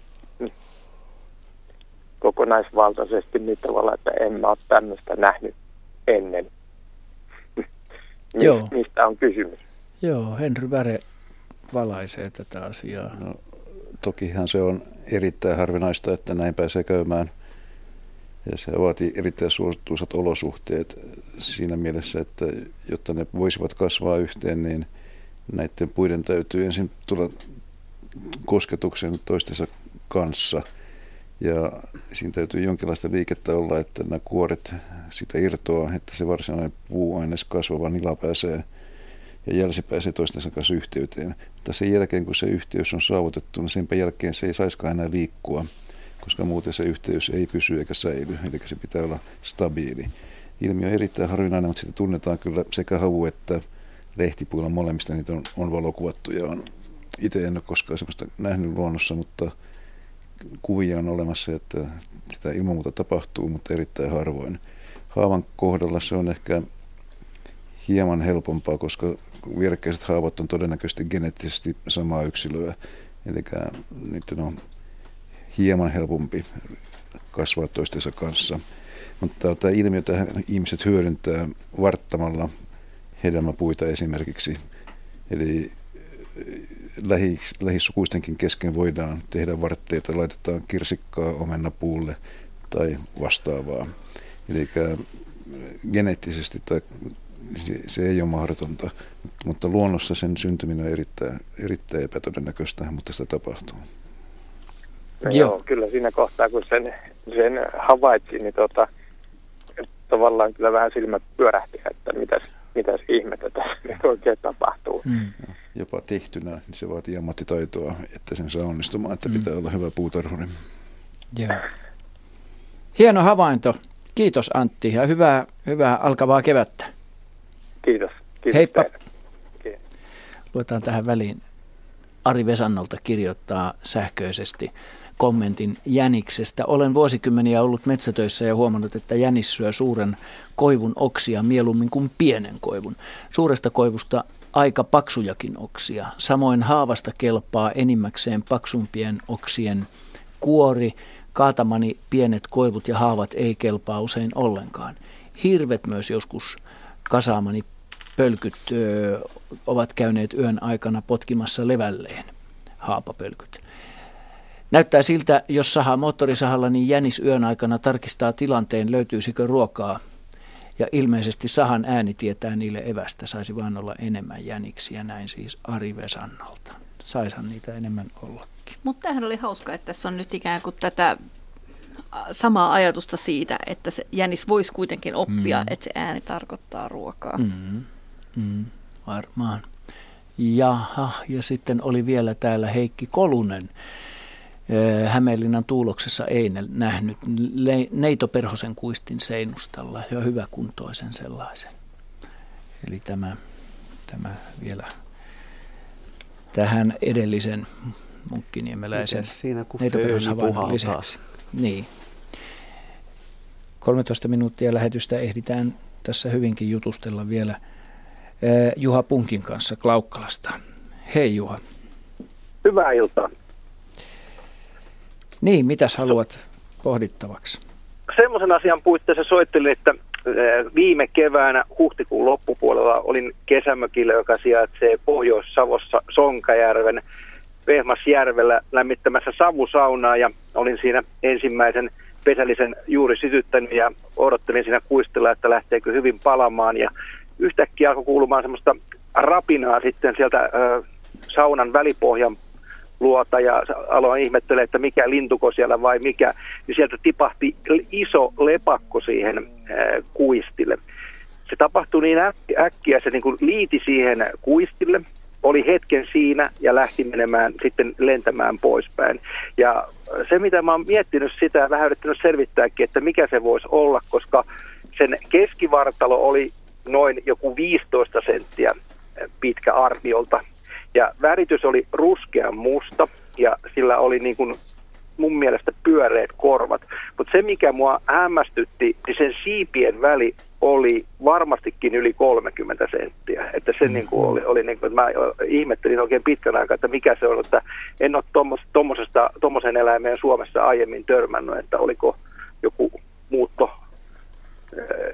kokonaisvaltaisesti niin tavallaan, että en mä ole tämmöistä nähnyt ennen. Joo. Mistä on kysymys? Joo, Henry Väre valaisee tätä asiaa. No, tokihan se on erittäin harvinaista, että näin pääsee käymään. Ja se vaatii erittäin suosituisat olosuhteet siinä mielessä, että jotta ne voisivat kasvaa yhteen, niin näiden puiden täytyy ensin tulla kosketuksen toistensa kanssa. Ja siinä täytyy jonkinlaista liikettä olla, että nämä kuoret sitä irtoaa, että se varsinainen puuaines kasvava nila pääsee ja jälsi pääsee toistensa kanssa yhteyteen. Mutta sen jälkeen, kun se yhteys on saavutettu, niin sen jälkeen se ei saiskaan enää liikkua, koska muuten se yhteys ei pysy eikä säily, eli se pitää olla stabiili. Ilmiö on erittäin harvinainen, mutta sitä tunnetaan kyllä sekä havu että lehtipuilla molemmista, niitä on, on valokuvattu ja on itse en ole koskaan sellaista nähnyt luonnossa, mutta kuvia on olemassa, että sitä ilman muuta tapahtuu, mutta erittäin harvoin. Haavan kohdalla se on ehkä hieman helpompaa, koska vierekkäiset haavat on todennäköisesti geneettisesti samaa yksilöä. Eli niiden on hieman helpompi kasvaa toistensa kanssa. Mutta tämä ilmiö, että ihmiset hyödyntää varttamalla hedelmäpuita esimerkiksi. Eli lähi, lähisukuistenkin kesken voidaan tehdä vartteita, laitetaan kirsikkaa omennapuulle tai vastaavaa. Eli geneettisesti tai se, se ei ole mahdotonta, mutta luonnossa sen syntyminen on erittäin, erittäin epätodennäköistä, mutta sitä tapahtuu. No joo. joo, kyllä siinä kohtaa, kun sen, sen havaitsin, niin tota, tavallaan kyllä vähän silmät pyörähti, että mitäs, mitäs ihmettä tässä nyt oikein tapahtuu. Mm. Jopa tehtynä, niin se vaatii ammattitaitoa, että sen saa onnistumaan, että mm. pitää olla hyvä puutarhuri. Joo. Hieno havainto. Kiitos Antti ja hyvää, hyvää alkavaa kevättä. Kiitos. Kiitos Heippa. Teille. Luetaan tähän väliin. Ari Vesannolta kirjoittaa sähköisesti kommentin jäniksestä. Olen vuosikymmeniä ollut metsätöissä ja huomannut, että jänis syö suuren koivun oksia mieluummin kuin pienen koivun. Suuresta koivusta aika paksujakin oksia. Samoin haavasta kelpaa enimmäkseen paksumpien oksien kuori. Kaatamani pienet koivut ja haavat ei kelpaa usein ollenkaan. Hirvet myös joskus kasaamani pölkyt ö, ovat käyneet yön aikana potkimassa levälleen, haapapölkyt. Näyttää siltä, jos sahaa moottorisahalla, niin jänis yön aikana tarkistaa tilanteen, löytyisikö ruokaa. Ja ilmeisesti sahan ääni tietää niille evästä, saisi vain olla enemmän jäniksiä, näin siis Ari Vesannolta. Saishan niitä enemmän ollakin. Mutta tämähän oli hauska, että tässä on nyt ikään kuin tätä samaa ajatusta siitä, että se jänis voisi kuitenkin oppia, mm. että se ääni tarkoittaa ruokaa. Mm. Mm. Varmaan. Jaha, ja sitten oli vielä täällä Heikki Kolunen. Hämeenlinnan tuuloksessa ei nähnyt Neito Perhosen kuistin seinustalla ja hyväkuntoisen sellaisen. Eli tämä, tämä vielä tähän edellisen munkkiniemeläisen siinä kun puhaltaa? Niin. 13 minuuttia lähetystä ehditään tässä hyvinkin jutustella vielä Juha Punkin kanssa Klaukkalasta. Hei Juha. Hyvää iltaa. Niin, mitäs haluat pohdittavaksi? Semmoisen asian puitteissa soittelin, että viime keväänä huhtikuun loppupuolella olin kesämökillä, joka sijaitsee Pohjois-Savossa Sonkajärven Vehmasjärvellä lämmittämässä savusaunaa ja olin siinä ensimmäisen pesällisen juuri sytyttänyt ja odottelin siinä kuistella, että lähteekö hyvin palamaan ja yhtäkkiä alkoi kuulumaan semmoista rapinaa sitten sieltä ö, saunan välipohjan luota ja aloin ihmettelemään, että mikä lintuko siellä vai mikä, niin sieltä tipahti iso lepakko siihen kuistille. Se tapahtui niin äkkiä, se niin kuin liiti siihen kuistille, oli hetken siinä ja lähti menemään sitten lentämään poispäin. Ja se, mitä mä oon miettinyt sitä ja vähän yrittänyt selvittääkin, että mikä se voisi olla, koska sen keskivartalo oli noin joku 15 senttiä pitkä arviolta. Ja väritys oli ruskean musta ja sillä oli niin kuin mun mielestä pyöreät korvat. Mutta se, mikä mua hämmästytti, niin sen siipien väli oli varmastikin yli 30 senttiä. Että se mm. niin kuin oli, oli niin kuin, että mä ihmettelin oikein pitkän aikaa, että mikä se on, että en ole tuommoisen eläimeen Suomessa aiemmin törmännyt, että oliko joku muutto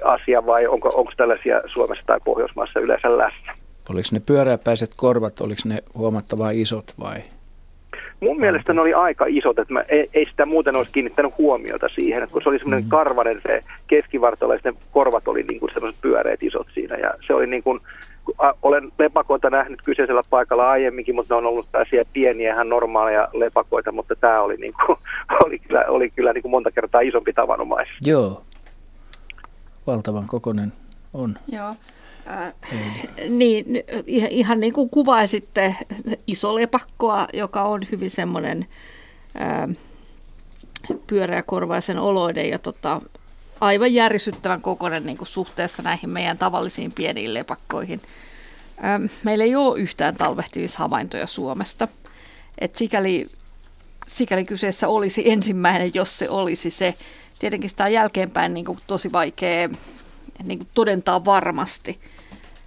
asia vai onko, onko tällaisia Suomessa tai Pohjoismaassa yleensä läsnä? Oliko ne pyöräpäiset korvat, oliko ne huomattavan isot vai? Mun mielestä ne oli aika isot, että mä ei, ei sitä muuten olisi kiinnittänyt huomiota siihen, että kun se oli semmoinen mm. karvanen se keskivartalo, ja korvat oli niin kuin semmoiset pyöreät isot siinä, ja se oli niin kuin, olen lepakoita nähnyt kyseisellä paikalla aiemminkin, mutta ne on ollut tällaisia pieniä, ihan normaaleja lepakoita, mutta tämä oli, niin kuin, oli kyllä, oli kyllä niin kuin monta kertaa isompi tavanomaisesti. Joo, valtavan kokonen on. Joo. Niin, ihan niin kuin kuvaisitte isolepakkoa, joka on hyvin semmoinen äh, pyöreäkorvaisen ja tota, aivan järisyttävän kokoinen niin kuin suhteessa näihin meidän tavallisiin pieniin lepakkoihin. Meillä ei ole yhtään talvehtimishavaintoja Suomesta. Et sikäli, sikäli kyseessä olisi ensimmäinen, jos se olisi se. Tietenkin sitä on jälkeenpäin niin kuin tosi vaikea niin kuin todentaa varmasti.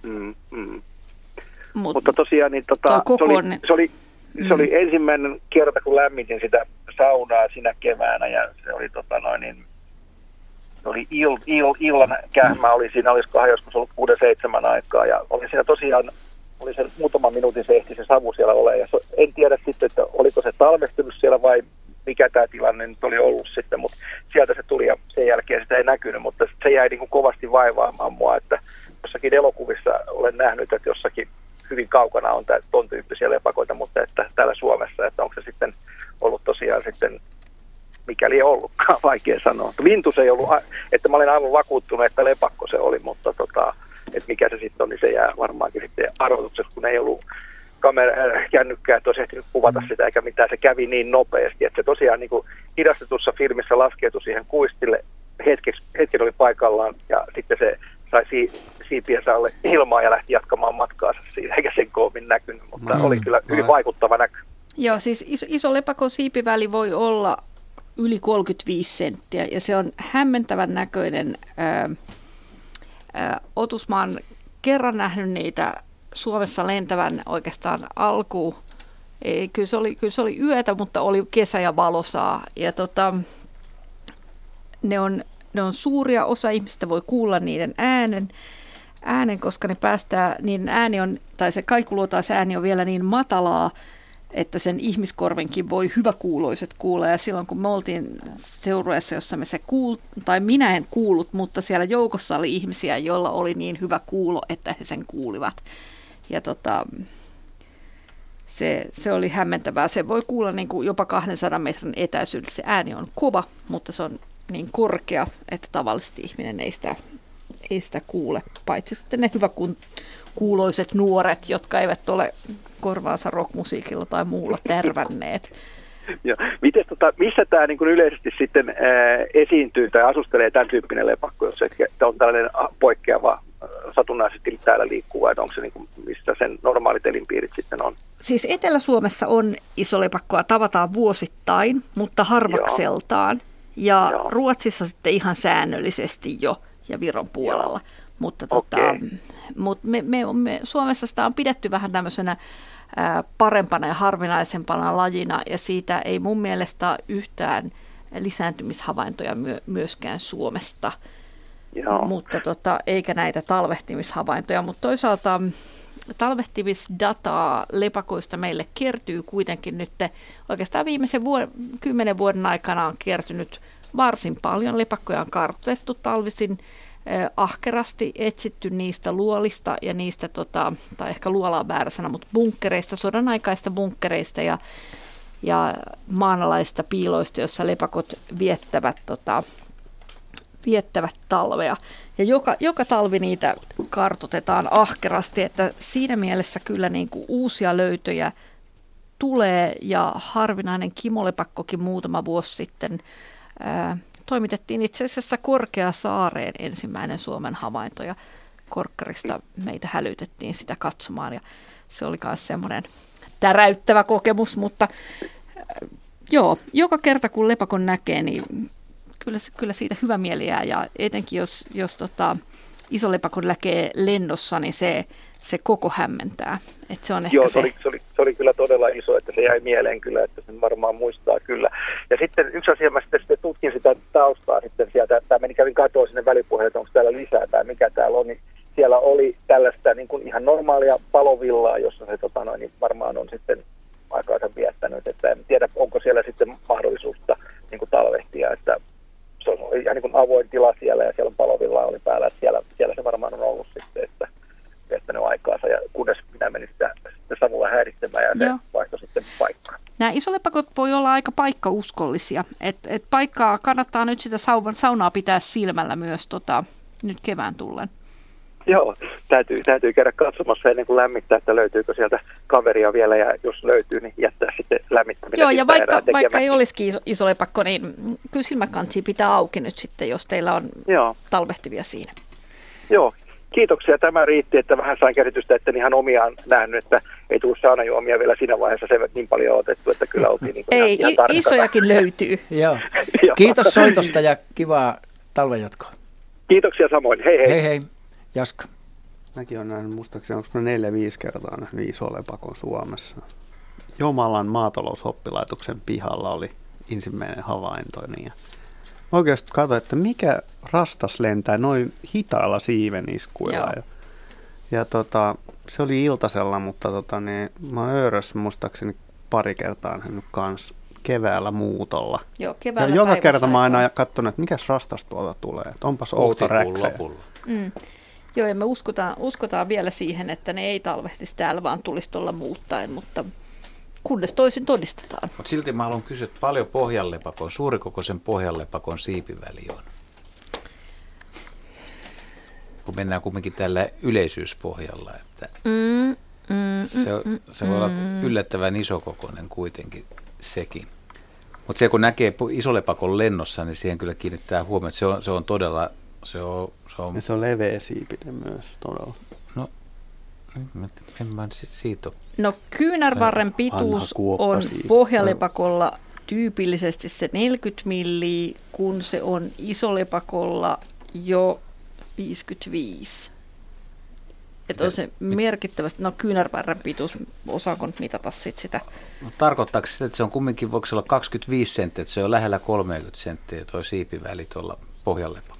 Mm, mm. Mut, Mutta tosiaan niin, tota, se, oli, se, oli, se oli mm. ensimmäinen kerta, kun lämmitin sitä saunaa sinä keväänä ja se oli tota noin niin, se oli il, il, illan kähmä, oli siinä, olisikohan joskus ollut kuuden seitsemän aikaa ja oli siinä tosiaan, oli se muutaman minuutin se ehti se savu siellä ole ja en tiedä sitten, että oliko se talvestunut siellä vai mikä tämä tilanne nyt oli ollut sitten, mutta sieltä se tuli ja sen jälkeen sitä ei näkynyt, mutta se jäi niin kuin kovasti vaivaamaan mua, että jossakin elokuvissa olen nähnyt, että jossakin hyvin kaukana on tuon tyyppisiä lepakoita, mutta että täällä Suomessa, että onko se sitten ollut tosiaan sitten mikäli ei ollutkaan, vaikea sanoa. Vintus ei ollut, että mä olin aivan vakuuttunut, että lepakko se oli, mutta tota, että mikä se sitten on, niin se jää varmaankin sitten arvotuksessa, kun ei ollut kamera, äh, kännykkää, että olisi ehtinyt kuvata mm. sitä eikä mitään. Se kävi niin nopeasti, että se tosiaan niin kuin hidastetussa filmissä laskeutui siihen kuistille, hetkeksi, hetken oli paikallaan ja sitten se sai si, siipiensä alle ilmaa ja lähti jatkamaan matkaansa siinä, eikä sen koomin näkynyt, mutta mm. oli kyllä hyvin vaikuttava näky. Joo, siis iso, iso lepakon siipiväli voi olla yli 35 senttiä ja se on hämmentävän näköinen. Ää, ää, Otusmaan kerran nähnyt niitä Suomessa lentävän oikeastaan alkuun. Ei, kyllä, se oli, kyllä se oli yötä, mutta oli kesä ja valosaa. Ja tota, ne, on, ne on suuria, osa ihmistä voi kuulla niiden äänen, äänen koska ne päästää, niin ääni on, tai se kaikuluotaas ääni on vielä niin matalaa, että sen ihmiskorvenkin voi hyväkuuloiset kuulla. Ja silloin kun me oltiin seurueessa, jossa me se kuul, tai minä en kuullut, mutta siellä joukossa oli ihmisiä, joilla oli niin hyvä kuulo, että he sen kuulivat. Ja tota, se, se oli hämmentävää. Se voi kuulla niin kuin jopa 200 metrin etäisyydellä. Se ääni on kova, mutta se on niin korkea, että tavallisesti ihminen ei sitä, ei sitä kuule. Paitsi sitten ne hyvä kuuloiset nuoret, jotka eivät ole korvaansa rockmusiikilla tai muulla tärvänneet. Ja, miten, tota, missä tämä niin yleisesti sitten ää, esiintyy tai asustelee tämän tyyppinen lepakko, jos se on tällainen poikkeava satunnaisesti täällä liikkuu vai onko se niin kuin, missä sen normaalit elinpiirit sitten on? Siis Etelä-Suomessa on isolepakkoa, tavataan vuosittain, mutta harvakseltaan. Joo. Ja Joo. Ruotsissa sitten ihan säännöllisesti jo ja Viron puolella. Joo. Mutta tota, okay. mutta me, me, me, Suomessa sitä on pidetty vähän tämmöisenä ää, parempana ja harvinaisempana lajina ja siitä ei mun mielestä yhtään lisääntymishavaintoja myö, myöskään Suomesta – Mutta tota, eikä näitä talvehtimishavaintoja, mutta toisaalta talvehtimisdataa lepakoista meille kertyy kuitenkin nyt, oikeastaan viimeisen vuoden, kymmenen vuoden aikana on kertynyt varsin paljon. Lepakkoja on kartoitettu talvisin eh, ahkerasti, etsitty niistä luolista ja niistä, tota, tai ehkä luola on väärä sana, mutta bunkkereista, sodan aikaista bunkkereista ja, ja maanalaista piiloista, jossa lepakot viettävät tota, viettävät talvea. Ja joka, joka talvi niitä kartotetaan ahkerasti, että siinä mielessä kyllä niin kuin uusia löytöjä tulee ja harvinainen kimolepakkokin muutama vuosi sitten ää, toimitettiin itse asiassa Korkeasaareen ensimmäinen Suomen havainto ja Korkkarista meitä hälytettiin sitä katsomaan ja se oli myös semmoinen täräyttävä kokemus, mutta joo, joka kerta kun lepakon näkee, niin kyllä, kyllä siitä hyvä mieli jää ja etenkin jos, jos tota, iso lepakon näkee lennossa, niin se, se koko hämmentää. Et se on ehkä Joo, se, oli, se, oli, se oli kyllä todella iso, että se jäi mieleen kyllä, että sen varmaan muistaa kyllä. Ja sitten yksi asia, mä sitten, sitten tutkin sitä taustaa sitten sieltä, että meni kävin katsoa sinne välipuheelle, että onko täällä lisää tai mikä täällä on, niin siellä oli tällaista niin kuin ihan normaalia palovillaa, jossa se tota noin, niin varmaan on sitten aikaansa viettänyt, että en tiedä, onko siellä sitten mahdollisuutta niin kuin talvehtia, että se on ihan niin kuin avoin tila siellä ja siellä on palovilla oli päällä, että siellä, siellä se varmaan on ollut sitten, että viettänyt aikaansa ja kunnes minä menin sitä, sitä savulla häiritsemään ja se vaihtoi sitten paikkaa. Nämä isolepakot voi olla aika paikkauskollisia, että et paikkaa kannattaa nyt sitä saunaa pitää silmällä myös tota, nyt kevään tullen. Joo, täytyy, täytyy käydä katsomassa ennen kuin lämmittää, että löytyykö sieltä kaveria vielä ja jos löytyy, niin jättää sitten lämmittäminen. Joo, ja vaikka, vaikka ei olisikin iso, iso lepakko, niin kyllä silmäkansi pitää auki nyt sitten, jos teillä on Joo. talvehtivia siinä. Joo, kiitoksia. Tämä riitti, että vähän sain käsitystä, että ihan omiaan nähnyt, että ei tullut saanajuomia vielä siinä vaiheessa se niin paljon otettu, että kyllä oltiin niin Ei, ihan, ihan isojakin löytyy. Joo. Kiitos soitosta ja kivaa talven jatkoa. Kiitoksia samoin. Hei hei. Hei hei. Jaska. Mäkin olen nähnyt muistaakseni, onko neljä-viisi kertaa nähnyt iso lepakon Suomessa. Jomalan maatalousoppilaitoksen pihalla oli ensimmäinen havainto. Niin oikeasti katsoin, että mikä rastas lentää noin hitaalla siiveniskuilla. Ja, ja tota, se oli iltasella, mutta tota, niin, mä oon Öörös muistaakseni pari kertaa nähnyt kans keväällä muutolla. Joo, keväällä ja joka kerta mä aina katsonut, että mikäs rastas tuolta tulee. Että onpas outo räksä. Mm. Joo, ja me uskotaan, uskotaan vielä siihen, että ne ei talvehtisi täällä, vaan tulisi tuolla muuttaen, mutta kunnes toisin todistetaan. Mutta silti mä haluan kysyä, että paljon pohjanlepakon, suurikokoisen pohjanlepakon siipiväli on? Kun mennään kumminkin tällä yleisyyspohjalla, että mm, mm, se, mm, se voi mm, olla yllättävän isokokoinen kuitenkin sekin. Mutta se kun näkee isolepakon lennossa, niin siihen kyllä kiinnittää huomioon, että se on, se on todella se on, se on... Ja se on leveä siipinen myös todella. No, en, en mä siitä ole. No kyynärvarren pituus on pohjalepakolla tyypillisesti se 40 milliä, kun se on isolepakolla jo 55. Että on se merkittävästi, no kyynärvarren pituus, osaako nyt mitata sit sitä? No, tarkoittaako sitä, että se on kumminkin, voiko se olla 25 senttiä, että se on lähellä 30 senttiä tuo siipiväli tuolla pohjallepakolla?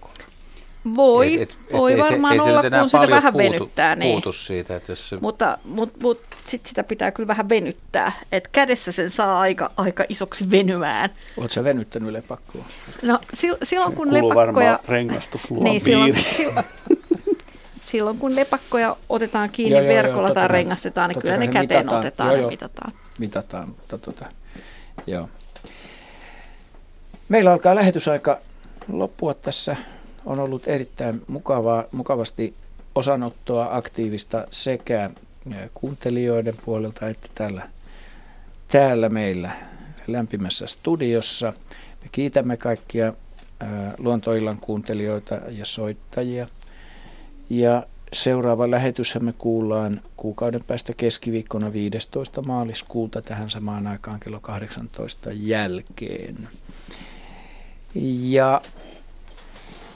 Voi, et, et, voi et varmaan se, olla, kun sitä vähän puutu, venyttää. Niin. Puutu siitä, että jos se... Mutta, mutta, mutta sit sitä pitää kyllä vähän venyttää. että kädessä sen saa aika, aika isoksi venymään. Oletko sä venyttänyt lepakkoa? No sil, silloin se kun lepakkoja... rengastusluvan niin, silloin, silloin, silloin kun lepakkoja otetaan kiinni joo, verkolla joo, tai rengastetaan, niin kyllä ne käteen mitataan. otetaan joo, ja mitataan. Mitataan, mutta tota, joo. Meillä alkaa lähetysaika loppua tässä on ollut erittäin mukavaa, mukavasti osanottoa aktiivista sekä kuuntelijoiden puolelta että täällä, täällä meillä lämpimässä studiossa. Me kiitämme kaikkia luontoillan kuuntelijoita ja soittajia. Ja seuraava lähetyshän me kuullaan kuukauden päästä keskiviikkona 15. maaliskuuta tähän samaan aikaan kello 18 jälkeen. Ja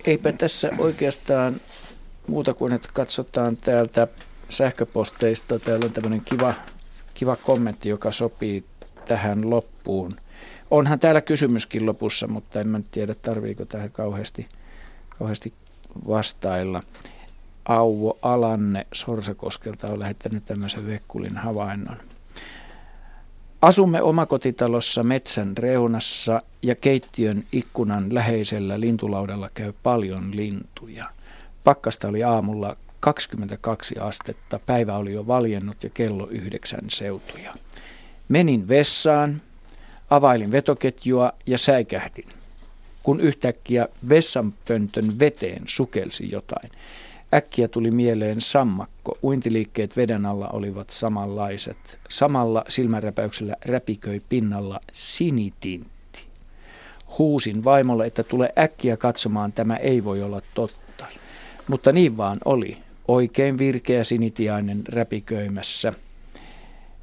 eipä tässä oikeastaan muuta kuin, että katsotaan täältä sähköposteista. Täällä on tämmöinen kiva, kiva kommentti, joka sopii tähän loppuun. Onhan täällä kysymyskin lopussa, mutta en mä tiedä, tarviiko tähän kauheasti, kauheasti vastailla. Auvo Alanne Sorsakoskelta on lähettänyt tämmöisen Vekkulin havainnon. Asumme omakotitalossa metsän reunassa ja keittiön ikkunan läheisellä lintulaudalla käy paljon lintuja. Pakkasta oli aamulla 22 astetta, päivä oli jo valjennut ja kello yhdeksän seutuja. Menin vessaan, availin vetoketjua ja säikähdin, kun yhtäkkiä vessanpöntön veteen sukelsi jotain. Äkkiä tuli mieleen sammakko. Uintiliikkeet veden alla olivat samanlaiset. Samalla silmänräpäyksellä räpiköi pinnalla sinitintti. Huusin vaimolle, että tule äkkiä katsomaan, tämä ei voi olla totta. Mutta niin vaan oli. Oikein virkeä sinitiainen räpiköimässä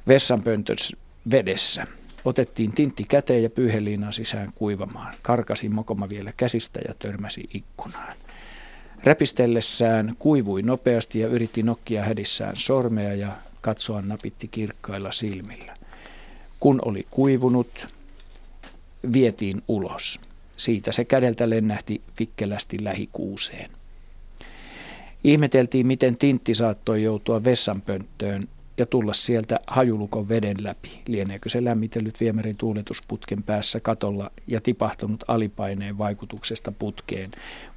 vessanpöntössä vedessä. Otettiin tintti käteen ja pyyheliinaa sisään kuivamaan. Karkasi mokoma vielä käsistä ja törmäsi ikkunaan. Räpistellessään kuivui nopeasti ja yritti nokkia hädissään sormea ja katsoa napitti kirkkailla silmillä. Kun oli kuivunut, vietiin ulos. Siitä se kädeltä lennähti vikkelästi lähikuuseen. Ihmeteltiin, miten tintti saattoi joutua vessanpönttöön ja tulla sieltä hajulukon veden läpi. Lieneekö se lämmitellyt viemärin tuuletusputken päässä katolla ja tipahtunut alipaineen vaikutuksesta putkeen,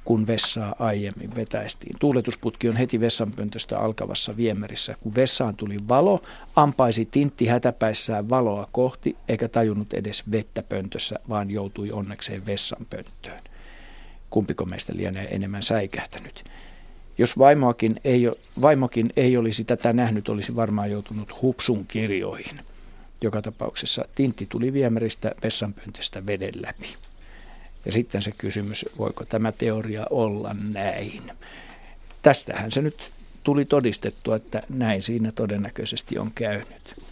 kun vessaa aiemmin vetäistiin. Tuuletusputki on heti vessanpöntöstä alkavassa viemärissä. Kun vessaan tuli valo, ampaisi tintti hätäpäissään valoa kohti, eikä tajunnut edes vettä pöntössä, vaan joutui onnekseen vessanpönttöön. Kumpiko meistä lienee enemmän säikähtänyt? Jos vaimoakin ei, vaimokin ei olisi tätä nähnyt, olisi varmaan joutunut hupsun kirjoihin. Joka tapauksessa tintti tuli viemäristä vessanpöntöstä veden läpi. Ja sitten se kysymys, voiko tämä teoria olla näin. Tästähän se nyt tuli todistettua, että näin siinä todennäköisesti on käynyt.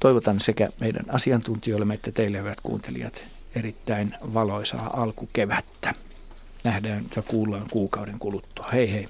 Toivotan sekä meidän asiantuntijoillemme että teille hyvät kuuntelijat erittäin valoisaa alkukevättä. Nähdään ja kuullaan kuukauden kuluttua. Hei hei.